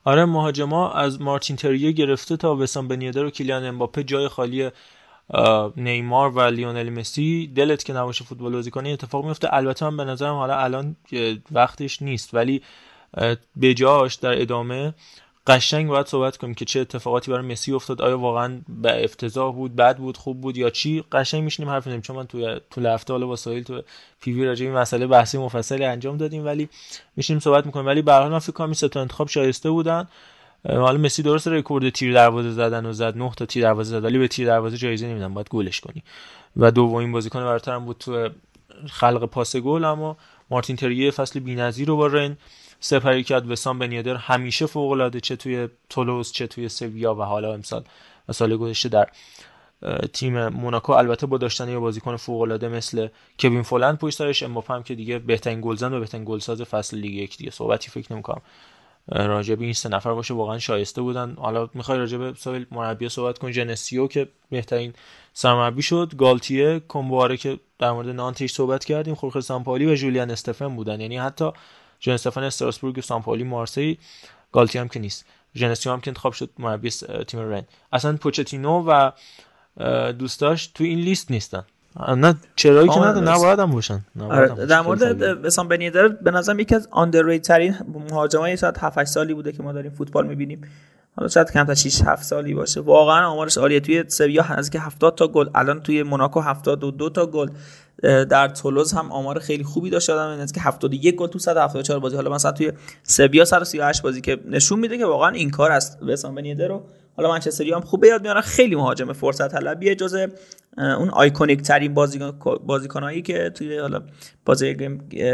آره مهاجما از مارتین تریه گرفته تا وسام بنیادر و کیلیان امباپه جای خالی نیمار و لیونل مسی دلت که نباشه فوتبال بازی کنی اتفاق میفته. البته من به نظرم حالا الان وقتش نیست ولی به در ادامه قشنگ باید صحبت کنیم که چه اتفاقاتی برای مسی افتاد. آیا واقعا به افتضاح بود بد بود خوب بود یا چی؟ قشنگ میشینیم حرف بزنیم چون من تو هفته حالا با سایل تو PV راجع این مسئله بحثی مفصلی انجام دادیم ولی میشینیم صحبت می‌کنیم. ولی به هر حال من فکر کنم این انتخاب شایسته بودن. حالا مسی درست رکورد تیر دروازه زدن و زد 9 تا تیر دروازه زد ولی به تیر دروازه جایزه نمیدن باید گلش کنی. و دومین بازیکن برتر بود تو خلق پاس گل اما مارتین تریه فصل بی‌نظیر رو با رن سپری کرد. وسام بنیادر همیشه فوق العاده چه توی تولوز چه توی سویا و حالا امسال و سال گذشته در تیم موناکو. البته با داشتن یه بازیکن فوق العاده مثل کوین فولند پشت سرش امباپه هم که دیگه بهترین گلزن و بهترین گلساز فصل لیگ یک دیگه صحبتی فکر نمی‌کنم. راجع به این سه نفر باشه واقعا شایسته بودن. حالا می‌خوای راجع به مربی صحبت کن. جنسیو که بهترین سرمربی شد. گالتیه کومبواره که در مورد نانتیش صحبت کردیم. خورخه سامپالی و جولیان استفن بودن. یعنی حتی جون استفن استراسبورگ و سامپالی مارسی گالتی هم که نیست. جنسیو هم که انتخاب شد مربی تیم رن. اصلا پوچتینو و دوستاش تو این لیست نیستن. نه چرایی که نده نباید هم باشن. آره در مورد بسام بنیدر به نظرم یکی از آندرریت ترین مهاجمای شاید 7 سالی بوده که ما داریم فوتبال می‌بینیم. حالا شاید کم تا 6 7 سالی باشه. واقعا آمارش عالیه. توی سویا که 70 تا گل. الان توی موناکو 72 تا گل. در تولوز هم آمار خیلی خوبی داشت. آدم که 71 گل تو 174 بازی. حالا مثلا توی سویا 138 بازی که نشون میده که واقعا این کار است وسام بنیدر رو حالا منچستری هم خوب یاد میارن خیلی مهاجم فرصت طلبیه. جز اون آیکونیک ترین بازیکنایی که توی حالا بازی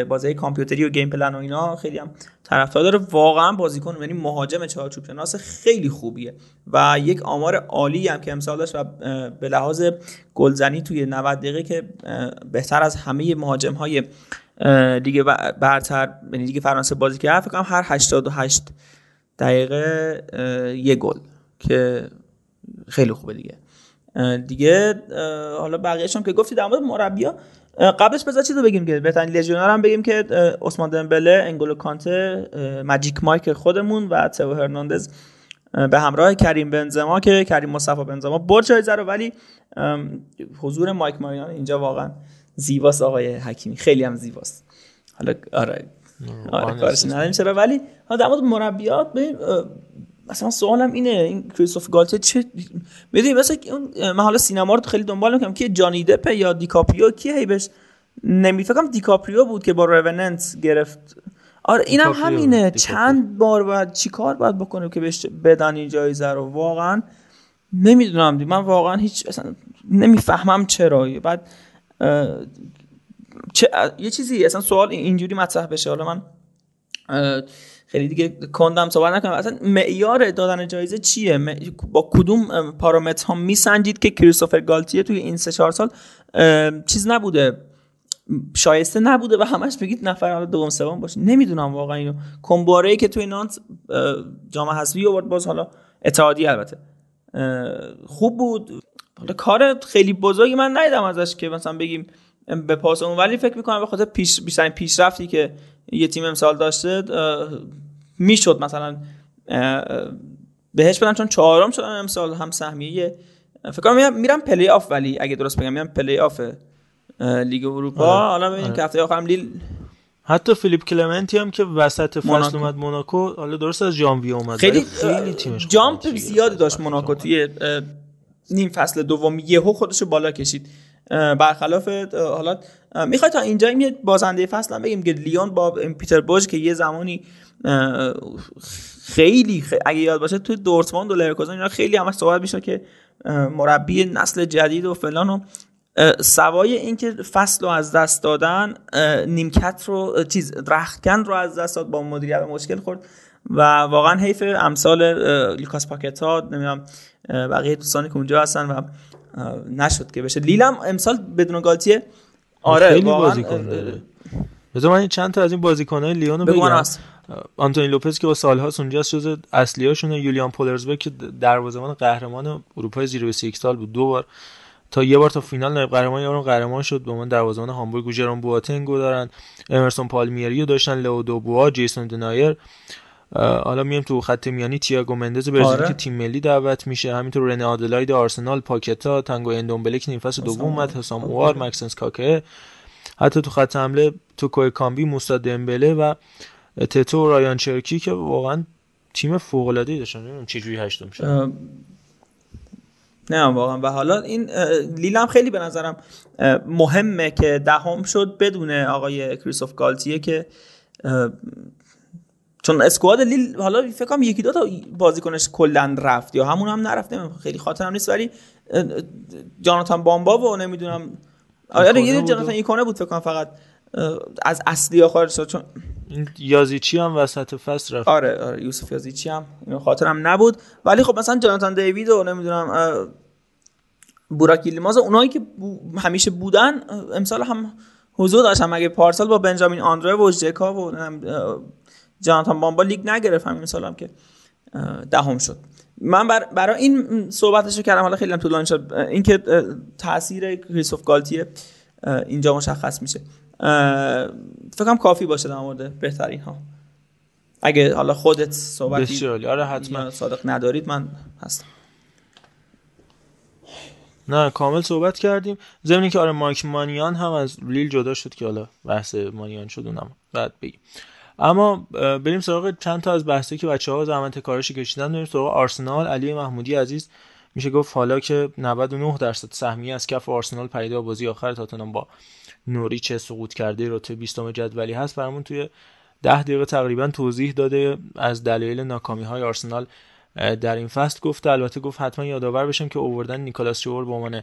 بازی کامپیوتری و گیم پلن و اینا خیلی هم طرفدار داره. واقعا بازیکن یعنی مهاجم چارچوب شناس خیلی خوبیه و یک آمار عالی هم که امسال داشت و به لحاظ گلزنی توی 90 دقیقه که بهتر از همه مهاجم های دیگه برتر یعنی دیگه فرانسه بازی کرد فکر کنم هر 88 دقیقه یه گل که خیلی خوبه دیگه. دیگه حالا بقیه‌اش هم که گفتی در مورد مربی‌ها قبلش بذار چیزو بگیم که بهترین لژیونر هم بگیم که عثمان دمبله انگولو کانته ماجیک مایک خودمون و تو هرناندز به همراه کریم بنزما که کریم مصطفی بنزما برد جایزه رو ولی حضور مایک ماریان اینجا واقعا زیباست آقای حکیمی. خیلی هم زیباست. حالا آره. آره کارش نداریم چرا؟ ولی در مورد مربیات مثلا سوالم اینه این کریستوف گالته چه می‌دونی مثلا من حالا سینما رو خیلی دنبال می‌کنم که جانی دپ یا دیکاپریو؟ کی هی بهش نمیفکرم دیکاپریو بود که با روننت گرفت. آره اینم هم همینه. چند بار باید چیکار باید بکنه که بهش بدن این جایزه رو؟ واقعا نمی‌دونم دی. من واقعا هیچ اصلا نمی‌فهمم چرا. بعد چه... یه چیزی اصلا سوال اینجوری مطرح بشه. حالا من خیلی دیگه کندم صحبت نکنم. اصلا معیار دادن جایزه چیه؟ با کدوم پارامتر ها میسنجید که کریستوفر گالتیه توی این سه چهار سال چیز نبوده؟ شایسته نبوده و همش بگید نفر دوم سوم باشه. نمی‌دونم واقعا اینو. کمباره ای که توی نانت جام حذفی آورد باز حالا اتحادی البته. خوب بود. حالا کار خیلی بزرگی من ندیدم ازش که مثلا بگیم به پاس اون. ولی فکر می‌کنم به خاطر پیش بیشترین پیشرفتی که یه تیم امسال داشته می‌شد مثلا بهش بدم چون چهارم شدن امسال هم سهمیه. فکر کنم میرم پلی آف ولی اگه درست بگم میرم پلی آف لیگ اروپا. آره. حالا ببینیم آره. که هفته آخرم لیل حتی فیلیپ کلمنتی هم که وسط فصل اومد موناکو حالا درست از ژانویه اومد خیلی خیلی تیمش jump زیادی داشت موناکو توی نیم فصل دوم. یهو خودش بالا کشید. برخلاف حالا می‌خوای تا اینجا یه بازنده فصل هم بگیم که لیون با پیتر بوس که یه زمانی خیلی, اگه یاد باشه توی دورتموند و لورکوزن اینا خیلی همش صحبت میشه که مربی نسل جدید و فلان و سوای اینکه فصل رو از دست دادن نیمکت رو چیز رختکن رو از دست داد با مدیریت مشکل خورد و واقعا حیف امثال لوکاس پاکتا نمی‌دونم بقیه دوستانی که اونجا هستن و نشد که بشه. لیلم امسال بدون گالتیه آره خیلی بازیکن بذار من چند تا از این بازیکن‌های لیونو بگم. آنتونی لوپز که با سالهاست اونجاست جز اصلیاشونه. یولیان پولرزبرگ که دروازه‌بان قهرمان اروپای زیر 21 سال بود. دو بار تا یه بار تا فینال نایب قهرمان یارو قهرمان شد. به عنوان دروازه‌بان هامبورگ و جرون بواتنگو دارن. امرسون پالمیری داشتن. لئو دوبوا جیسون دنایر. حالا میام تو خط میانی تییاگو مندز برزیل آره. که تیم ملی دعوت میشه. همینطور رنه آدلاید آرسنال پاکتا تانگو اندومبله که نیم فصل دوم اومد حسام اوار مکسنس کاکه حتی تو خط حمله تو کوی کامبی موسا دمبله و تتو و رایان چرکی که واقعا تیم فوق العاده ای داشتن. نمی‌دونم چه جوری هشتم شد. نه واقعا. و حالا این لیلم خیلی به نظرم مهمه که دهم شد بدون آقای کریستوف گالتیه که چون اسکواد لیل حالا فکر کنم یکی دو تا بازیکنش کلا رفت یا همون هم نرفته خیلی خاطرم نیست ولی جاناتان بامبا و نمی‌دونم آره یه جاناتان ایکونه بود فکر کنم فقط از اصلی خارج شد چون یازیچی هم وسط فصل رفت. آره آره یوسف یازیچی هم خاطرم نبود. ولی خب مثلا جاناتان دیوید و نمی‌دونم بوراک لیماز اونایی که همیشه بودن امسال هم حضور داشتن. مگه پارسال با بنجامین آندره و ژکا و جاناتان بامبا لیگ نگرفت همین سالم که دهم شد. من بر برای این صحبتش رو کردم حالا خیلی هم طولانی شد. اینکه تاثیر کریستوف گالتیه اینجا مشخص میشه. فکرم کافی باشه در مورد بهترین ها. اگه حالا خودت صحبتی آره حتما. صادق ندارید من هستم. نه کامل صحبت کردیم. ضمن که آره مایک مانیان هم از لیل جدا شد که حالا بحث مانیان شد اونم بعد بگیم. اما بریم سراغ چند تا از بحثی که بچه ها زحمت کارش کشیدن. بریم سراغ آرسنال. علی محمودی عزیز میشه گفت حالا که 99 درصد سهمیه از کف آرسنال پریدا بازی آخر تاتنهام با نوریچ سقوط کرده رتبه 20 جدولی هست. برامون توی 10 دقیقه تقریبا توضیح داده از دلایل ناکامی های آرسنال در این فصل. گفته البته گفت حتما یادآور بشم که اووردن نیکلاس شور به عنوان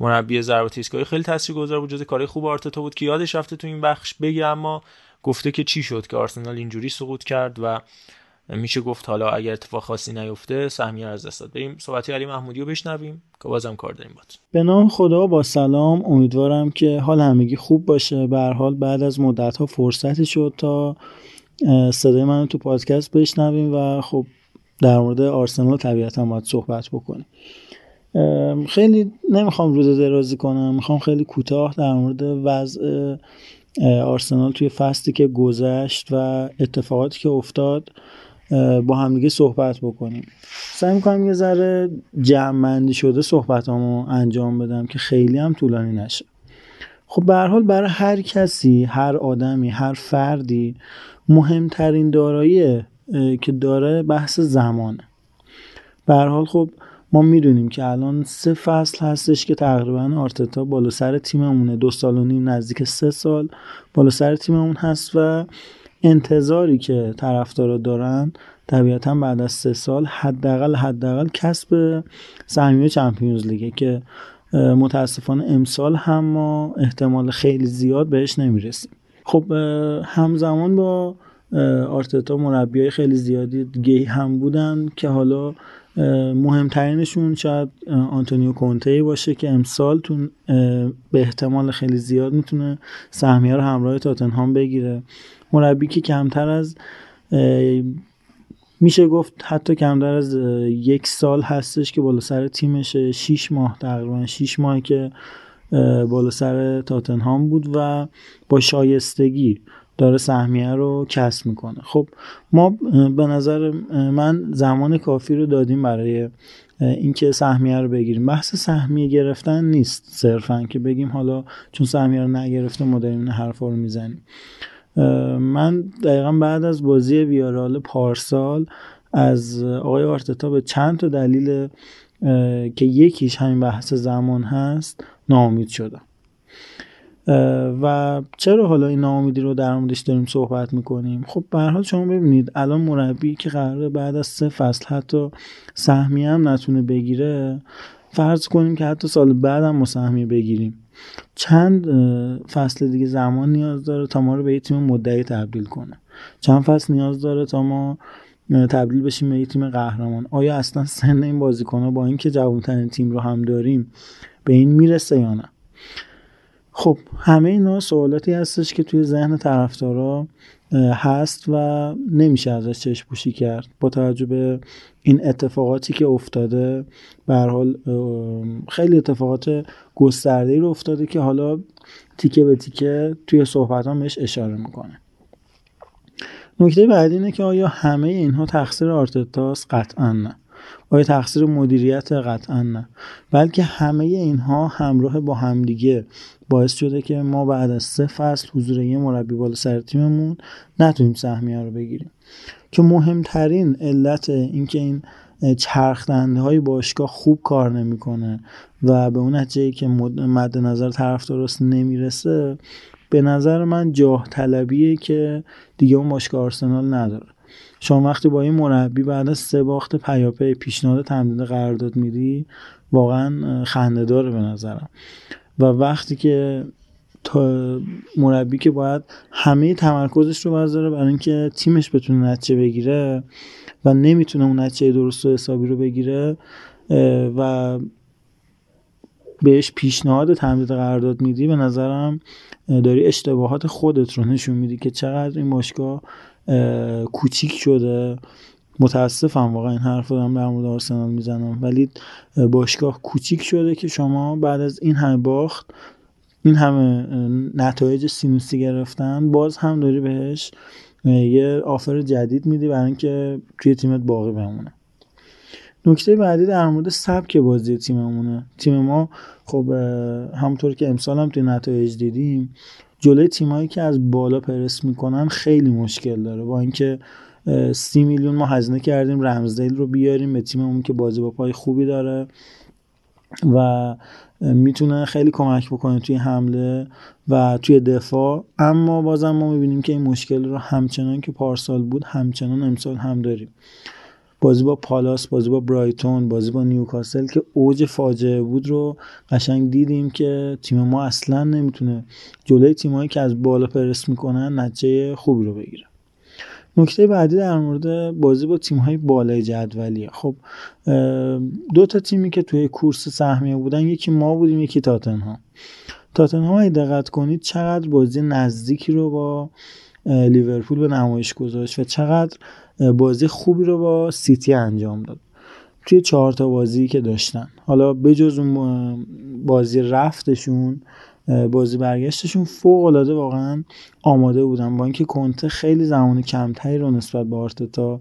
مربی ضربات ایستگاهی خیلی تاثیرگذار بود. جز کار خوب آرتتا بود که یادش رفته تو این بخش بگه اما گفته که چی شد که آرسنال اینجوری سقوط کرد و میشه گفت حالا اگر اتفاق خاصی نیفته سهمیه از دست داد بریم صحبت علی محمودی رو بشنویم که بازم کار داریم بود به نام خدا با سلام. امیدوارم که حال همگی خوب باشه. به حال بعد از مدت ها فرصتی شد تا صدای من تو پادکست بشنویم و خب در مورد آرسنال طبیعتا باید صحبت بکنیم. خیلی نمی‌خوام روز درازی کنم. می‌خوام خیلی کوتاه در مورد وضع آرسنال توی فصلی که گذشت و اتفاقاتی که افتاد با همدیگه صحبت بکنیم. سعی می‌کنم یه ذره جمع شده صحبتامو انجام بدم که خیلی هم طولانی نشه. خب به حال برای هر کسی هر آدمی هر فردی مهمترین دارایی که داره بحث زمانه. به حال خب ما می‌دونیم که الان سه فصل هستش که تقریبا آرتتا بالا سر تیممونه. دو سال و نیم نزدیک سه سال بالا سر تیممون هست و انتظاری که طرفدارا دارن طبیعتا بعد از سه سال حداقل حداقل کسب سهمیه چمپیونز لیگه که متاسفانه امسال هم ما احتمال خیلی زیاد بهش نمی‌رسیم. خب همزمان با آرتتا مربیای خیلی زیادی دیگه هم بودن که حالا مهمترینشون شاید آنتونیو کونته باشه که امسال تو به احتمال خیلی زیاد می‌تونه سهمیه رو همراه تاتنهام بگیره. مربی که کمتر از میشه گفت حتی کمتر از یک سال هستش که بالا سر تیمشه. شیش ماه تقریبا شیش ماه که بالا سر تاتنهام بود و با شایستگی داره سهمیه رو کسب می‌کنه. خب ما به نظر من زمان کافی رو دادیم برای اینکه سهمیه رو بگیریم. بحث سهمیه گرفتن نیست صرفا که بگیم حالا چون سهمیه رو نگرفته ما داریم این حرفا رو می‌زنیم. من دقیقا بعد از بازی ویارال پارسال از آقای آرتتا به چند تا دلیل که یکیش همین بحث زمان هست ناامید شدم. و چرا حالا این ناامیدی رو در موردش داریم صحبت می‌کنیم؟ خب به حال شما ببینید الان مربی که قراره بعد از سه فصل حتی سهمیه هم نتونه بگیره فرض کنیم که حتی سال بعد هم سهمیه بگیریم. چند فصل دیگه زمان نیاز داره تا ما رو به یه تیم مدعی تبدیل کنه؟ چند فصل نیاز داره تا ما تبدیل بشیم به یه تیم قهرمان؟ آیا اصلا سن این بازیکنها با اینکه جوانترین تیم رو هم داریم به این می‌رسه یا نه؟ خب همه اینا سوالاتی هستش که توی ذهن طرفدارا هست و نمیشه ازش چشم پوشی کرد. با توجه به این اتفاقاتی که افتاده به حال خیلی اتفاقات گسترده رو افتاده که حالا تیکه به تیکه توی صحبت بهش اشاره می‌کنه. نکته بعدی اینه که آیا همه اینها تقصیر آرتتاست؟ قطعا نه. آیا تقصیر مدیریت قطعا نه؟ بلکه همه اینها همراه با همدیگه باعث شده که ما بعد از سه فصل حضور یه مربی بالا سر تیممون نتونیم سهمیه رو بگیریم. که مهمترین علت اینکه این چرخدنده های باشگاه خوب کار نمی‌کنه و به اون نتیجه که مد نظر طرف درست نمی‌رسه به نظر من جاه طلبیه که دیگه اون باشگاه آرسنال نداره. شما وقتی با این مربی بعد از سه باخت پیاپی پیشنهاد تمدید قرارداد میدی واقعا خنده داره به نظرم. و وقتی که تا مربی که باید همه تمرکزش رو بذاره برای اینکه تیمش بتونه نتیجه بگیره و نمی‌تونه اون نتیجه درست و حسابی رو بگیره و بهش پیشنهاد تمدید قرارداد میدی به نظرم داری اشتباهات خودت رو نشون میدی که چقدر این باشگاه کوچیک شده. متاسفم واقعا این حرف دارم در مورد آرسنال می‌زنم. ولی باشگاه کوچیک شده که شما بعد از این همه باخت این همه نتایج سینوسی گرفتن باز هم داری بهش یه آفر جدید میدی برای اینکه توی تیمت باقی بمونه. نکته بعدی در مورد سبک بازی تیممونه. تیم ما خب همونطور که امسال هم توی نتایج دیدیم جلوی تیمایی که از بالا پرس می‌کنن خیلی مشکل داره. با اینکه سی میلیون ما هزینه کردیم رمزدیل رو بیاریم به تیممون که بازی با پای خوبی داره و می‌تونه خیلی کمک بکنه توی حمله و توی دفاع. اما بازم ما می‌بینیم که این مشکل رو همچنان که پارسال بود همچنان امسال هم داریم. بازی با پالاس بازی با برایتون بازی با نیوکاسل که اوج فاجعه بود رو قشنگ دیدیم که تیم ما اصلا نمی‌تونه جلوی تیمایی که از بالا پرس می‌کنن نتیجه خوبی رو بگیره. نکته بعدی در مورد بازی با تیم های بالای جدولیه. خب دو تا تیمی که توی کورس سهمیه بودن یکی ما بودیم یکی تاتنهام. تاتنهام اگه دقت کنید چقدر بازی نزدیکی رو با لیورپول به نمایش گذاشت و چقدر بازی خوبی رو با سیتی انجام داد. توی چهار تا بازی که داشتن. حالا بجز اون بازی رفتشون بازی برگشتشون فوق العاده واقعا آماده بودن با اینکه کنته خیلی زمان کمتری رو نسبت به آرتتا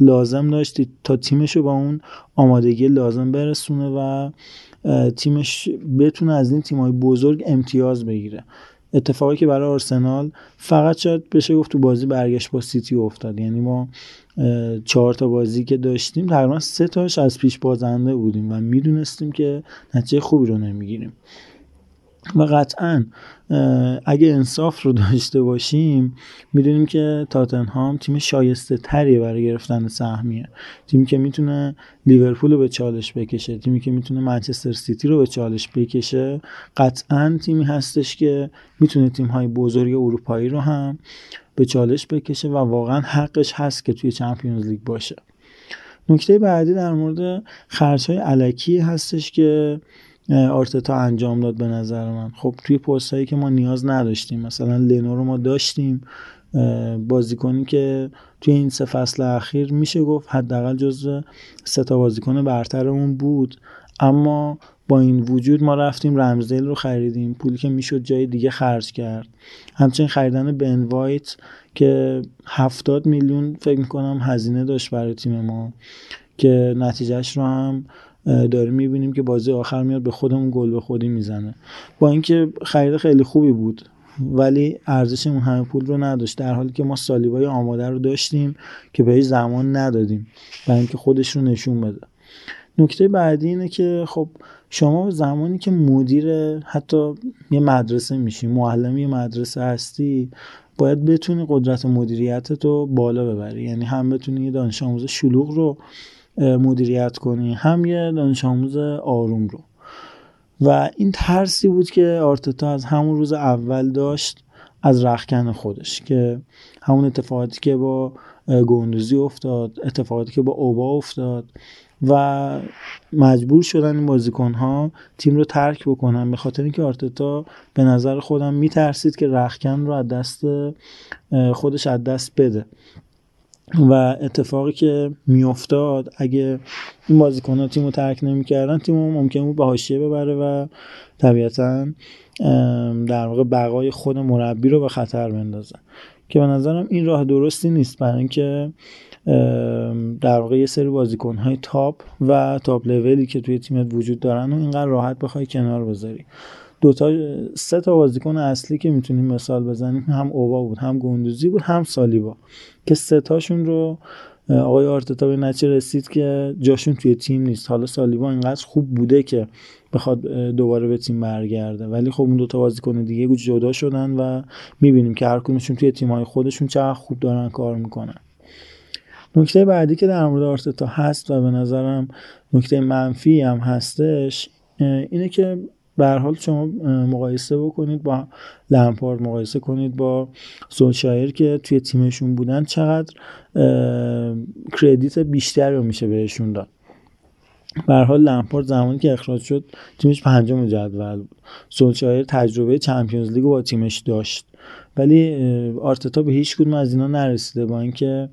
لازم داشت تا تیمش رو با اون آمادگی لازم برسونه و تیمش بتونه از این تیمای بزرگ امتیاز بگیره. اتفاقی که برای آرسنال فقط شاید بشه گفت تو بازی برگشت با سیتی افتاد. یعنی ما چهار تا بازی که داشتیم تقریبا سه تاش از پیش بازنده بودیم و می‌دونستیم که نتیجه خوبی رو نمی‌گیریم. و قطعا اگه انصاف رو داشته باشیم می‌دونیم که تاتنهام تیم شایسته تریه برای گرفتن سهمیه. تیمی که می‌تونه لیورپول رو به چالش بکشه تیمی که می‌تونه منچستر سیتی رو به چالش بکشه قطعا تیمی هستش که می‌تونه تیم های بزرگ اروپایی رو هم به چالش بکشه و واقعا حقش هست که توی چمپیونز لیگ باشه. نکته بعدی در مورد خرج های علکی هستش که آرتتا انجام داد به نظر من. خب توی پست هایی که ما نیاز نداشتیم مثلا لنو رو ما داشتیم بازیکنی که توی این سه فصل اخیر میشه گفت حداقل جزو سه تا بازیکن برترمون بود. اما با این وجود ما رفتیم رمزدیل رو خریدیم. پولی که می‌شد جای دیگه خرج کرد. همچنین خریدن بن وایت که هفتاد میلیون فکر می‌کنم هزینه داشت برای تیم ما که نتیجهش رو هم داریم می‌بینیم که بازی آخر میاد به خودمون گل به خودی می‌زنه. با اینکه خرید خیلی خوبی بود ولی ارزش اون همه پول رو نداشت در حالی که ما سالیبای آماده رو داشتیم که بهش زمان ندادیم برای اینکه خودش رو نشون بده. نکته بعدی اینه که خب شما زمانی که مدیر حتی یه مدرسه میشی معلم یه مدرسه هستی باید بتونی قدرت مدیریت رو بالا ببری. یعنی هم بتونی یه دانش آموز شلوغ رو مدیریت کنی. هم یه دانش آموز آروم رو. و این ترسی بود که آرتتا از همون روز اول داشت از رخکن خودش که همون اتفاقاتی که با گوندوزی افتاد اتفاقاتی که با اوبا افتاد و مجبور شدن این بازیکن ها تیم رو ترک بکنن. به خاطر اینکه آرتتا به نظر خودم میترسید که رخکن رو از دست خودش از دست بده. و اتفاقی که میافتاد اگه این بازیکن ها تیم رو ترک نمی‌کردن تیم ممکن بود به حاشیه ببره و طبیعتا در واقع بقای خود مربی رو به خطر بندازه. که به نظرم این راه درستی نیست برای اینکه در واقع یه سری بازیکن های تاپ و تاپ لولی که توی تیمت وجود دارن و اینقدر راحت بخوای کنار بذاری. دو تا سه تا بازیکن اصلی که می‌تونیم مثال بزنیم هم اوبا بود هم گندوزی بود هم سالیبا که سه تاشون رو آقای آرتتا به نتیجه رسید که جاشون توی تیم نیست. حالا سالیبا اینقدر خوب بوده که بخواد دوباره به تیم برگرده. ولی خب اون دوتا بازیکن دیگه جدا شدن و می‌بینیم که هر توی تیم‌های خودشون چقدر خوب دارن کار می‌کنن. نکته بعدی که در مورد آرتتا هست و به نظرم نکته منفی هم هستش اینه که به حال شما مقایسه بکنید با لمپارد مقایسه کنید با سولشایر که توی تیمشون بودن چقدر credit بیشتری رو میشه بهشون داد. به حال لمپارد زمانی که اخراج شد تیمش پنجم جدول بود. سولشایر تجربه Champions League با تیمش داشت. ولی آرتتا به هیچ کدوم از اینا نرسیده با اینکه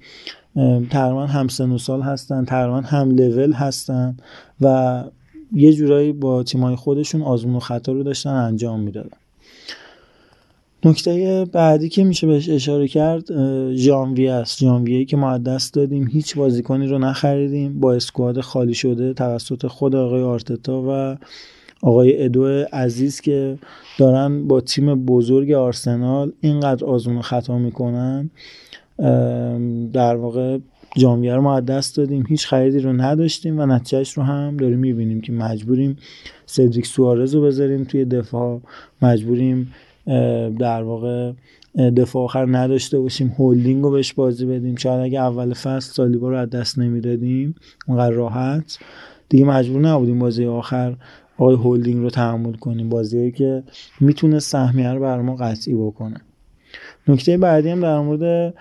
تقریبا هم سن و سال هستن تقریبا هم لول هستن و یه جورایی با تیمای خودشون آزمون و خطا رو داشتن انجام می‌دادن. نکته بعدی که میشه بهش اشاره کرد ژانویه است. ژانویه که ما دست دادیم هیچ بازیکنی رو نخریدیم. با اسکواد خالی شده توسط خود آقای آرتتا و آقای ادو عزیز که دارن با تیم بزرگ آرسنال اینقدر آزمون خطا می‌کنن. در واقع جامعه رو ما دست دادیم. هیچ خریدی رو نداشتیم و نتیجهش رو هم داریم می‌بینیم که مجبوریم سدریک سوارز رو بذاریم توی دفاع. مجبوریم در واقع دفاع آخر نداشته باشیم. هولدینگ رو بهش بازی بدیم. شاید اگه اول فصل سالیبا رو از دست نمی‌دادیم اونقدر راحت. دیگه مجبور نبودیم بازی آخر آقای هولدینگ رو تحمل کنیم. بازیهایی که می‌تونه سهمیه رو بر ما قطعی بکنه. نکته بعدی هم در مورد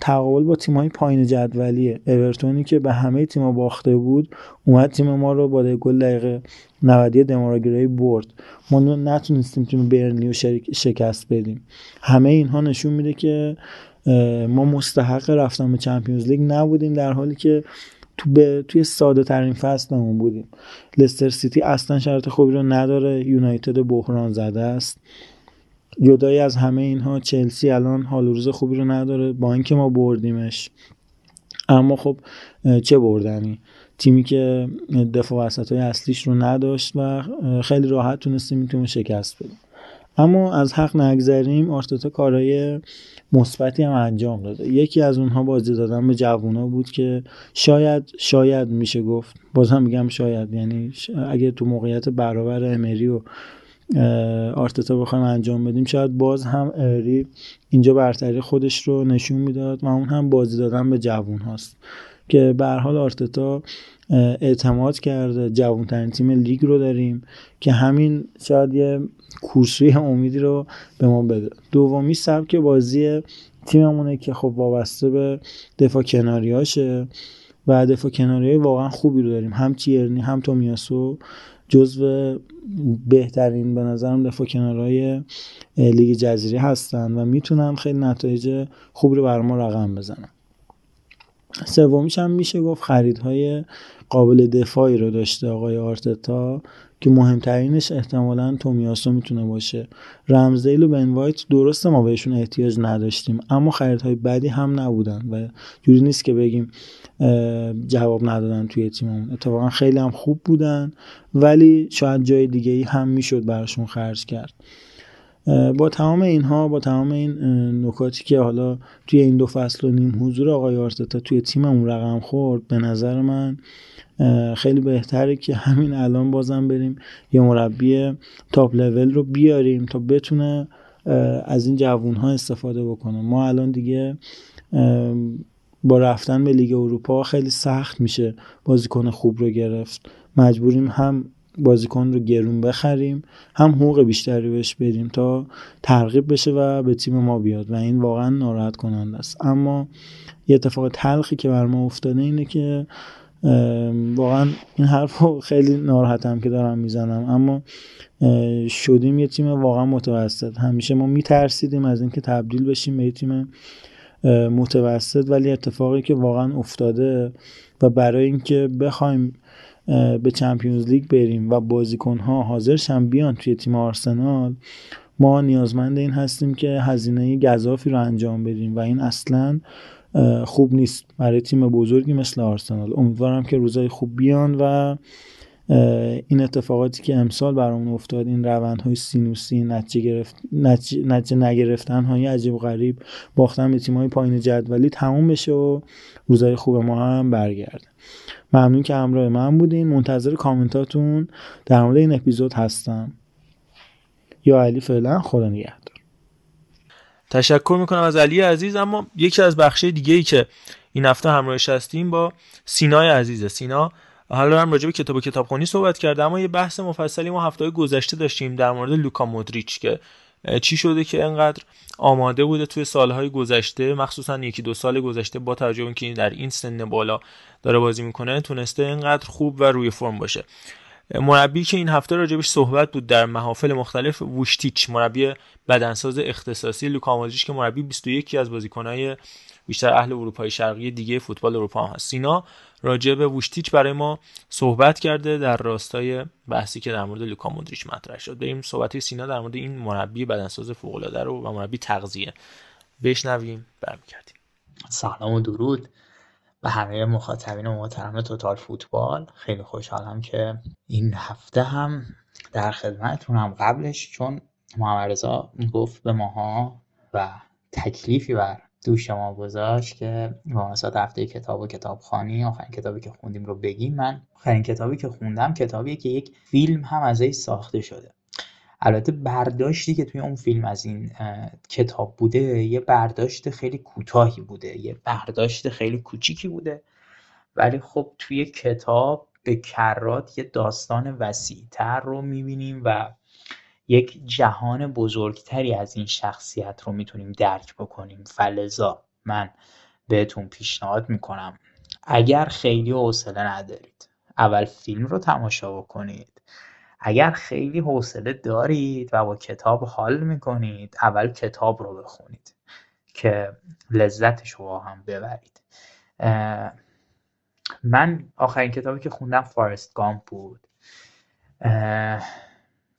تقابل با تیم های پایین جدولیه اورتونی که به همه تیم باخته بود اومد تیم ما رو با گل دقیقه 90 دماراگرای برد. ما نتونستیم تیم برنلی رو شکست بدیم. همه اینها نشون میده که ما مستحق رفتن به چمپیونز لیگ نبودیم در حالی که تو به توی ساده ترین فصلمون بودیم. لستر سیتی اصلا شرط خوبی رو نداره. یونایتد بحران زده است. جدایی از همه اینها چلسی الان حال روز خوبی رو نداره. با اینکه ما بردیمش. اما خب چه بردنی؟ تیمی که دفاع وسط های اصلیش رو نداشت و خیلی راحت تونستیم تیم شکست بدیم. اما از حق نگذریم آرتتا کارهای مثبتی هم انجام داده. یکی از اونها بازی دادن به جوونا بود که شاید شاید میشه گفت. بازم میگم شاید یعنی اگه تو موقعیت برابر امری و آرتتا بخوایم انجام بدیم شاید باز هم اری اینجا برتری خودش رو نشون می‌داد و اون هم بازی دادن به جوون هاست. که به حال آرتتا اعتماد کرده جوانترین تیم لیگ رو داریم که همین شاید یه کورسوی امیدی رو به ما بده. دومی سبک بازی تیممونه که خب وابسته به دفاع کناریاشه و دفاع کناری واقعا خوبی رو داریم. هم تیرنی هم تومیاسو جزو بهترین به نظرم دفاع کنارهای لیگ جزیره هستن و می‌تونن خیلی نتایج خوبی رو بر ما رقم بزنن. سومیش هم میشه گفت خریدهای قابل دفاعی رو داشته آقای آرتتا که مهمترینش احتمالا تومیاسو می‌تونه باشه. رمزدیل و بن وایت درسته ما بهشون احتیاج نداشتیم اما خریدهای بدی هم نبودن و جوری نیست که بگیم جواب ندادن توی تیممون. اتفاقا خیلی هم خوب بودن ولی شاید جای دیگه ای هم می‌شد براشون خرج کرد. با تمام اینها با تمام این نکاتی که حالا توی این دو فصل و نیم حضور آقای آرتتا توی تیممون رقم خورد به نظر من خیلی بهتره که همین الان بازم بریم یه مربی تاپ لول رو بیاریم تا بتونه از این جوون ها استفاده بکنه. ما الان دیگه با رفتن به لیگ اروپا خیلی سخت میشه بازیکن خوب رو گرفت. مجبوریم هم بازیکن رو گرون بخریم هم حقوق بیشتری بهش بدیم تا ترغیب بشه و به تیم ما بیاد و این واقعا ناراحت کننده است. اما یه اتفاق تلخی که بر ما افتاده اینه که واقعا این حرف خیلی ناراحتم که دارم می‌زنم. اما شدیم یه تیم واقعا متوسط. همیشه ما میترسیدیم از اینکه تبدیل بشیم به یه تیم متوسط ولی اتفاقی که واقعا افتاده و برای اینکه بخوایم به چمپیونز لیگ بریم و بازیکن ها حاضر شن بیان توی تیم آرسنال ما نیازمند این هستیم که هزینه گذافی رو انجام بدیم و این اصلا خوب نیست برای تیم بزرگی مثل آرسنال. امیدوارم که روزای خوب بیان و این اتفاقاتی که امسال برامون افتاد این روندهای سینوسی نتیجه گرفت نتیجه نگرفتن های عجیب و غریب باختن به تیم های پایین جدولی تموم بشه و روزای خوب ما هم برگرده. ممنون که همراه من بودین. منتظر کامنتاتون در مورد این اپیزود هستم. یا علی فعلا خدا نگهدار. تشکر می‌کنم از علی عزیز. اما یکی از بخش دیگه ای که این هفته همراهش هستیم با سینای عزیزه. سینا حالا هم راجع به کتاب و کتابخونی صحبت کرده اما یه بحث مفصلی ما هفته گذشته داشتیم در مورد لوکا مودریچ که چی شده که انقدر آماده بوده توی سالهای گذشته مخصوصا یکی دو سال گذشته با توجه اینکه در این سن بالا داره بازی می‌کنه تونسته انقدر خوب و روی فرم باشه. مربی که این هفته راجبش صحبت بود در محافل مختلف ووشتیچ مربی بدنساز اختصاصی لوکا که مربی 21 از بازیکنهای بیشتر اهل اروپای شرقی دیگه فوتبال اروپا هست. سینا راجع به ووشتیچ برای ما صحبت کرده در راستای بحثی که در مورد لوکا مودریچ مطرح شد. بریم صحبت سینا در مورد این مربی بدنساز فوق العاده رو و مربی تغذیه بشنویم برمیگردیم. سلام و درود به همه مخاطبین و محترم توتال فوتبال. خیلی خوشحالم که این هفته هم در خدمتتونم قبلش چون محمد رضا گفت به ماها و تکلیفی بر دوش ما گذاشت که مناسبت هفته کتاب و کتابخانی آخرین کتابی که خوندیم رو بگیم. من آخرین کتابی که خوندم کتابی که یک فیلم هم ازش ساخته شده. البته برداشتی که توی اون فیلم از این کتاب بوده یه برداشت خیلی کوتاهی بوده. یه برداشت خیلی کوچیکی بوده. ولی خب توی کتاب به کرات یه داستان وسیعتر رو می‌بینیم و یک جهان بزرگتری از این شخصیت رو می‌تونیم درک بکنیم. فلزا من بهتون پیشنهاد می‌کنم. اگر خیلی حوصله ندارید اول فیلم رو تماشا بکنید. اگر خیلی حوصله دارید و با کتاب حال می‌کنید اول کتاب رو بخونید که لذتش رو هم ببرید. من آخرین کتابی که خوندم فارست گامپ بود.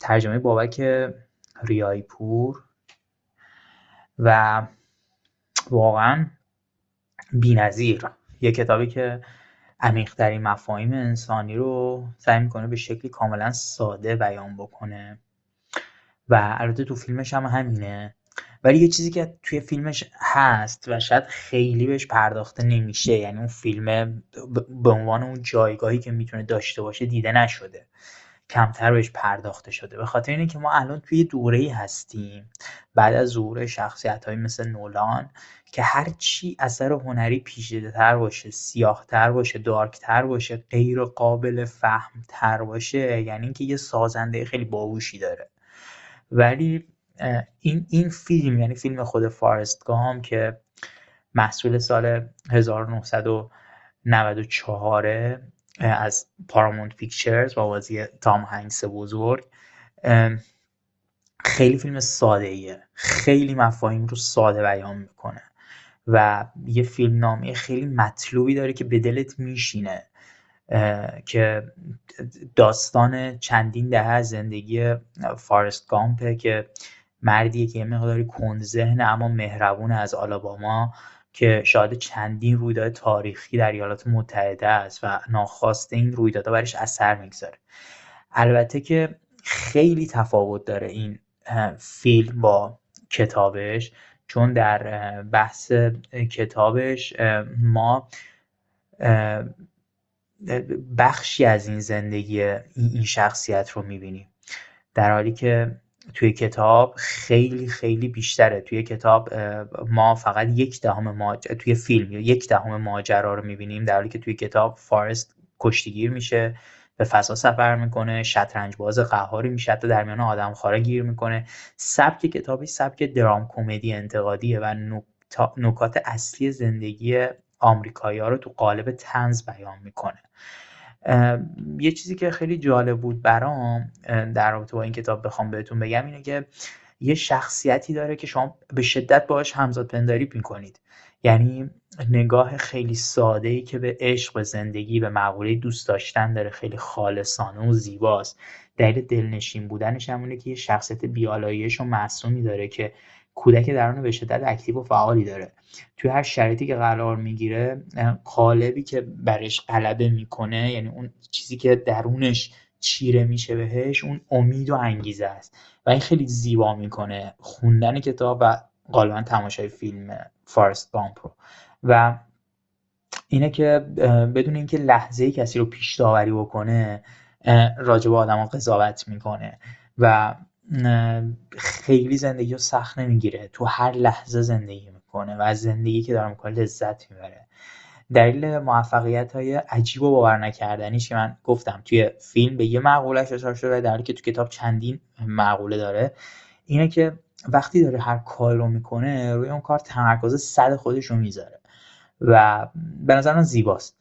ترجمه بابک ریایی پور و واقعا بینظیر. یه کتابی که عمیقترین مفاهیم انسانی رو سعی می‌کنه به شکلی کاملا ساده بیان بکنه. و البته تو فیلمش هم همینه. ولی یه چیزی که توی فیلمش هست و شاید خیلی بهش پرداخته نمیشه یعنی اون فیلم به عنوان اون جایگاهی که می‌تونه داشته باشه دیده نشده. کمتر بهش پرداخته شده. به خاطر اینه که ما الان توی دوره هستیم. بعد از ظهور شخصیت های مثل نولان که هر چی اثر هنری پیچیده تر باشه سیاه تر باشه دارک تر باشه غیر قابل فهم تر باشه یعنی اینکه یه سازنده خیلی باهوشی داره. ولی این این فیلم یعنی فیلم خود فارست گام که محصول سال 1994 از پارامونت پیکچرز با بازی تام هنگس بزرگ. خیلی فیلم ساده ایه. خیلی مفاهیم رو ساده بیان می‌کنه و یه فیلم نامه خیلی مطلوبی داره که به دلت میشینه که داستان چندین دهه زندگی فارست گامپه که مردیه که یه مقداری کند ذهن اما مهربون از آلاباما. که شاید چندین رویداد تاریخی در ایالات متحده است و ناخواسته این رویدادها برش اثر می‌گذاره. البته که خیلی تفاوت داره این فیلم با کتابش چون در بحث کتابش ما بخشی از این زندگی این شخصیت رو می‌بینیم. در حالی که توی کتاب خیلی خیلی بیشتره. توی کتاب ما فقط یک دهم ماجرا توی فیلم یک دهم ماجرا رو می‌بینیم در حالی که توی کتاب فارست کشتیگیر میشه به فضا سفر می‌کنه شطرنج باز قهاری میشه حتی در میان آدم خاره گیر می‌کنه. سبک کتابی سبک درام کمدی انتقادیه و نکات اصلی زندگی آمریکایی ها رو تو قالب تنز بیان می‌کنه. یه چیزی که خیلی جالب بود برام در رابطه با این کتاب بخوام بهتون بگم اینه که یه شخصیتی داره که شما به شدت باهاش همزاد پنداری می‌کنید. یعنی نگاه خیلی ساده ای که به عشق به زندگی به مقوله دوست داشتن داره. خیلی خالصانه و زیباست. دلیل دلنشین بودنش همونه که یه شخصیت بیالایش و معصومی داره که کودک درون به شدت اکتیو و فعالی داره. توی هر شرایطی که قرار می‌گیره قالبی که برش غلبه می‌کنه یعنی اون چیزی که درونش چیره میشه بهش اون امید و انگیزه است. و این خیلی زیبا می‌کنه خوندن کتاب و غالبا تماشای فیلم فارست بامپ رو. و اینه که بدون اینکه لحظه کسی رو پیش داوری بکنه راجع به قضاوت می‌کنه. و خیلی زندگی رو سخت نمی‌گیره. تو هر لحظه زندگی می‌کنه و از زندگی که داره می‌کنه لذت می‌بره. دلیل موفقیت های عجیب و باور نکردنیش که من گفتم توی فیلم به یه معقولش اشاره شده در که تو کتاب چندین معقوله داره اینه که وقتی داره هر کار رو می‌کنه روی اون کار تمرکز صد خودش رو می‌ذاره و به نظر من زیباست.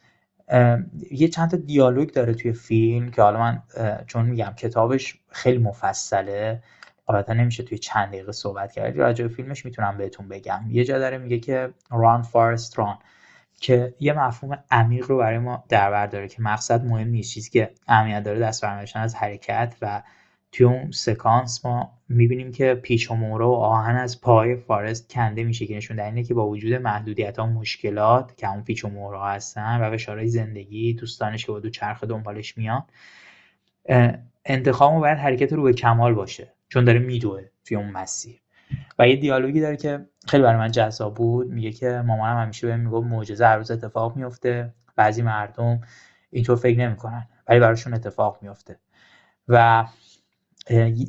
یه چند تا دیالوگ داره توی فیلم که حالا من چون میگم کتابش خیلی مفصله البته نمیشه توی چند دقیقه صحبت کرد راجع فیلمش می‌تونم بهتون بگم. یه جا داره میگه که run forest run که یه مفهوم عمیق رو برای ما در داره که مقصد مهم نیست چیزی که اهمیت داره دست از حرکت و توی اون سکانس ما می‌بینیم که پیچ و مورا و آهن از پای فارست کنده میشه که نشون اینه که با وجود محدودیت ها مشکلات که اون پیچ و مورا هستن و اشاره زندگی دوستانش که با دو چرخ دنبالش میان انتخاب باید حرکت رو به کمال باشه چون داره میدوه توی اون مسیر. و یه دیالوگی داره که خیلی برای من جذاب بود. میگه که مامانم همیشه بهم می‌گفت معجزه هر روز اتفاق میفته بعضی مردم اینطور فکر نمی‌کنن ولی براشون اتفاق میفته و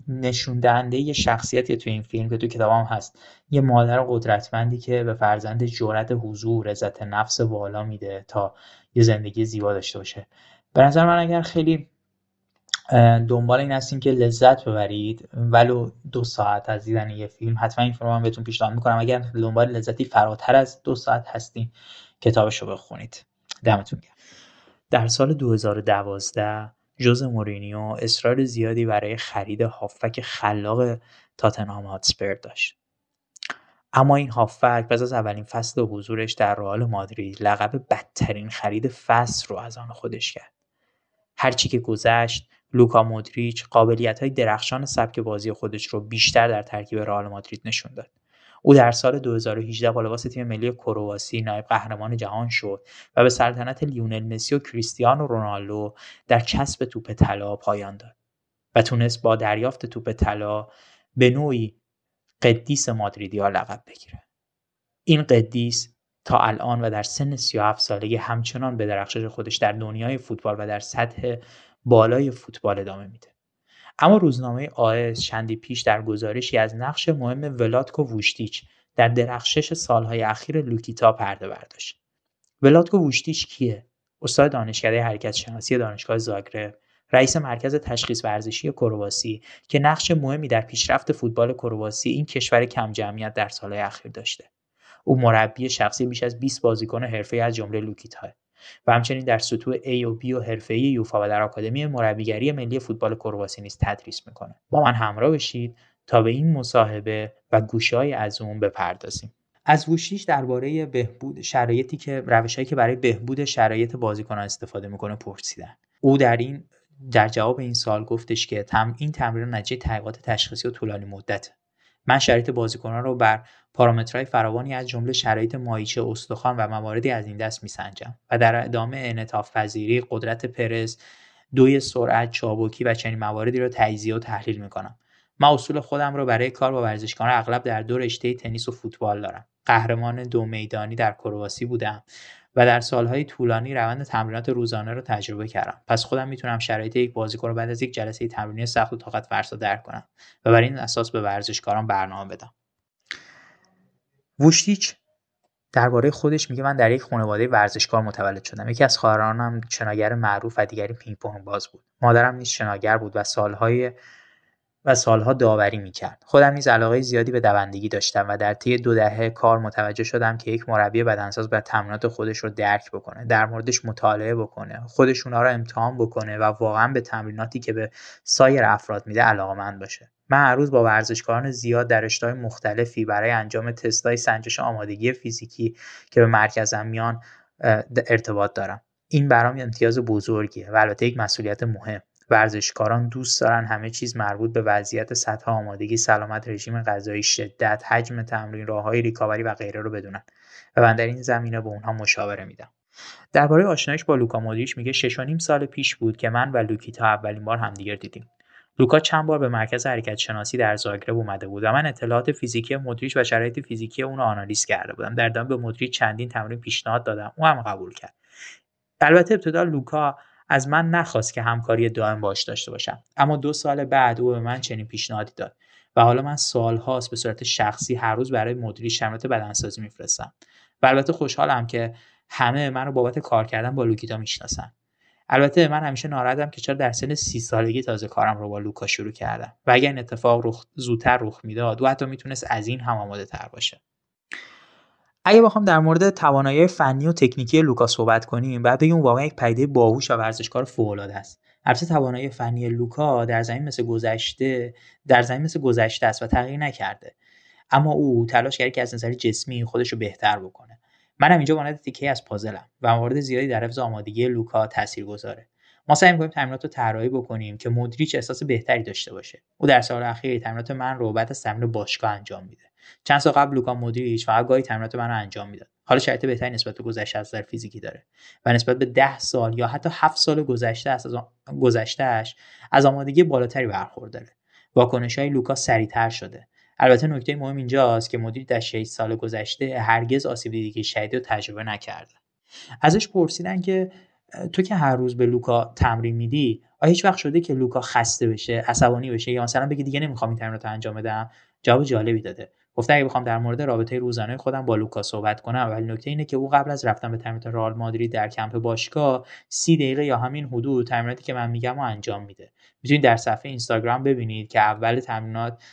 نشون دهنده یه شخصیتی تو این فیلم که تو کتابم هست. یه مادر قدرتمندی که به فرزند جرأت حضور عزت نفس بالا میده تا یه زندگی زیبا داشته باشه. به نظر من اگر خیلی دنبال این هستین که لذت ببرید ولو دو ساعت از دیدن یه فیلم حتما این فیلم رو بهتون پیشنهاد می‌کنم. اگر دنبال لذتی فراتر از دو ساعت هستین کتابش رو بخونید. دمتون گرم. در سال 2012 ژوزه مورینیو اصرار زیادی برای خرید هافک خلاق تاتنهام هاتسپر داشت. اما این هافک پس از اولین فصل حضورش در رئال مادرید لقب بدترین خرید فصل رو از آن خودش کرد. هرچی که گذشت لوکا مودریچ های درخشان سبک بازی خودش رو بیشتر در ترکیب رئال مادرید نشون داد. او در سال 2018 با لباس تیم ملی کرواسی نایب قهرمان جهان شد و به سلطنت لیونل مسی و کریستیانو رونالدو در کسب توپ طلا پایان داد و تونست با دریافت توپ طلا به نوعی قدیس مادریدیا لقب بگیره. این قدیس تا الان و در سن 37 سالگی همچنان به درخشش خودش در دنیای فوتبال و در سطح بالای فوتبال ادامه میده. اما روزنامه آس چندی پیش در گزارشی از نقش مهم ولاتکو ووچتیچ در درخشش سالهای اخیر لوکیتا پرده برداشت. ولاتکو ووچتیچ کیه؟ استاد دانشکده حرکت شناسی دانشگاه زاگرب، رئیس مرکز تشخیص ورزشی کرواسی که نقش مهمی در پیشرفت فوتبال کرواسی این کشور کم جمعیت در سالهای اخیر داشته. او مربی شخصی بیش از 20 بازیکن حرفه‌ای از جمله لوکیتا و همچنین در سطوح A و B و حرفه‌ای یوفا و در آکادمی مربیگری ملی فوتبال کرواسی نیز تدریس می‌کنه. با من همراه بشید تا به این مصاحبه و گوشهای از اون بپردازیم. از ووشیش درباره بهبود شرایطی که روشهایی که برای بهبود شرایط بازیکنان استفاده می‌کنه پرسیدن. او در این در جواب این سال گفتش که تم این تمرین نتیجه تحقیقات تشخیصی و طولانی مدت من شرایط بازیکنان رو بر پارامترهای فراوانی از جمله شرایط مایچه استخوان و مواردی از این دست میسنجم و در ادامه انعطاف پذیری قدرت پرز دوی سرعت چابکی و چنین مواردی رو تجزیه و تحلیل می‌کنم. من اصول خودم رو برای کار با ورزشکاران اغلب در دو رشته تنیس و فوتبال دارم. قهرمان دو میدانی در کرواسی بودم و در سالهای طولانی روند تمرینات روزانه رو تجربه کردم. پس خودم می‌تونم شرایط یک بازیکن رو بعد از یک جلسه تمرینی سخت و طاقت فرسا درک کنم و بر این اساس به ورزشکاران برنامه بدم. ووشتیچ درباره خودش میگه من در یک خانواده ورزشکار متولد شدم. یکی از خواهرانم شناگر معروف و دیگری پینگ پونگ باز بود. مادرم نیز شناگر بود و سالهای و سالها داوری می‌کرد. خودم نیز علاقه زیادی به دوندگی داشتم و در طی دو دهه کار متوجه شدم که یک مربی بدنساز باید تمرینات خودش رو درک بکنه در موردش مطالعه بکنه خودش اونها رو امتحان بکنه و واقعا به تمریناتی که به سایر افراد میده علاقمند باشه. من هر روز با ورزشکاران زیاد در رشته‌های مختلفی برای انجام تستای سنجش آمادگی فیزیکی که به مرکزم میان ارتباط دارم. این برام امتیاز بزرگیه و البته یک مسئولیت مهم. ورزشکاران دوست دارن همه چیز مربوط به وضعیت سطح آمادگی سلامت رژیم غذایی شدت حجم تمرین راههای ریکاوری و غیره رو بدونن. و من در این زمینه به اونها مشاوره میدم. درباره آشنایش با لوکا مودریچ میگه شش و نیم سال پیش بود که من و لوکیتا اولین بار همدیگر دیدیم. لوکا چند بار به مرکز حرکت شناسی در زاگرب اومده بود و من اطلاعات فیزیکی مودریچ و شرایط فیزیکی اون رو آنالیز کرده بودم. در ادامه به مودریچ چندین تمرین پیشنهاد دادم. او هم قبول کرد. البته ابتدا لوکا از من نخواست که همکاری دائم باش داشته باشم. اما دو سال بعد او به من چنین پیشنهادی داد و حالا من سالهاست به صورت شخصی هر روز برای مدیری شمرات بدنسازی میفرستم. و البته خوشحالم که همه من رو بابت کار کردن با لوکیتا می‌شناسن. البته من همیشه ناراحتم که چرا در سن سی سالگی تازه کارم رو با لوکا شروع کردم و اگر این اتفاق رخ زودتر رخ می‌داد و حتی می‌تونست از این هم آماده تر باشه. اگه بخوام در مورد توانایی فنی و تکنیکی لوکا صحبت کنیم بعد بگیم واقعا یک پدیده باهوش و ورزشکار فوق‌العاده است. البته توانایی فنی لوکا در زمین مثل گذشته در زمین مثل گذشته است و تغییر نکرده. اما او تلاش کرده که از نظر جسمی خودش رو بهتر بکنه. منم اینجا مانند تیکه از پازلم و موارد زیادی در حفظ آمادگی لوکا تاثیر گذاره ما سعی می‌کنیم تمرینات رو طراحی بکنیم که مدریچ احساس بهتری داشته باشه. او در سال اخیر تمرینات من رو بعد از تمرین باشگاه انجام میده. چند سال قبل لوکا مودریچ فقط گاهی تمرینات من رو انجام می‌داد. حالا شرایط بهتری نسبت به گذشته از نظر فیزیکی داره و نسبت به ده سال یا حتی هفت سال گذشته از گذشتهش از آمادگی بالاتری برخورداره. واکنش های لوکا سریعتر شده. البته نکته مهم اینجاست که مدیر در 6 سال گذشته هرگز آسیب دیدگی شدید رو تجربه نکرده ازش پرسیدن که تو که هر روز به لوکا تمرین میدی آیا هیچ وقت شده که لوکا خسته بشه عصبانی بشه؟ یا مثلا بگه دیگه نمی‌خوام این تمرین رو انجام بدم؟ جواب جالبی داده. گفته اگه بخوام در مورد رابطه روزانه خودم با لوکا صحبت کنم ولی نکته اینه که او قبل از رفتن به تمرینات رئال مادرید در کمپ باشگاه سی دقیقه یا همین حدود تمریناتی که من میگم رو انجام میده. می‌تونید در صفحه اینستاگرام ببینید که اول تمرینات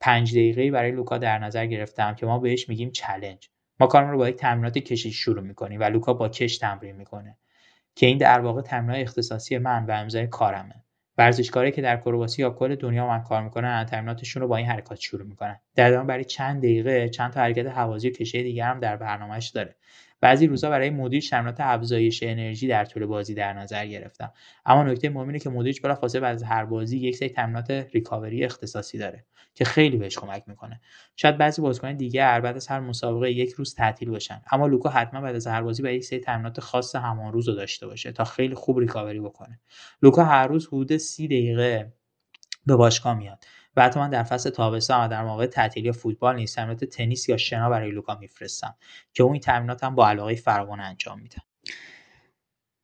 پنج دقیقه برای لوکا در نظر گرفتم که ما بهش میگیم challenge ما کارمون رو با یک تمرینات کشش شروع می‌کنیم و لوکا با کش تمرین می‌کنه. که این در واقع تمرینات اختصاصی من و امضای کارمه. ورزشکاری که در کرواسی یا کل دنیا من کار می‌کنن تمریناتشون رو با این حرکات شروع می‌کنن. در ادامه برای چند دقیقه چند تا حرکت حوازی و کشه دیگر هم در برنامهش داره. بعضی روزها برای مدیر تمرینات افزایش انرژی در طول بازی در نظر گرفتم. اما نکته مهم اینه که مدیر بلافاصله از هر بازی یک سری تمرینات ریکاوری اختصاصی داره. که خیلی بهش کمک می‌کنه. شاید بعضی بازیکن دیگه بعد از هر مسابقه یک روز تعطیل باشن. اما لوکا حتما بعد از هر بازی باید یک سری تمرینات خاص همان روز رو داشته باشه تا خیلی خوب ریکاوری بکنه. لوکا هر روز حدود سی دقیقه به باشگاه میاد و حتی من در فصل تابستان و در موقع تعطیلی فوتبال نیز تمرینات تنیس یا شنا برای لوکا میفرستم که اون این تمرینات هم با علاقه فراوان انجام میده.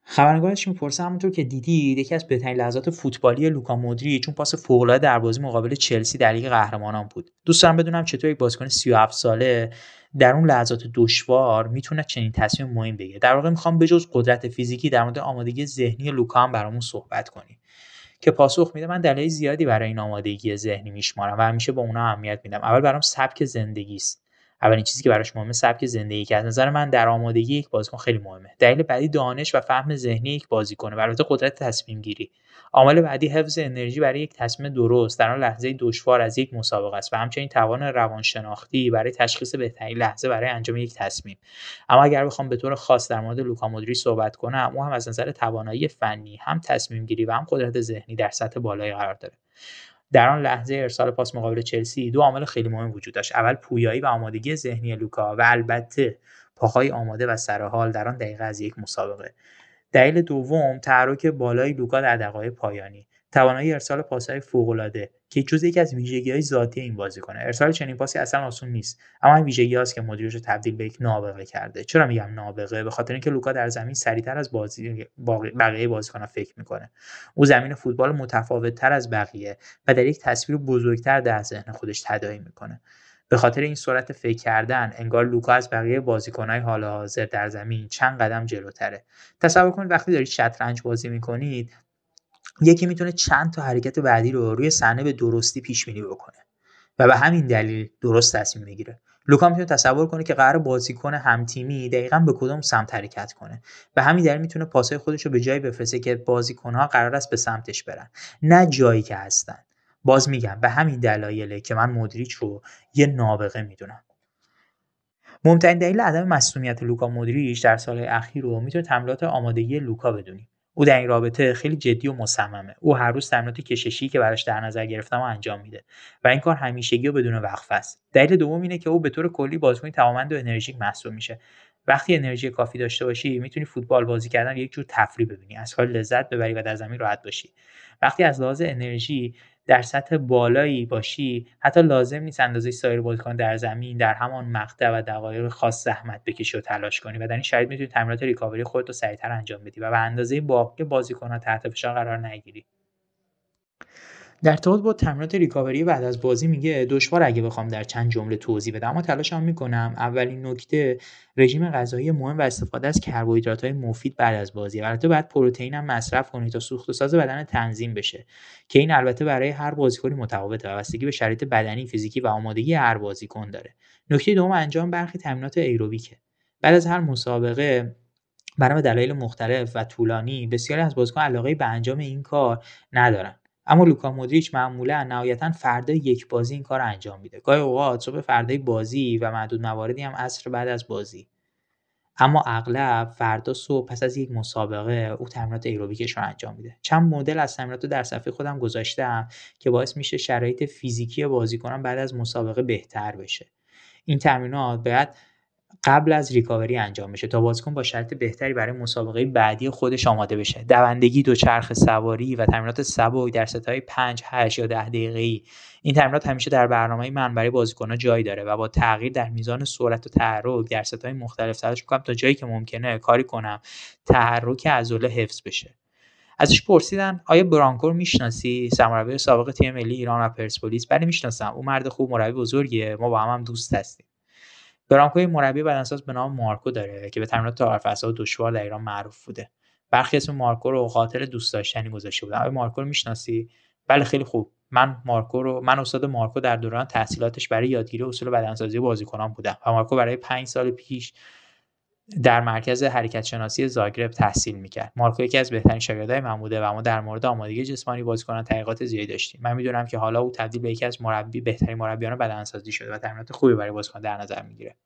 خبرنگارش می‌پرسه؟ همونطور که دیدید یکی از بهترین لحظات فوتبالی لوکا مودریچ اون پاس فوق‌العاده در بازی مقابل چلسی در لیگ قهرمانان بود. دوست دارم بدونم چطور یک بازیکن 37 ساله در اون لحظات دشوار می‌تونه چنین تصمیم مهم بگیره. در واقع می‌خوام بجز قدرت فیزیکی در مورد آمادگی ذهنی لوکا هم برامون صحبت کنیم که پاسخ میده من دلایل زیادی برای این آمادگی ذهنی میشمارم و همیشه با اونها اهمیت میدم. اول برام سبک زندگی است اولین چیزی که براش مهمه سبک زندگی که از نظر من در آمادگی یک بازیکن خیلی مهمه. دلیل بعدی دانش و فهم ذهنی یک بازیکنه و البته قدرت تصمیم گیری. عامل بعدی حفظ انرژی برای یک تصمیم درست در آن لحظه دشوار از یک مسابقه است و همچنین توان روانشناختی برای تشخیص بهترین لحظه برای انجام یک تصمیم. اما اگر بخوام به طور خاص در مورد لوکا مودری صحبت کنم او هم از نظر توانایی فنی هم تصمیم گیری و هم قدرت ذهنی در سطح بالایی قرار داره. در آن لحظه ارسال پاس مقابل چلسی دو عامل خیلی مهم وجود داشت. اول پویایی و آمادگی ذهنی لوکا و البته پاهای آماده و سرحال در آن دقیقه از یک مسابقه. دلیل دوم تحرک بالای لوکا در دقایق پایانی. توانایی ارسال پاسهای فوق‌العاده که جز یکی از ویژگی‌های ذاتی این بازیکنه ارسال چنین پاسی اصلا آسون نیست اما این ویژگی است که مدیرش تبدیل به یک نابغه کرده. چرا میگم نابغه؟ به خاطر اینکه لوکا در زمین سریعتر از بازی بقیه بازیکن‌ها فکر می‌کنه. او زمین فوتبال متفاوتتر از بقیه و در یک تصویر بزرگتر در ذهن خودش تداعی می‌کنه. به خاطر این سرعت فکر کردن انگار لوکا از بقیه بازیکنهای حال حاضر در زمین چند قدم جلوتره. تصور کنید وقتی دارید شطرنج بازی می‌کنید یکی می‌تونه چند تا حرکت بعدی رو روی صحنه به درستی پیش بینی بکنه و به همین دلیل درست تصمیم می‌گیره. لوکا می‌تونه تصور کنه که قرار بازیکن همتیمی دقیقا به کدوم سمت حرکت کنه. به همین دلیل می‌تونه پاسهای خودش رو به جایی بفرسته که بازیکنها قرار است به سمتش برن. نه جایی که هستن. باز میگم به همین دلایله که من مدریچ رو یه نابغه می‌دونم. مهمترین دلیل عدم مصونیت لوکا مدریچ در سالهای اخیر رو می‌تونه تمرینات آمادگی لوکا بدونیم او در این رابطه خیلی جدی و مصممه. او هر روز تمرینات کششی که براش در نظر گرفتم و انجام میده و این کار همیشگی و بدون وقفه است. دلیل دوم اینه که او به طور کلی بازیکن توانمند و انرژیک محسوب میشه. وقتی انرژی کافی داشته باشی می‌تونی فوتبال بازی کردن یک جور تفریح ببینی. از کار لذت ببری و در زمین راحت باشی. وقتی از لحاظ انرژی در سطح بالایی باشی حتی لازم نیست اندازه سایر بازیکن در زمین در همان مقطع و دقایق خاص زحمت بکشی و تلاش کنی. و در این شرایط می‌تونی تمرینات ریکاوری خودت رو سریعتر انجام بدی و به اندازه باقی بازیکنها تحت فشار قرار نگیری. در ارتباط با تمرینات ریکاوری بعد از بازی میگه دشوار اگه بخوام در چند جمله توضیح بدم اما تلاشم می‌کنم. اولین نکته رژیم غذایی مهم و استفاده از کربوهیدرات های مفید بعد از بازی. البته باید پروتئین هم مصرف کنید تا سوخت و ساز بدن تنظیم بشه که این البته برای هر بازیکنی متفاوته و بستگی به شرایط بدنی فیزیکی و آمادگی هر بازیکن داره. نکته دوم انجام برخی تمرینات ایروبیکه. بعد از هر مسابقه برای دلایل مختلف و طولانی بسیاری از بازیکن علاقه به انجام این کار ندارن. اما لوکا مودریچ معمولا نهایتا فردا یک بازی این کار انجام میده. گاهی اوقات صبح فردای بازی و معدود مواردی هم عصر بعد از بازی. اما اغلب فردا صبح پس از یک مسابقه او تمرینات ایروبیکش رو انجام میده. چند مدل از تمرینات رو در صفحه خودم گذاشتم که باعث میشه شرایط فیزیکی بازیکنان بعد از مسابقه بهتر بشه. این تمرینات باید قبل از ریکاوری انجام بشه تا بازیکن با شرط بهتری برای مسابقه بعدی خودش آماده بشه. دوندگی دوچرخه سواری و تمرینات سبک در ستای 5 8 یا 10 ای. این تمرینات همیشه در برنامه من برای بازیکن‌ها جای داره و با تغییر در میزان سرعت و تحرک در ستای مختلف تلاش می‌کنم تا جایی که ممکنه کاری کنم تحرک عضله حفظ بشه. ازش پرسیدن آیا برانکو رو می‌شناسی؟ سرمربی سابق تیم ملی ایران و پرسپولیس. بله می‌شناسم. او مرد خوب مربی بزرگیه. ما با هم, هم دوست هستیم. برانکو مربی بدنساز به نام مارکو داره که به تمرینات تعارف دشوار در ایران معروف بوده. برخی اسم مارکو رو خاطر دوست داشتنی گذاشته بودن. آیا مارکو رو می‌شناسی؟ بله خیلی خوب. من مارکو رو من استاد مارکو در دوران تحصیلاتش برای یادگیری اصول بدنسازی بازیکنان بودم و مارکو برای پنج سال پیش در مرکز حرکت شناسی زاگرب تحصیل می‌کرد. مارکو یکی از بهترین شاگردای من بوده و ما در مورد آمادگی جسمانی بازیکنان تحقیقات زیادی داشتیم. من می‌دونم که حالا او تبدیل به یکی از مربی بهترین مربیان بدنسازی شده و تمرینات خوبی برای بازیکن در نظر می‌گیره.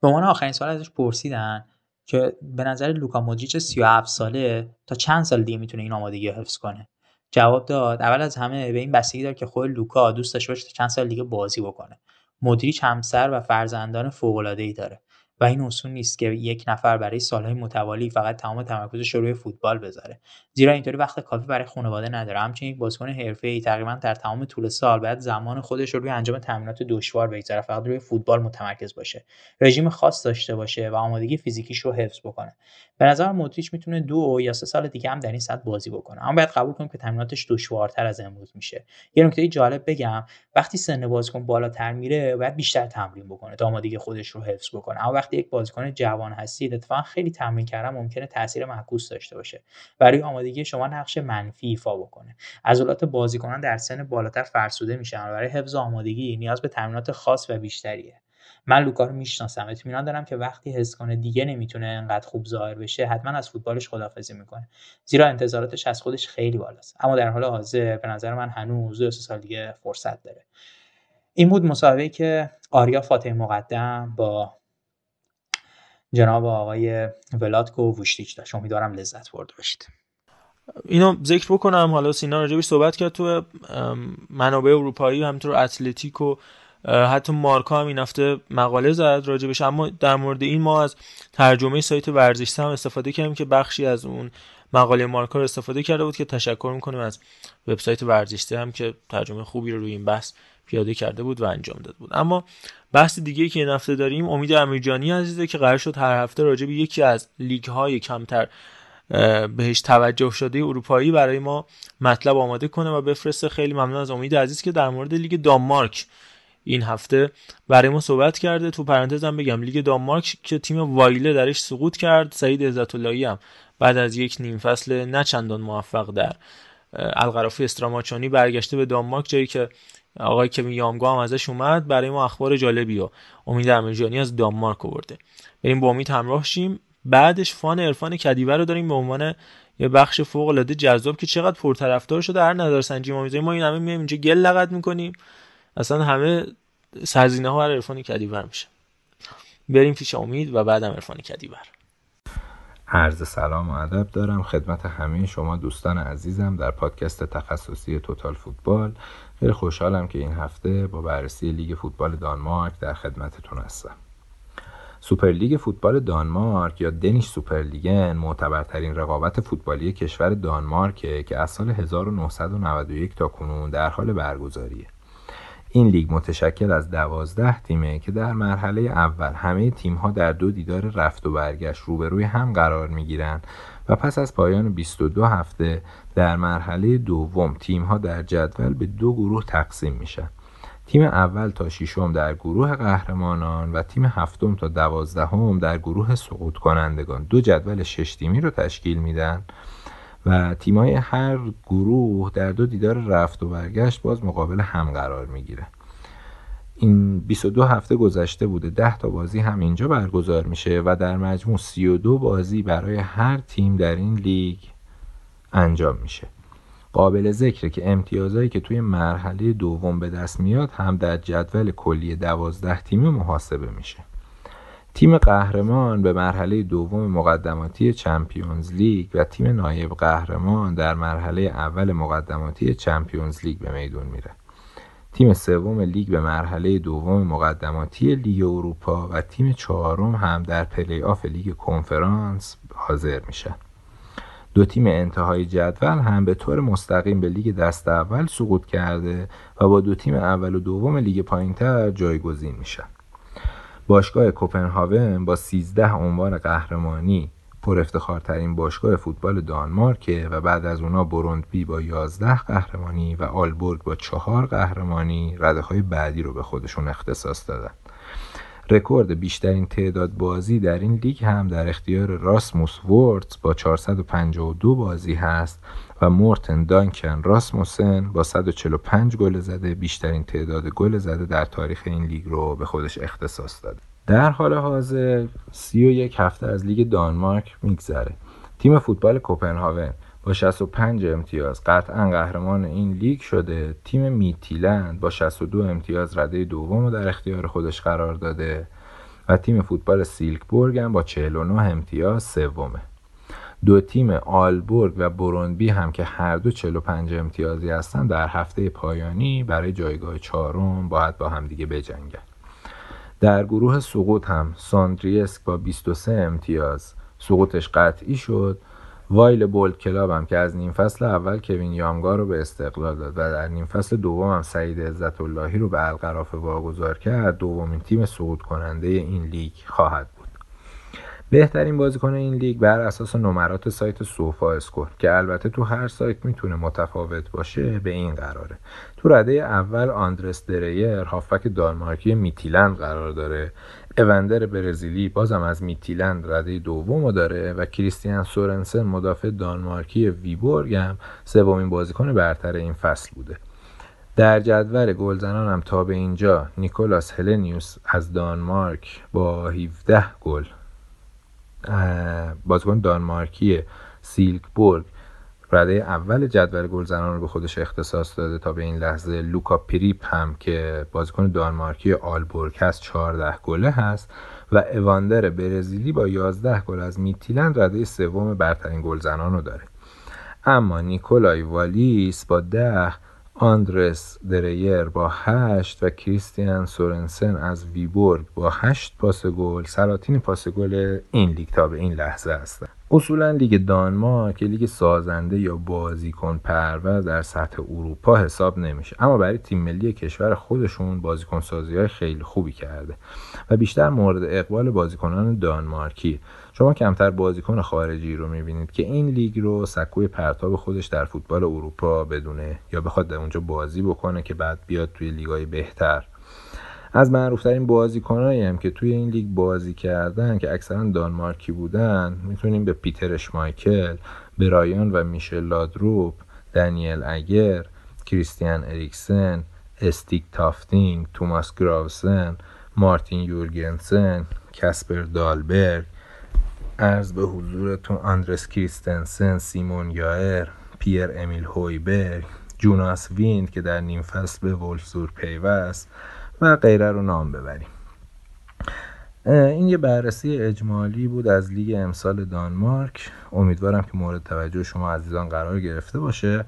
به عنوان آخرین سوال ازش پرسیدن که به نظر لوکا مودریچ 37 ساله تا چند سال دیگه می‌تونه این آمادگی رو حفظ کنه؟ جواب داد اول از همه به این بستگی داره که خود لوکا دوست داشته باشه تا چند سال دیگه بازی بکنه. مودریچ همسر و فرزندان فوق ای داره. و این اصول نیست که یک نفر برای سالهای متوالی فقط تمام تمرکزش رو روی فوتبال بذاره. زیرا اینطوری وقت کافی برای خانواده نداره. همچنین یک بازیکن حرفه‌ای تقریبا در تمام طول سال باید زمان خودش رو روی انجام تمرینات دشوار بگذاره فقط روی فوتبال متمرکز باشه. رژیم خاص داشته باشه و آمادگی فیزیکیش رو حفظ بکنه. به نظر مودریچ می‌تونه دو یا سه سال دیگه هم در این سطح بازی بکنه. اما باید قبول کنیم که تمریناتش دشوارتر از امروز میشه. یه نکته جالب بگم. وقتی سن بازیکن بالاتر میره باید بیشتر تمرین بکنه تا آمادگی خودش رو حفظ بکنه. اما وقتی یک بازیکن جوان هستید اتفاقا خیلی تمرین کردن ممکنه تاثیر معکوس داشته باشه. برای آمادگی شما نقش منفی ایفا بکنه. عضلات بازیکنان در سن بالاتر فرسوده میشن برای حفظ آمادگی نیاز به تمرینات خاص و بیشتریه. من لوکا رو می‌شناسم. اطمینان دارم که وقتی حس کنه دیگه نمی‌تونه انقدر خوب ظاهر بشه حتما از فوتبالش خدافزی می‌کنه. زیرا انتظاراتش از خودش خیلی بالاست. اما در حال حاضر به نظر من هنوز دو سال دیگه فرصت داره. این بود مسابقه که آریا فاتح مقدم با جناب آقای ولادکو ووشتیچ داشت. امیدوارم لذت برده باشید. اینو ذکر بکنم. حالا سینا راجبش صحبت کرد تو منابع اروپایی همینطور اتلتیک و حتی مارکا هم این هفته مقاله زد راجبش اما در مورد این ما از ترجمه سایت ورزش هم استفاده کردیم که بخشی از اون مقاله مارکا رو استفاده کرده بود که تشکر می‌کنیم از وبسایت ورزش هم که ترجمه خوبی رو روی این بحث پیاده کرده بود و انجام داده بود. اما بحث دیگه که این هفته داریم امید امیرجانی عزیزه که قرار شد هر هفته راجع به یکی از لیگ های کمتر بهش توجه شده اروپایی برای ما مطلب آماده کنه و بفرسته. خیلی ممنون از امید عزیز که در مورد لیگ دانمارک این هفته. برای ما صحبت کرده. تو پرانتزم بگم. لیگ دانمارک که تیم وایله درش سقوط کرد. سعید عزت هم بعد از یک نیم فصل نه چندان موفق در القرافی استراماچانی برگشته به دانمارک. جایی که آقای که یامگا هم ازش اومد. برای ما اخبار جالبی و امید امیرجانی از دانمارک آورده. بریم با امید همراه شیم. بعدش فان عرفان کدیور رو داریم به عنوان یه بخش فوق العاده جذاب که چقدر پرطرفدار شده. هر نظر سنجی ما ما این همه میایم اینجا گل لغت می‌کنیم. اصلا همه سرزینه ها هر عرفان کدیور میشه. بریم پیش امید و بعدم عرفان کدیور عرض سلام و ادب دارم. خدمت همه شما دوستان عزیزم در پادکست تخصصی Total Football. خیلی خوشحالم که این هفته با بررسی لیگ فوتبال دانمارک در خدمتتون هستم. سوپرلیگ فوتبال دانمارک یا Danish Superligaen معتبرترین رقابت فوتبالی کشور دانمارکه که از سال 1991 تا کنون در حال برگزاریه. این لیگ متشکل از دوازده تیمه که در مرحله اول همه تیمها در دو دیدار رفت و برگشت روبروی هم قرار می گیرند و پس از پایان 22 هفته در مرحله دوم تیمها در جدول به دو گروه تقسیم میشن. تیم اول تا ششم در گروه قهرمانان و تیم هفتم تا دوازدهم در گروه سقوط کنندگان دو جدول شش تیمی رو تشکیل میدن. و تیمای هر گروه در دو دیدار رفت و برگشت باز مقابل هم قرار می‌گیره. این 22 هفته گذشته بوده. 10 تا بازی هم اینجا برگزار میشه و در مجموع 32 بازی برای هر تیم در این لیگ انجام میشه. قابل ذکره که امتیازهایی که توی مرحله دوم به دست میاد هم در جدول کلی 12 تیمی محاسبه میشه. تیم قهرمان به مرحله دوم مقدماتی چمپیونز لیگ و تیم نایب قهرمان در مرحله اول مقدماتی چمپیونز لیگ به میدون میره. تیم سوم لیگ به مرحله دوم مقدماتی لیگ اروپا و تیم چهارم هم در پلی آف لیگ کنفرانس حاضر میشن. دو تیم انتهای جدول هم به طور مستقیم به لیگ دسته اول سقوط کرده و با دو تیم اول و دوم لیگ پایینتر جایگزین میشن. باشگاه کوپنهاون با 13 عنوان قهرمانی پر افتخارترین باشگاه فوتبال دانمارک و بعد از اونا بروندبی با 11 قهرمانی و آلبورگ با 4 قهرمانی رده های بعدی رو به خودشون اختصاص دادن. رکورد بیشترین تعداد بازی در این لیگ هم در اختیار راسموس وورتز با 452 بازی هست و مورتن دانکن راسموسن با 145 گل زده بیشترین تعداد گل زده در تاریخ این لیگ رو به خودش اختصاص داده. در حال حاضر 31 هفته از لیگ دانمارک میگذره. تیم فوتبال کوپنهاون با 65 امتیاز قطعا قهرمان این لیگ شده. تیم میتیلند با 62 امتیاز رده دوم در اختیار خودش قرار داده. و تیم فوتبال سیلکبورگ هم با 49 امتیاز سومه. دو تیم آلبورگ و بروندبی هم که هر دو 45 امتیازی هستن در هفته پایانی برای جایگاه چهارم باید با همدیگه بجنگن. در گروه سقوط هم ساندریسک با 23 امتیاز. سقوطش قطعی شد. وایل بولد کلاب هم که از نیم فصل اول کوین یامگا رو به استقلال داد و در نیم فصل دوم هم سعید عزت اللهی رو به الغرافه واگذار کرد. دومین تیم صعود کننده این لیگ خواهد بهترین بازیکن این لیگ بر اساس نمرات سایت سوفا اسکور که البته تو هر سایت می‌تونه متفاوت باشه به این قراره. تو رده اول آندرس دریر هافک دانمارکی میتیلند قرار داره. اوندر برزیلی بازم از میتیلند رده دوم داره و کریستیان سورنسن مدافع دانمارکی ویبورگ هم سومین بازیکن برتر این فصل بوده. در جدول گلزنان هم تا به اینجا نیکولاس هلنیوس از دانمارک با 17 گل بازیکن دانمارکی سیلکبورگ رده اول جدول گلزنان رو به خودش اختصاص داده تا به این لحظه لوکا پریپ هم که بازیکن دانمارکی آلبورگ هست 14 گله هست و اواندر برزیلی با 11 گل از میتیلند رده سوم برترین گلزنان رو داره. اما نیکولای والیس با 10 آندرس دریر با 8 و کریستیان سورنسن از ویبورگ با 8 پاس گل سلاطین پاس گل این لیگ تا به این لحظه هستند اصولا لیگ دانمارک لیگ سازنده یا بازیکن پرور در سطح اروپا حساب نمیشه. اما برای تیم ملی کشور خودشون بازیکن سازی های خیلی خوبی کرده و بیشتر مورد اقبال بازیکنان دانمارکی. شما کمتر بازیکن خارجی رو می‌بینید که این لیگ رو سکوی پرتاب خودش در فوتبال اروپا بدونه یا بخواد در اونجا بازی بکنه که بعد بیاد توی لیگای بهتر. از معروفترین بازیکنایی هم که توی این لیگ بازی کردن که اکثرا دانمارکی بودن می‌تونیم به پیتر اشمایکل برایان و میشل لادروپ دانیل اگر کریستیان اریکسن استیک تافتینگ توماس گراوسن مارتین یورگنسن کسپر دالبرگ عرض به حضورتون آندرس کریستنسن سیمون یایر پیر امیل هویبرگ جوناس ویند که در نیم فصل به ولفزور پیوست و غیره رو نام ببریم. این یه بررسی اجمالی بود از لیگ امسال دانمارک. امیدوارم که مورد توجه شما عزیزان قرار گرفته باشه.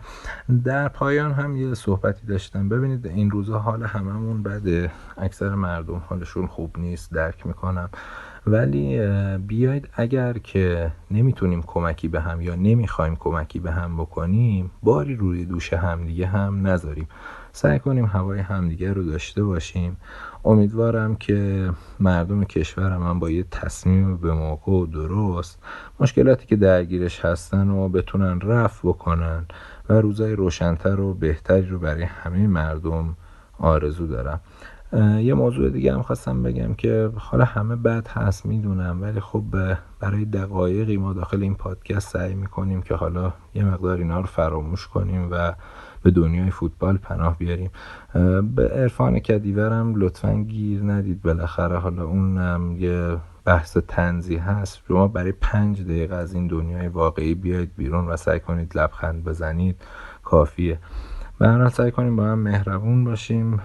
در پایان هم یه صحبتی داشتم. ببینید این روزها حال هممون بده. اکثر مردم حالشون خوب نیست. درک می‌کنم. ولی بیاید اگر که نمی‌تونیم کمکی به هم یا نمی‌خوایم کمکی به هم بکنیم باری روی دوش همدیگه هم نذاریم. سعی کنیم هوای همدیگه رو داشته باشیم. امیدوارم که مردم کشورم هم با یه تصمیم به موقع و درست مشکلاتی که درگیرش هستن و بتونن رفع بکنن و روزای روشنتر و بهتری رو برای همه مردم آرزو دارم. یه موضوع دیگه هم خواستم بگم که حالا همه بد هست می‌دونم ولی خب برای دقایقی ما داخل این پادکست سعی می‌کنیم که حالا یه مقدار اینا رو فراموش کنیم و به دنیای فوتبال پناه بیاریم. به عرفان کدیورم لطفا گیر ندید. بالاخره حالا اونم یه بحث تنزی هست. شما برای پنج دقیقه از این دنیای واقعی بیاید بیرون و سعی کنید لبخند بزنید. کافیه. به سعی کنیم با هم مهربون باشیم.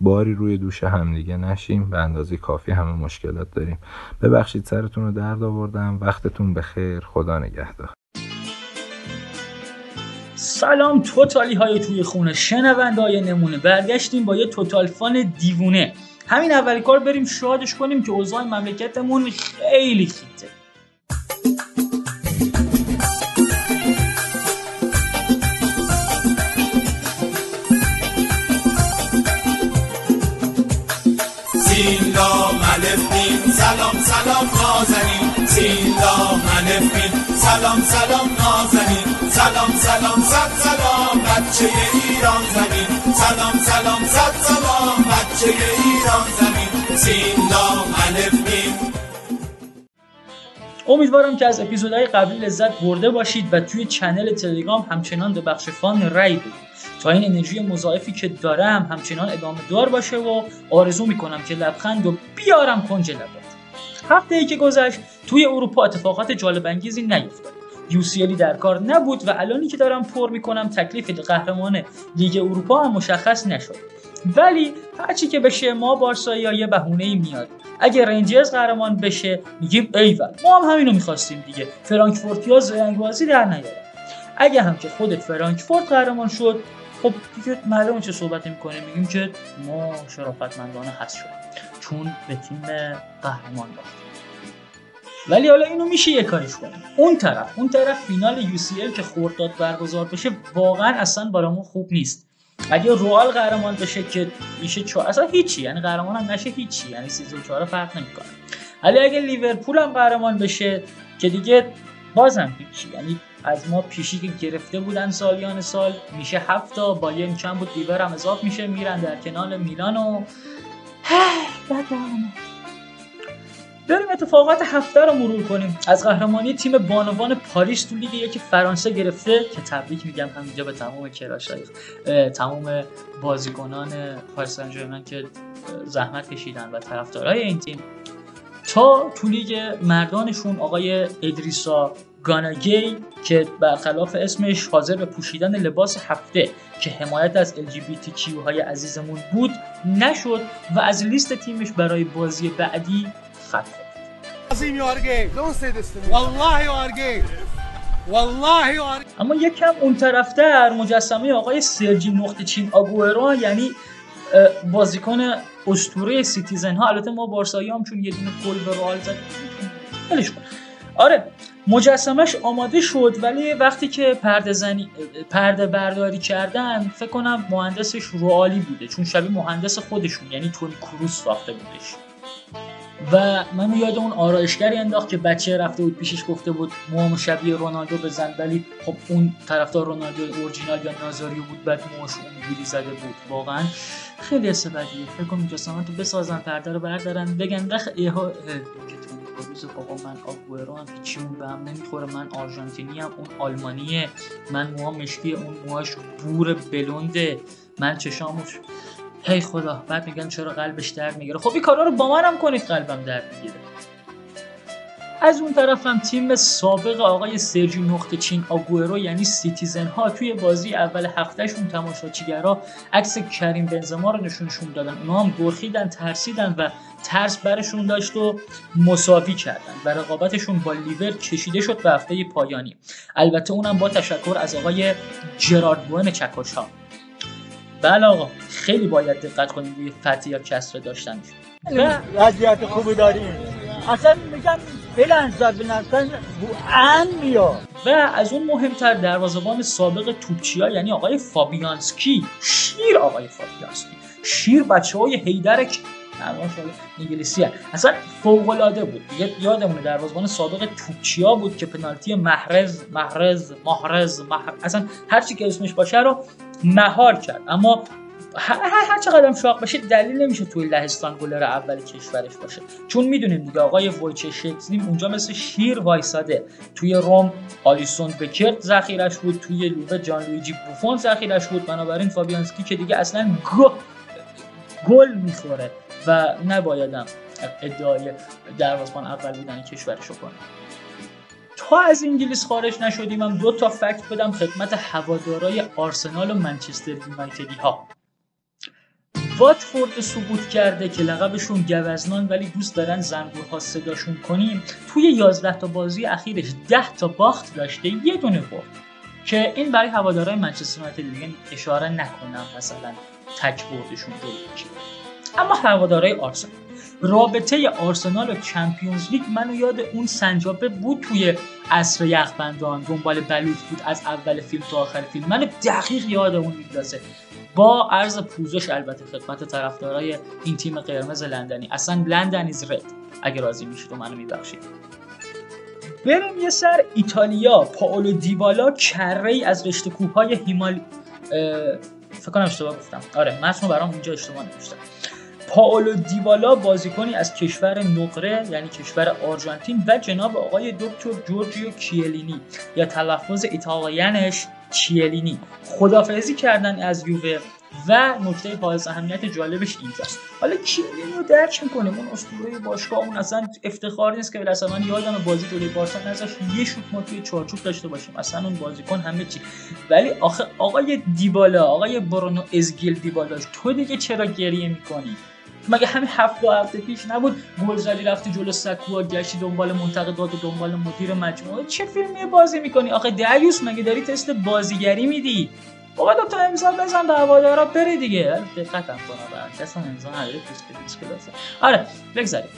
باری روی دوش همدیگه نشیم به اندازه کافی همه مشکلات داریم. ببخشید سرتون رو درد آوردم. وقتتون بخیر خدا نگهدار. سلام توتالی های توی خونه. شنونده های نمونه. برگشتیم با یه توتال فان دیوونه. همین اول کار بریم شادش کنیم که اوضاع مملکتمون خیلی خیته. نازنین سلام سلام سلام نازنین. سلام سلام صد سلام بچه ایران زمین. سلام سلام صد سلام بچه ایران زمین. سلام امیدوارم که از اپیزودهای قبلی لذت برده باشید و توی چنل تلگرام همچنان به بخش فان رای بدید. تا این انرژی مضاعفی که دارم همچنان ادامه دار باشه و آرزو می‌کنم که لبخند و بیارم کنج لبات. هفته ای که گذشت توی اروپا اتفاقات جالب انگیزی نیفتاد یوسیلی در کار نبود و الانی که دارم پر می‌کنم تکلیف قهرمان لیگ اروپا هم مشخص نشد. ولی هرچی که بشه ما بارسایی یه بهونه ای میاد. اگه رنجرز قهرمان بشه میگیم ایول ما هم همینو می‌خواستیم دیگه. فرانکفورتیا زرنگ بازی در نیارن. اگه هم که خود فرانکفورت قهرمان شد خب دیگه معلومه چه صحبت می‌کنه. میگیم که ما شرافتمندانه هست شد چون به تیم قهرمان باختیم ولی حالا اینو میشه یه کاریش کنیم اون طرف اون طرف فینال UCL که خورداد برگزار بشه واقعا اصلا برامون خوب نیست. اگه روال قهرمان بشه که میشه چهار اصلا هیچی. یعنی قهرمان هم نشه هیچی. یعنی 34 فرق نمی‌کنه. ولی اگه لیورپول هم قهرمان بشه که دیگه بازم هیچی. یعنی از ما پیشی که گرفته بودن سالیان سال میشه هفت تا با چند بود لیور هم اضاف میشه میرن در کنال میلان و بریم اتفاقات هفته رو مرور کنیم. از قهرمانی تیم بانوان پاریس تو لیگ یکی فرانسه گرفته که تبریک میگم همینجا به تمام تلاشای تمام بازیکنان پاریس سن که زحمت کشیدن و طرفدارای این تیم. تا تو لیگ مردانشون آقای ادریسا گانا گی که برخلاف اسمش حاضر به پوشیدن لباس هفته که حمایت از LGBT های عزیزمون بود نشد و از لیست تیمش برای بازی بعدی خط اما یکم اون طرفتر مجسمه آقای سرجی نقطه چین آگوئرو یعنی بازیکن اسطوره Citizen ها البته ما بارسایی هم چون یه دونه گل به رئال زد. آره مجسمش آماده شد ولی وقتی که پرده, زنی... پرده برداری کردن فکر کنم مهندسش روالی بوده چون شبیه مهندس خودشون یعنی تونی کروس ساخته بودش. و منو یاد اون آرایشگری انداخت که بچه رفته بود پیشش گفته بود موامو شبیه رونالدو بزن ولی خب اون طرفدار رونالدو اورجینال یا نازاریو بود بعد موهاش اونجوری زده بود. واقعا خیلی حس بدیه. فکر کنم مجسمه رو بسازن پرده رو بردارن بگن رخ ایها روز بابا من آگوئرو هم هیچیمون به هم نمی‌خوره من آرژانتینی هم اون آلمانیه. من موها مشکی اون موهاش بور بلونده من چشامش هی خدا بعد میگن چرا قلبش درد می‌گیره. خب این کارا رو با منم کنید قلبم درد می‌گیره. از اون طرف هم تیم سابق آقای سرجی نقطه چین آگوئرو یعنی Citizen ها توی بازی اول هفتهشون تماشاچیگرا عکس کریم بنزما رو نشونشون دادن. اونا هم گرخیدن ترسیدن و ترس برشون داشت و مساوی کردن و رقابتشون با لیور کشیده شد به هفته پایانی. البته اونم با تشکر از آقای جرارد بوئن چکش ها بله آقا خیلی باید دقت کنیم روی فتح یا کسر داشتنش وضعیت خوبی داریم. اصلا میگم به اصلا ان میاد. و از اون مهمتر دروازبان سابق توپچیا یعنی آقای فابیانسکی. شیر آقای فابیانسکی. شیر بچه های هیدرک انگلیسی اصلا فوق العاده بود دیگه یادمونه دروازه‌بان سابق توچیا بود که پنالتی محرز محرز محرز محرز اصلا هر چی که اسمش باشه رو مهار کرد. اما هر, هر چقدر شاق بشه دلیل نمیشه توی لهستان گلر اول کشورش باشه. چون می‌دونیم دیگه آقای وایچشکزیم اونجا مثل شیر وایساده. توی روم آلیسون بکرت ذخیرش بود. توی لوبه جان لویجی بوفون ذخیرش بود. بنابراین فابیانسکی که دیگه اصلا گل می‌خوره. و نبایدم ادعای دروازبان اول بودن کشورش رو کنم. تا از انگلیس خارج نشدیم هم دو تا فکت بدم خدمت هوادارای آرسنال و منچستر یونایتدی ها. واتفورد ثبوت کرده که لقبشون گوزنان ولی دوست دارن زنبورها صداشون کنیم. توی 11 تا بازی اخیرش 10 تا باخت داشته یه دونه برد. که این برای هوادارهای منچستر یونایتد دیگه اشاره نکنم مثلا تک بردشون رو اما هوادارهای آرسنال. رابطه آرسنال و Champions League منو یاد اون سنجابه بود توی عصر یخبندان. دنبال بلوط بود از اول فیلم تا آخر فیلم. منو دقیق یاد اون میندازه. با عرض پوزش البته خدمت طرفدارای این تیم قرمز لندنی. اصلا London is red اگه راضی میشید و منو میبخشید. بریم یه سر ایتالیا. پاولو دیبالا کره ای از رشته کوههای هیمال فکر کنم اشتباه گفتم. آره متن برام اینجا اشتباه نوشتم پاولو دیبالا بازیکنی از کشور نقره یعنی کشور آرژانتین و جناب آقای دکتر جورجیو کیلینی یا تلفظ ایتالیانش کیلینی. خدافزی کردن از یووه و نکته باعث اهمیت جالبش اینجاست. حالا کیلینی رو درک می‌کنیم. اون اسطوره باشگاه اون اصلا افتخار نیست که بالاخره من یادم بازی جلوی بارسا نذاش یه شوت ما توی چارچوب داشته باشیم. اصلا اون بازیکن همه چی. ولی آخه آقای دیبالا آقای برونو ازگیل دیبالا تو دیگه چرا گریه می‌کنی؟ مگه همین هفته هفته پیش نبود گلزاری رفتی جلو سکوها گشتی دنبال منتقدات و دنبال مدیر مجموعه؟ چه فیلمی بازی می‌کنی؟ آخه دریوس مگه داری تست بازیگری میدی؟ بابا دو تا امضا بزن هوادارا بره دیگه. دقتم کنم برای کسا امضا نداره آره بگذاریم.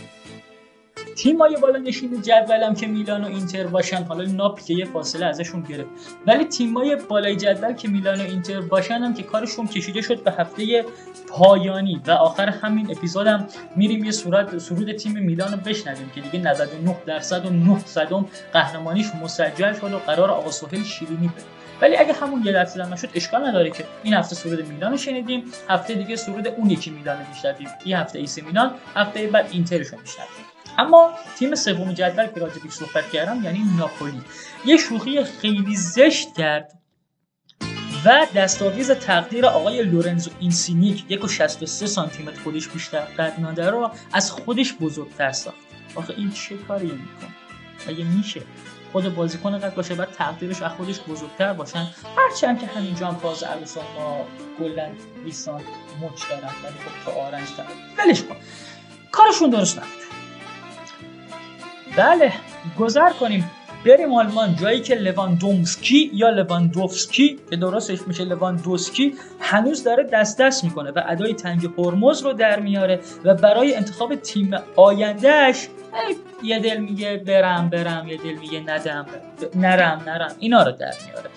های بالا نشین جدولم که میلان و اینتر باشن. حالا ناپی که یه فاصله ازشون گرفت. ولی های بالای جدول که میلان و اینتر باشن هم که کارشون کشیده شد به هفته پایانی. و آخر همین اپیزودم میریم یه صورت سرود تیم میلان رو بشنویم که دیگه 99 درصد و 9 صدم قهرمانیش مسجل شد و قرار آقا سهیل شیرینی بده ولی اگه همون یه درصد هم نشد اشکال نداره که این هفته سرود میلان رو شنیدیم. هفته دیگه سرود اون یکی میلان رو میشنویم یه هفته ایسی میلان هفته بعد اینترش رو میشنویم اما تیم سوم جدول که راجبش صحبت کردم یعنی ناپولی. یه شوخی خیلی زشت کرد و دستاویز تقدیر آقای لورنزو اینسینیک یک و 63 سانتی متر خودش بیشتر قد نادر رو از خودش بزرگتر ساخت. آخه این چه کاری می‌کنه؟ مگه میشه؟ خود بازیکن قد باشه بعد تقدیرش از خودش بزرگتر باشن. هرچند که همینجا هم فاز عروسان ما گلن لیسان مچ دارن ولی خب تو آرنج دارن ولش کن. کارشون درست نبود. بله گذر کنیم. بریم آلمان. جایی که لواندومسکی یا لواندوفسکی که درستش میشه لواندوسکی هنوز داره دست دست می‌کنه و ادای تنگ هرمز رو در میاره و برای انتخاب تیم آیندهش یه دل میگه برم برم. یه دل میگه ندم نرم نرم. اینا رو در میاره.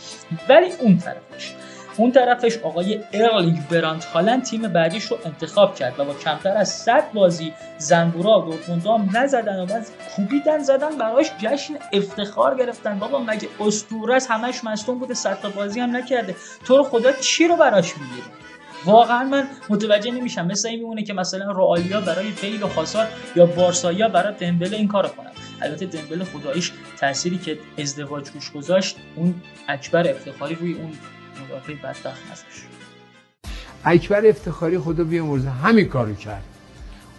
ولی اون طرفش. اون طرفش آقای ارلینگ برانت هالند تیم بعدیش رو انتخاب کرد و با کمتر از 100 بازی زنبورا دورتموندام نزدن و بعد کوبیدن زدن براش جشن افتخار گرفتن. بابا مگه اسطوره است؟ همش مصدوم بوده 100 تا بازی هم نکرده. تو رو خدا چی رو براش می‌گیری واقعا من متوجه نمیشم. مثل این میمونه که مثلا رئالیا برای پیل و خاصار یا بارسایا برای دمبله این کارو کنن. البته دمبله خداییش تأثیری که ازدواج روش گذاشت اون اکبر افتخاری روی اون مدافع بدبخت ازش اکبر افتخاری خدا بیامرزه همین کارو کرد.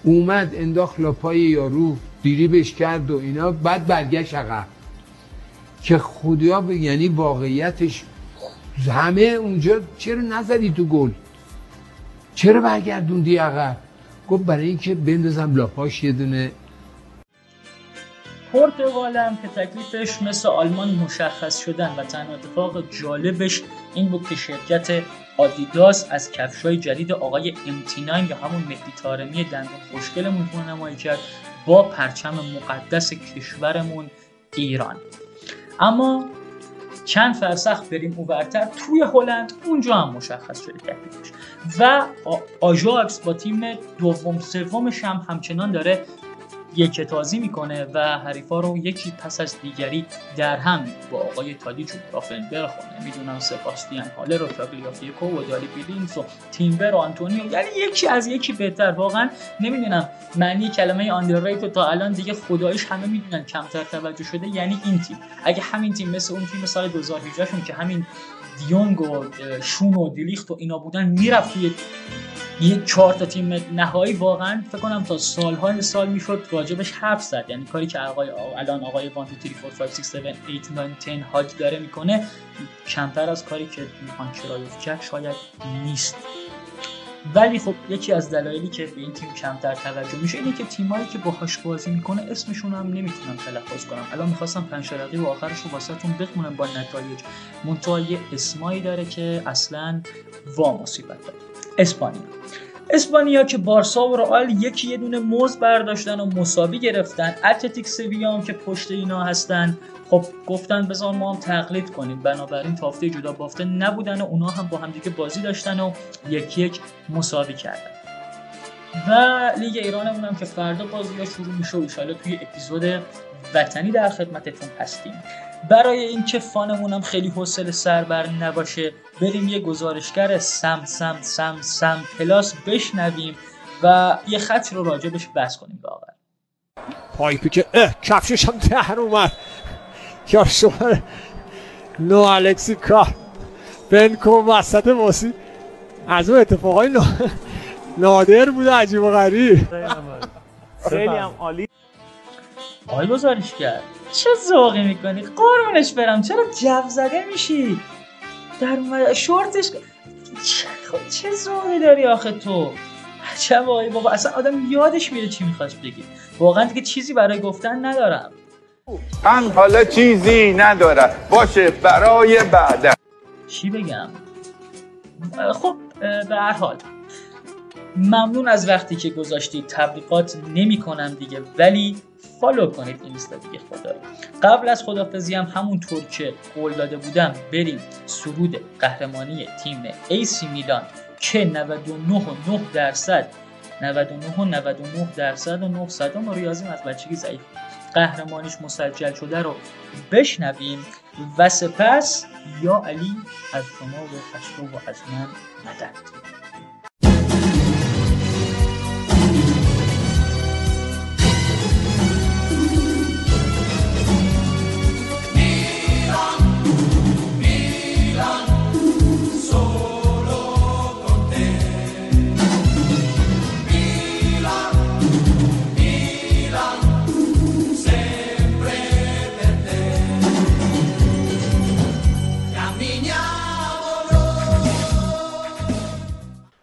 اومد انداخت لاپای یارو بهش کرد و اینا بعد برگشت عقب. که خدا یعنی واقعیتش همه اونجا چرا نزدی تو گل؟ چرا برگردوندی عقب؟ گفت برای اینکه بندازم لاپاش یه دونه. پرتغالم که تکلیفش مثل آلمان مشخص شدن و تنها اتفاق جالبش این بود که شرکت آدیداس از کفشای جدید آقای امتینایم یا همون مهدی تارمی دندون خوشگلمون نمایی کرد با پرچم مقدس کشورمون ایران. اما چند فرسخ بریم اوورتر توی هلند اونجا هم مشخص شده تکلیفش. و آژاکس با تیم دوم سومش هم همچنان داره یکه تازی می‌کنه و حریفا رو یکی پس از دیگری در هم با آقای تادیچ و رافنبرخ و نمی‌دونم سباستیان هالر و تاگلیافیکو و دالی بیلینگز و تیمبر و آنتونیو. یعنی یکی از یکی بهتر. واقعا نمی‌دونم معنی کلمه underrated تا الان دیگه خداییش همه می‌دونن کمتر توجه شده. یعنی این تیم. اگه همین تیم مثل اون تیم سال 2018 شون که همین دیونگ و شون و دیلیخت و اینا بودن می‌رفت توی یه چهار تا تیم نهایی. واقعا فکر کنم تا سالهای سال می‌شد راجبش حرف زد. یعنی کاری که آقای الان آقای 1 2 3 4 5 6 7 8 9 10 هاج داره می‌کنه کمتر از کاری که می‌خوان کرایوف کرد شاید نیست. ولی خب یکی از دلایلی که به این تیم کمتر توجه میشه اینه که تیمایی که باهاش بازی می‌کنه اسمشون هم نمی‌تونم تلفظ کنم. الان می‌خواستم پنج و آخرش رو واسهتون بخونم با نتایج. منتها یه اسمایی داره که اصلا وا مصیبت داره. اسپانیا. اسپانیا که بارسا و رئال یکی یه دونه موز برداشتن و مساوی گرفتن. اتلتیک سویا که پشت اینا هستن. خب گفتن بذار ما هم تقلید کنیم. بنابراین تافته جدا بافته نبودن و اونا هم با هم دیگه بازی داشتن و یکی یک مساوی کردن. و لیگ ایرانمون هم که فردا بازی ها شروع میشه و توی اپیزود وطنی در خدمتتون هستیم. برای اینکه فانمون هم خیلی حوصله سربر نباشه بریم یه گزارشگر سم سم سم سم پلاس بشنویم و یه خط رو راجبش بس کنیم واقعا پایپی که اه کفشش هم در اومد. یا شما نو الکسی کار بنکو وسط واسی. از اون اتفاقای نادر بوده عجیب و غریب. خیلی هم عالی. آقای گزارش کرد چه ذوقی می‌کنی؟ قربونش برم. چرا جو زده میشی؟ در اومد شورتش چه, چه ذوقی داری آخه تو؟ چه وای بابا. اصلا آدم یادش میره چی می‌خواست بگی واقعا دیگه چیزی برای گفتن ندارم. من حالا چیزی نداره باشه برای بعد. چی بگم؟ خب به هر حال. ممنون از وقتی که گذاشتید تبلیغات نمی کنم دیگه. ولی follow کنید اینستا دیگه خدا قبل از خدافزی هم همونطور که قول داده بودم بریم سرود قهرمانی تیم ایسی میلان که 99 و 9 درصد 99 و 99 درصد و 900 ما ریاضیم از بچگی ضعیف. قهرمانیش مسجل شده رو بشنویم و سپس یا علی از شما و خشتو و از من مدد.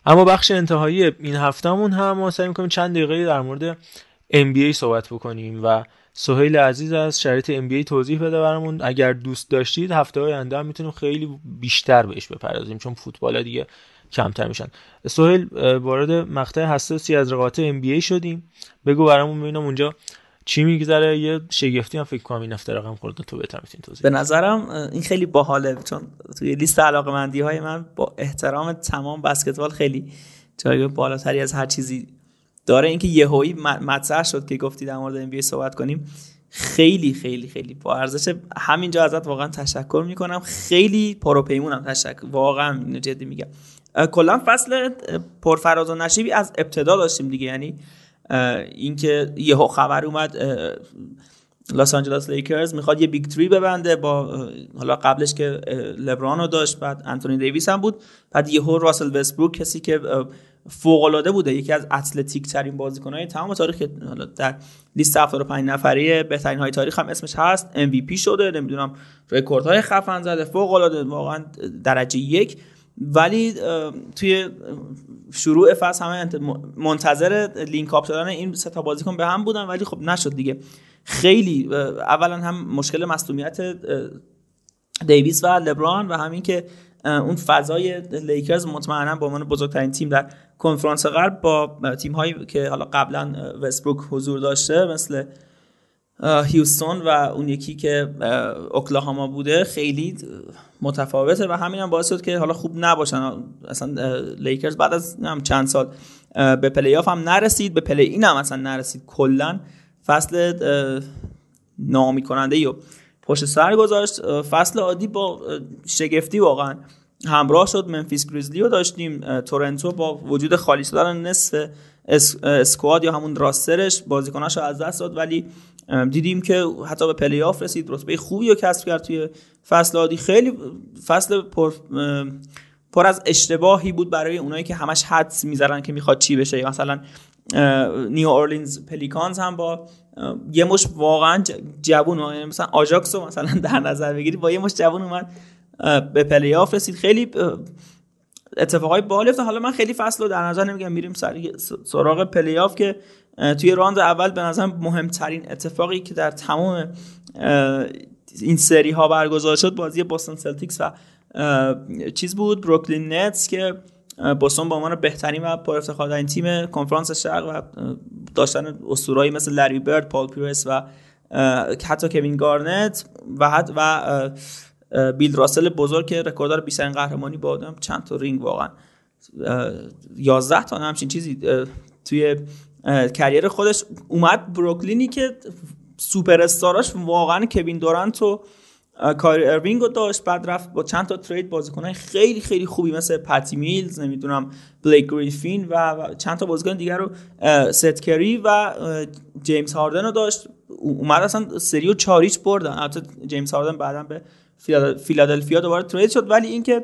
اما بخش انتهایی این هفتهمون هم ما سعی می‌کنیم چند دقیقه در مورد NBA صحبت بکنیم و سهیل عزیز از شرایط NBA توضیح بده برامون. اگر دوست داشتید هفته های آینده هم می‌تونیم خیلی بیشتر بهش بپردازیم چون فوتبال دیگه کمتر میشن. سهیل وارد مقطع حساسی از رقابت NBA شدیم. بگو برامون ببینم اونجا چی میگذره؟ یه شگفتی هم فکر کنم این هفته رقم خورده تو بهتر می‌تونی توضیح به نظرم این خیلی باحاله چون توی لیست علاقه مندی های من با احترام تمام بسکتبال خیلی جای بالاتری از هر چیزی داره. اینکه یهویی مطرح شد که گفتی در مورد NBA صحبت کنیم خیلی خیلی خیلی با ارزش. همینجا ازت واقعا تشکر می‌کنم. خیلی پروپیمونم تشکر واقعا جدی میگم. کلا فصل پرفراز و نشیبی از ابتدا داشتیم دیگه. یعنی اینکه یهو خبر اومد لاس آنجلس لیکرز می‌خواد یه big three ببنده با حالا قبلش که لبران رو داشت بعد انتونی دیویس هم بود بعد یهو راسل وستبروک کسی که فوق العاده بوده یکی از athletic ترین بازیکن‌های تمام تاریخ حالا در لیست 75 نفره بهترین های تاریخ هم اسمش هست MVP شده نمی‌دونم رکوردهای خفن زده فوق العاده واقعا درجه یک. ولی توی شروع فصل همه منتظر link up شدن این سه تا بازیکن به هم بودن ولی خب نشد دیگه. خیلی اولا هم مشکل مصدومیت دیویس و لبران و همین که اون فضای لیکرز مطمئنا به عنوان بزرگترین تیم در کنفرانس غرب با تیم هایی که حالا قبلا وستبروک حضور داشته مثل هیوستون و اون یکی که اوکلاهاما بوده خیلی متفاوته و همین هم باعث شد که حالا خوب نباشن. اصلا لیکرز بعد از چند سال به پلی آف هم نرسید به play-in هم اصلا نرسید. کلا فصل ناامید کننده و پشت سر گذاشت. فصل عادی با شگفتی واقعا همراه شد. منفیس گریزلی داشتیم. تورنتو با وجود خالی شدن نصف squad یا همون roster ش بازیکناش رو از دست داد ولی دیدیم که حتی به پلی آف رسید. رتبه خوبی رو کسب کرد توی فصل عادی. خیلی فصل پر پر از اشتباهی بود برای اونایی که همش حدس می‌ذارن که می‌خواد چی بشه. مثلا نیو اورلینز پلیکانز هم با یه مشت واقعا جوون یعنی مثلا آژاکس رو مثلا در نظر بگیری با یه مشت جوون اومد به پلی آف رسید. خیلی اتفاقای باحال حالا من خیلی فصل رو در نظر نمیگم میریم سراغ پلی آف که توی راند اول به نظر مهمترین اتفاقی که در تمام این سری ها برگزار شد بازی بوستون سلتیکس و چیز بود بروکلین نتس که بوستون به عنوان بهترین و پر افتخارترین تیم کنفرانس شرق و داشتن اسطورهایی مثل لری برد، پال پیرس و حتی کوین گارنت و حد و بیل راسل بزرگ که رکورددار بیشترین قهرمانی با چند تا رینگ واقعا. 11 تا همچین چیزی توی career خودش اومد بروکلینی که سوپر استاراش واقعا کوین دورانت و کاری اروینگ رو داشت بعد رفت با چند تا trade بازیکنای خیلی خیلی خوبی مثل پتی میلز نمی‌دونم بلیک گریفین و چند تا بازیکن دیگر رو ست کری و جیمز هاردن رو داشت. اومد اصلا سریو چار هیچ بردن. البته جیمز هاردن بعدا به فیلادلفیا دوباره trade شد ولی اینکه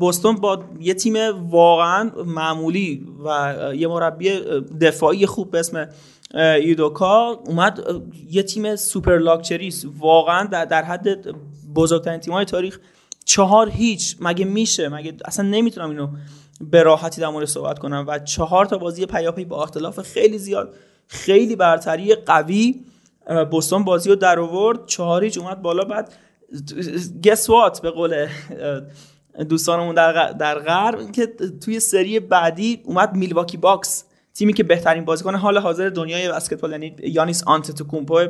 بوستون با یه تیم واقعا معمولی و یه مربی دفاعی خوب به اسم یودوکا اومد یه تیم سوپر لاکچری واقعا در, حد بزرگترین تیم‌های تاریخ چهار هیچ مگه میشه؟ مگه اصلا نمی‌تونم اینو به راحتی در مورد صحبت کنم. و چهار تا بازی پیاپی با اختلاف خیلی زیاد خیلی برتری قوی بوستون بازی رو در آورد چهار هیچ اومد بالا. بعد گسوات به قول دوستانمون در در غرب که توی سری بعدی اومد میلواکی باکس تیمی که بهترین بازیکن حال حاضر دنیای بسکتبال یعنی یانیس آنتتوکومپو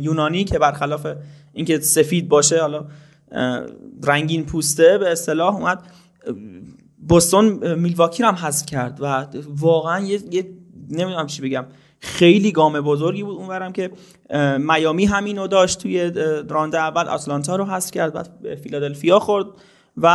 یونانی که برخلاف اینکه سفید باشه حالا رنگین پوسته به اصطلاح اومد. بوستون میلواکی رو هم حذف کرد و واقعا یه, یه نمی‌دونم چی بگم. خیلی گام بزرگی بود اونورم که میامی همینو داشت توی راند اول آتلانتا رو حذف کرد بعد فیلادلفیا خورد و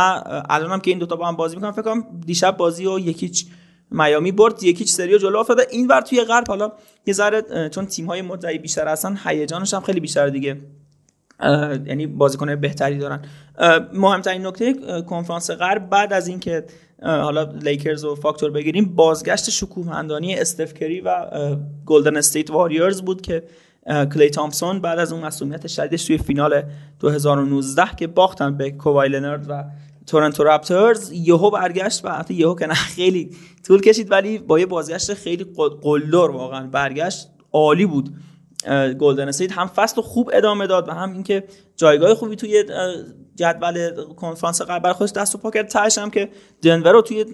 الان هم که این دوتا با هم بازی می‌کنن فکر کنم دیشب بازی و یک هیچ میامی برد یک هیچ سری جلو افتاده. این ور توی غرب حالا یه ذره چون تیم های مدعی بیشتر هستن هیجانش هم خیلی بیشتر دیگه یعنی بازیکن بهتری دارن. مهمترین نکته کنفرانس غرب بعد از اینکه حالا لیکرز و فاکتور بگیریم بازگشت شکوهمندانه‌ی استف کری و گلدن استیت واریورز بود که کلی تامسون بعد از اون مصدومیت شدیدش توی فینال 2019 که باختن به کووای لنارد و تورنتو رپترز یهو برگشت و حتی یهو که نه خیلی طول کشید ولی با یه بازگشت خیلی قلدر واقعا برگشت عالی بود گلدن استیت هم فصل خوب ادامه داد و هم اینکه جایگاه خوبی توی جدول کنفرانس غرب خودش دست و پا کرد. هم که دنور رو توی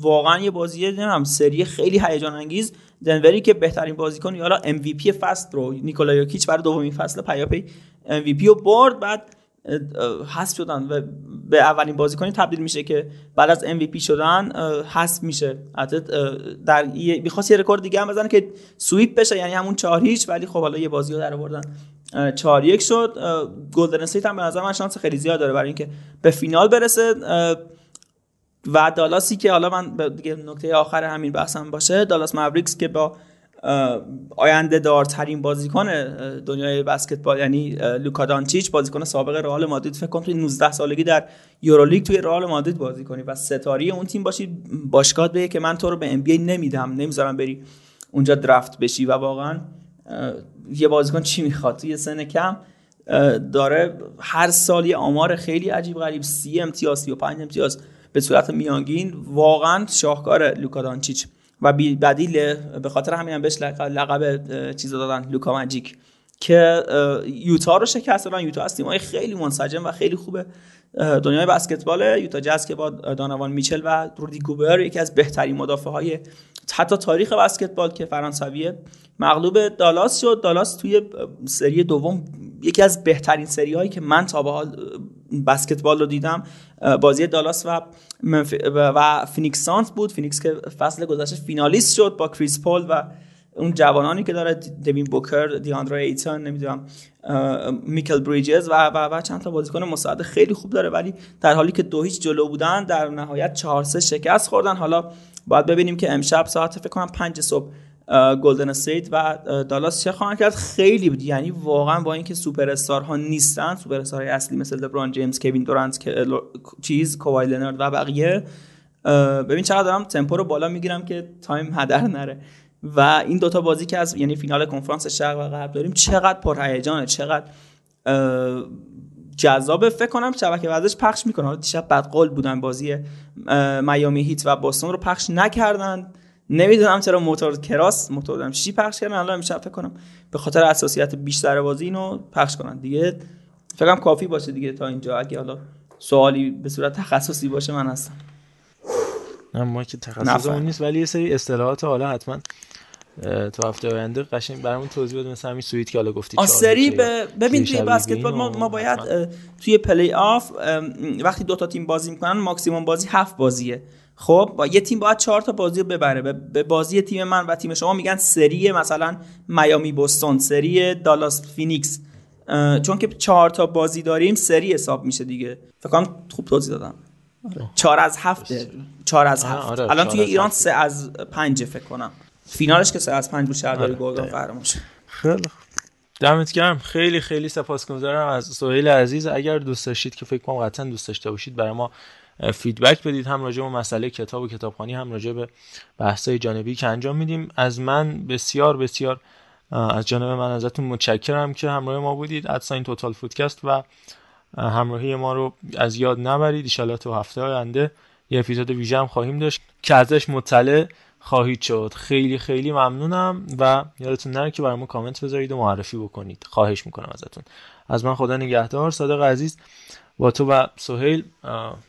واقعا یه بازی هم سری خیلی هیجان انگیز. دنوری که بهترین بازیکن یا MVP فصل رو نیکولا یوکیچ برای دومین فصل پیاپی MVP رو برد. بعد حذف شدن و به اولین بازیکنی تبدیل میشه که بعد از MVP شدن حذف میشه. دنور می‌خواست یه رکورد دیگه هم بزنه که sweep بشه یعنی همون 4 هیچ ولی خب حالا یه بازی رو در آوردن. 4 یک شد. گلدن استیت هم به نظر من شانس خیلی زیاد داره برای اینکه به فینال برسه. و دالاسی که حالا من دیگه نکته آخر همین بحثم باشه دالاس ماوریکس که با آینده دارترین بازیکن دنیای بسکتبال یعنی لوکا دانچیچ بازیکن سابق رئال مادرید فکر کنم توی 19 سالگی در یورولیگ توی رئال مادرید بازی کنی و ستاری اون تیم باشی باشگاه به که من تو رو به ام نمیدم نمی‌ذارم بری اونجا درفت بشی. و واقعا یه بازیکن چی می‌خواد؟ توی سن کم داره هر سال یه آمار خیلی عجیب غریب سی امتیاز 35 امتیاز. به صورت میانگین واقعا شاهکار لوکا دانچیچ و بدیل به خاطر همین هم بهش لقب چیز دادن لوکا ماجیک که یوتا رو شکست دادن. یوتا از خیلی منسجم و خیلی خوبه. دنیای بسکتبال یوتا جاز که با دانوان میچل و رودی گوبر یکی از بهترین مدافع های حتی تاریخ بسکتبال که فرانسویه مغلوب دالاس شد. دالاس توی سری دوم یکی از بهترین سری هایی که من تا به حال بسکتبال رو دیدم بازی دالاس و و فینیکس سانز بود. فینیکس که فصل گذشته فینالیست شد با کریس پول و اون جوانانی که داره دوین بوکر دیاندره ایتون نمی‌دونم میکل بریجز و و, و چند تا بازیکن مستعد خیلی خوب داره. ولی در حالی که دو هیچ جلو بودن در نهایت 4 3 شکست خوردن. حالا باید ببینیم که امشب ساعت فکر کنم 5 صبح گلدن استیت و دالاس چه خواهند کرد. خیلی بود. یعنی واقعا با اینکه سوپر ها نیستن سوپر استار های اصلی مثل لبران جیمز کوین دورانت چیز کاوای لنارد و بقیه ببین چقدر دارم تمپو رو بالا می‌گیرم که time هدر نره. و این دوتا بازی که از یعنی فینال کنفرانس شرق و غرب داریم چقدر پرهیجانه چقدر جذاب فکر کنم شبکه ورزش پخش می‌کنه. حالا دیشب بدقول بودن بازی میامی هیت و بوستون رو پخش نکردن. نمی‌دونم چرا موتور کراس موتور دارم چی پخش کردن. الان امشب فکر کنم به خاطر حساسیت بیشتر بازی اینو پخش کنن. دیگه فکر کافی باشه دیگه تا اینجا. اگه حالا سوالی به صورت تخصصی باشه من هستم. نه ما که تخصصمون نیست ولی یه سری اصطلاحات حالا حتما تو هفته آینده قشنگ برامون توضیح بده مثلا همین سویت که حالا گفتی سری ببین توی بسکتبال ما, ما باید توی پلی آف وقتی دو تا تیم بازی می‌کنن ماکسیموم بازی هفت بازیه. خب با یه تیم باید چهار تا بازی رو ببره. به بازی تیم من و تیم شما میگن سری مثلا میامی بوستون سری دالاس فینیکس. چون که چهار تا بازی داریم سری حساب میشه دیگه. فکر کنم خوب توضیح دادم. چهار از هفته. چهار از هفت. آره، الان توی ایران سه از پنج فکر کنم. فینالش که سه از پنج بود شهرداری گرگان قهرمان شد خیلی دمت گرم. خیلی خیلی سپاسگزارم از سهیل عزیز. اگر دوست داشتید که فکر کنم قطعا دوست داشته باشید برای ما feedback بدید. هم راجع به مسئله کتاب و کتابخوانی هم راجع به بحث‌های جانبی که انجام میدیم. از من بسیار بسیار از جانب من ازتون متشکرم که همراه ما بودید. ادساین توتال فودکست و همراهی ما رو از یاد نبرید. ان تو هفته آینده یه اپیزود ویژه هم خواهیم داشت. که ازش مطلع خواهید شد. خیلی خیلی ممنونم و یادتون نره که برامون کامنت بذارید و معرفی بکنید. خواهش می‌کنم ازتون. از من خدا نگهدار. صادق عزیز با تو و سهیل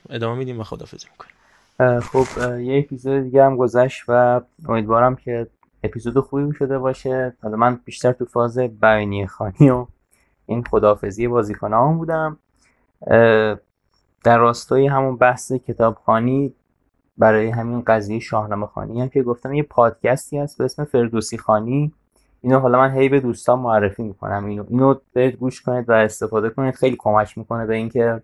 ادامه میدیم و خدافزی می‌کنیم. خب یه اپیزود دیگه هم گذشت و امیدوارم که اپیزود خوبی شده باشه. حالا من بیشتر تو فاز بیانیه خانی و این خدافزی بازیکنان بودم. در راستای همون بحث کتابخانی برای همین قضیه شاهنامه خانی هم که گفتم یه پادکستی هست به اسم فردوسی خانی. اینو حالا من هی به دوستان معرفی می‌کنم. اینو اینو برید گوش کنید و استفاده کنید. خیلی کمک می‌کنه به اینکه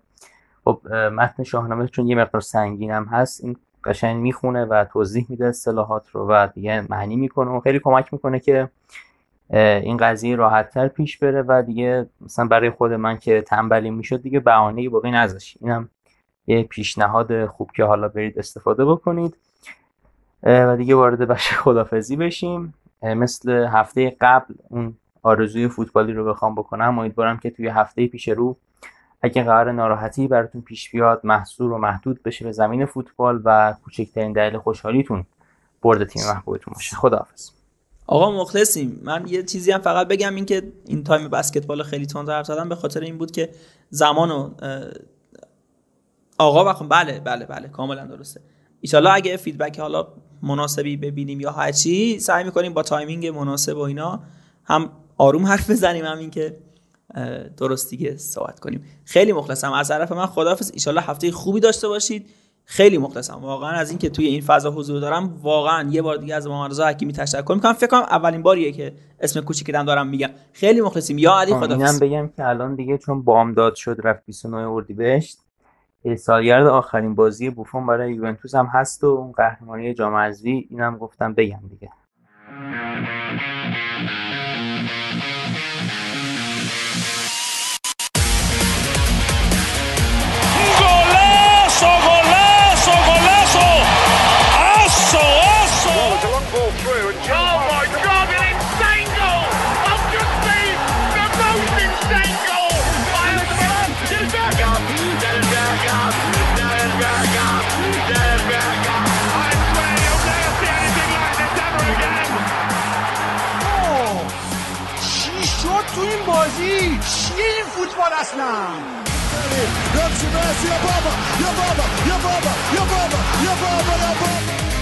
خب متن شاهنامه چون یه مقدار سنگین هم هست این قشنگ می‌خونه و توضیح میده اصطلاحات رو و دیگه معنی می‌کنه و خیلی کمک می‌کنه که این قضیه راحتتر پیش بره و دیگه مثلا برای خود من که تنبلی می‌شد دیگه بهانه باقی نذاشت. اینم یه پیشنهاد خوب که حالا برید استفاده بکنید. و دیگه وارد بخش خدافزی بشیم. مثل هفته قبل اون آرزوی فوتبالی رو بخوام بکنم امیدوارم که توی هفته پیش رو اگه قرار ناراحتی براتون پیش بیاد محصور و محدود بشه به زمین فوتبال و کوچکترین دلیل خوشحالیتون برد تیم محبوبتون باشه. خداحافظ. آقا مخلصیم. من یه چیزی هم فقط بگم این که این time بسکتبال خیلی تند حرف زدم به خاطر این بود که زمان آقا بخون. بله بله بله کاملا درسته. ایشالا اگه feedback حالا مناسبی ببینیم یا هرچی سعی می‌کنیم با timing مناسب و اینا هم آروم حرف بزنیم هم این که درست دیگه صحبت کنیم. خیلی مخلصم. از طرف من خداحافظ. ایشالا هفته خوبی داشته باشید. خیلی مخلصم. واقعا از اینکه توی این فضا حضور دارم واقعا یه بار دیگه از محمد رضا حکیمی تشکر می‌کنم. فکر کنم اولین باریه که اسم کوچیکم دارم میگم. خیلی مخلصیم. یا علی خداحافظ. بگم که الان دیگه چون بامداد شد رفت 29 اردیبهشت یعنی سالگرد آخرین بازی بوفون برای یوونتوس هم هست و اون قهرمانی جام حذفی اینم گفتم بگم دیگه. يا بابا يا بابا يا بابا يا بابا يا بابا يا بابا يا بابا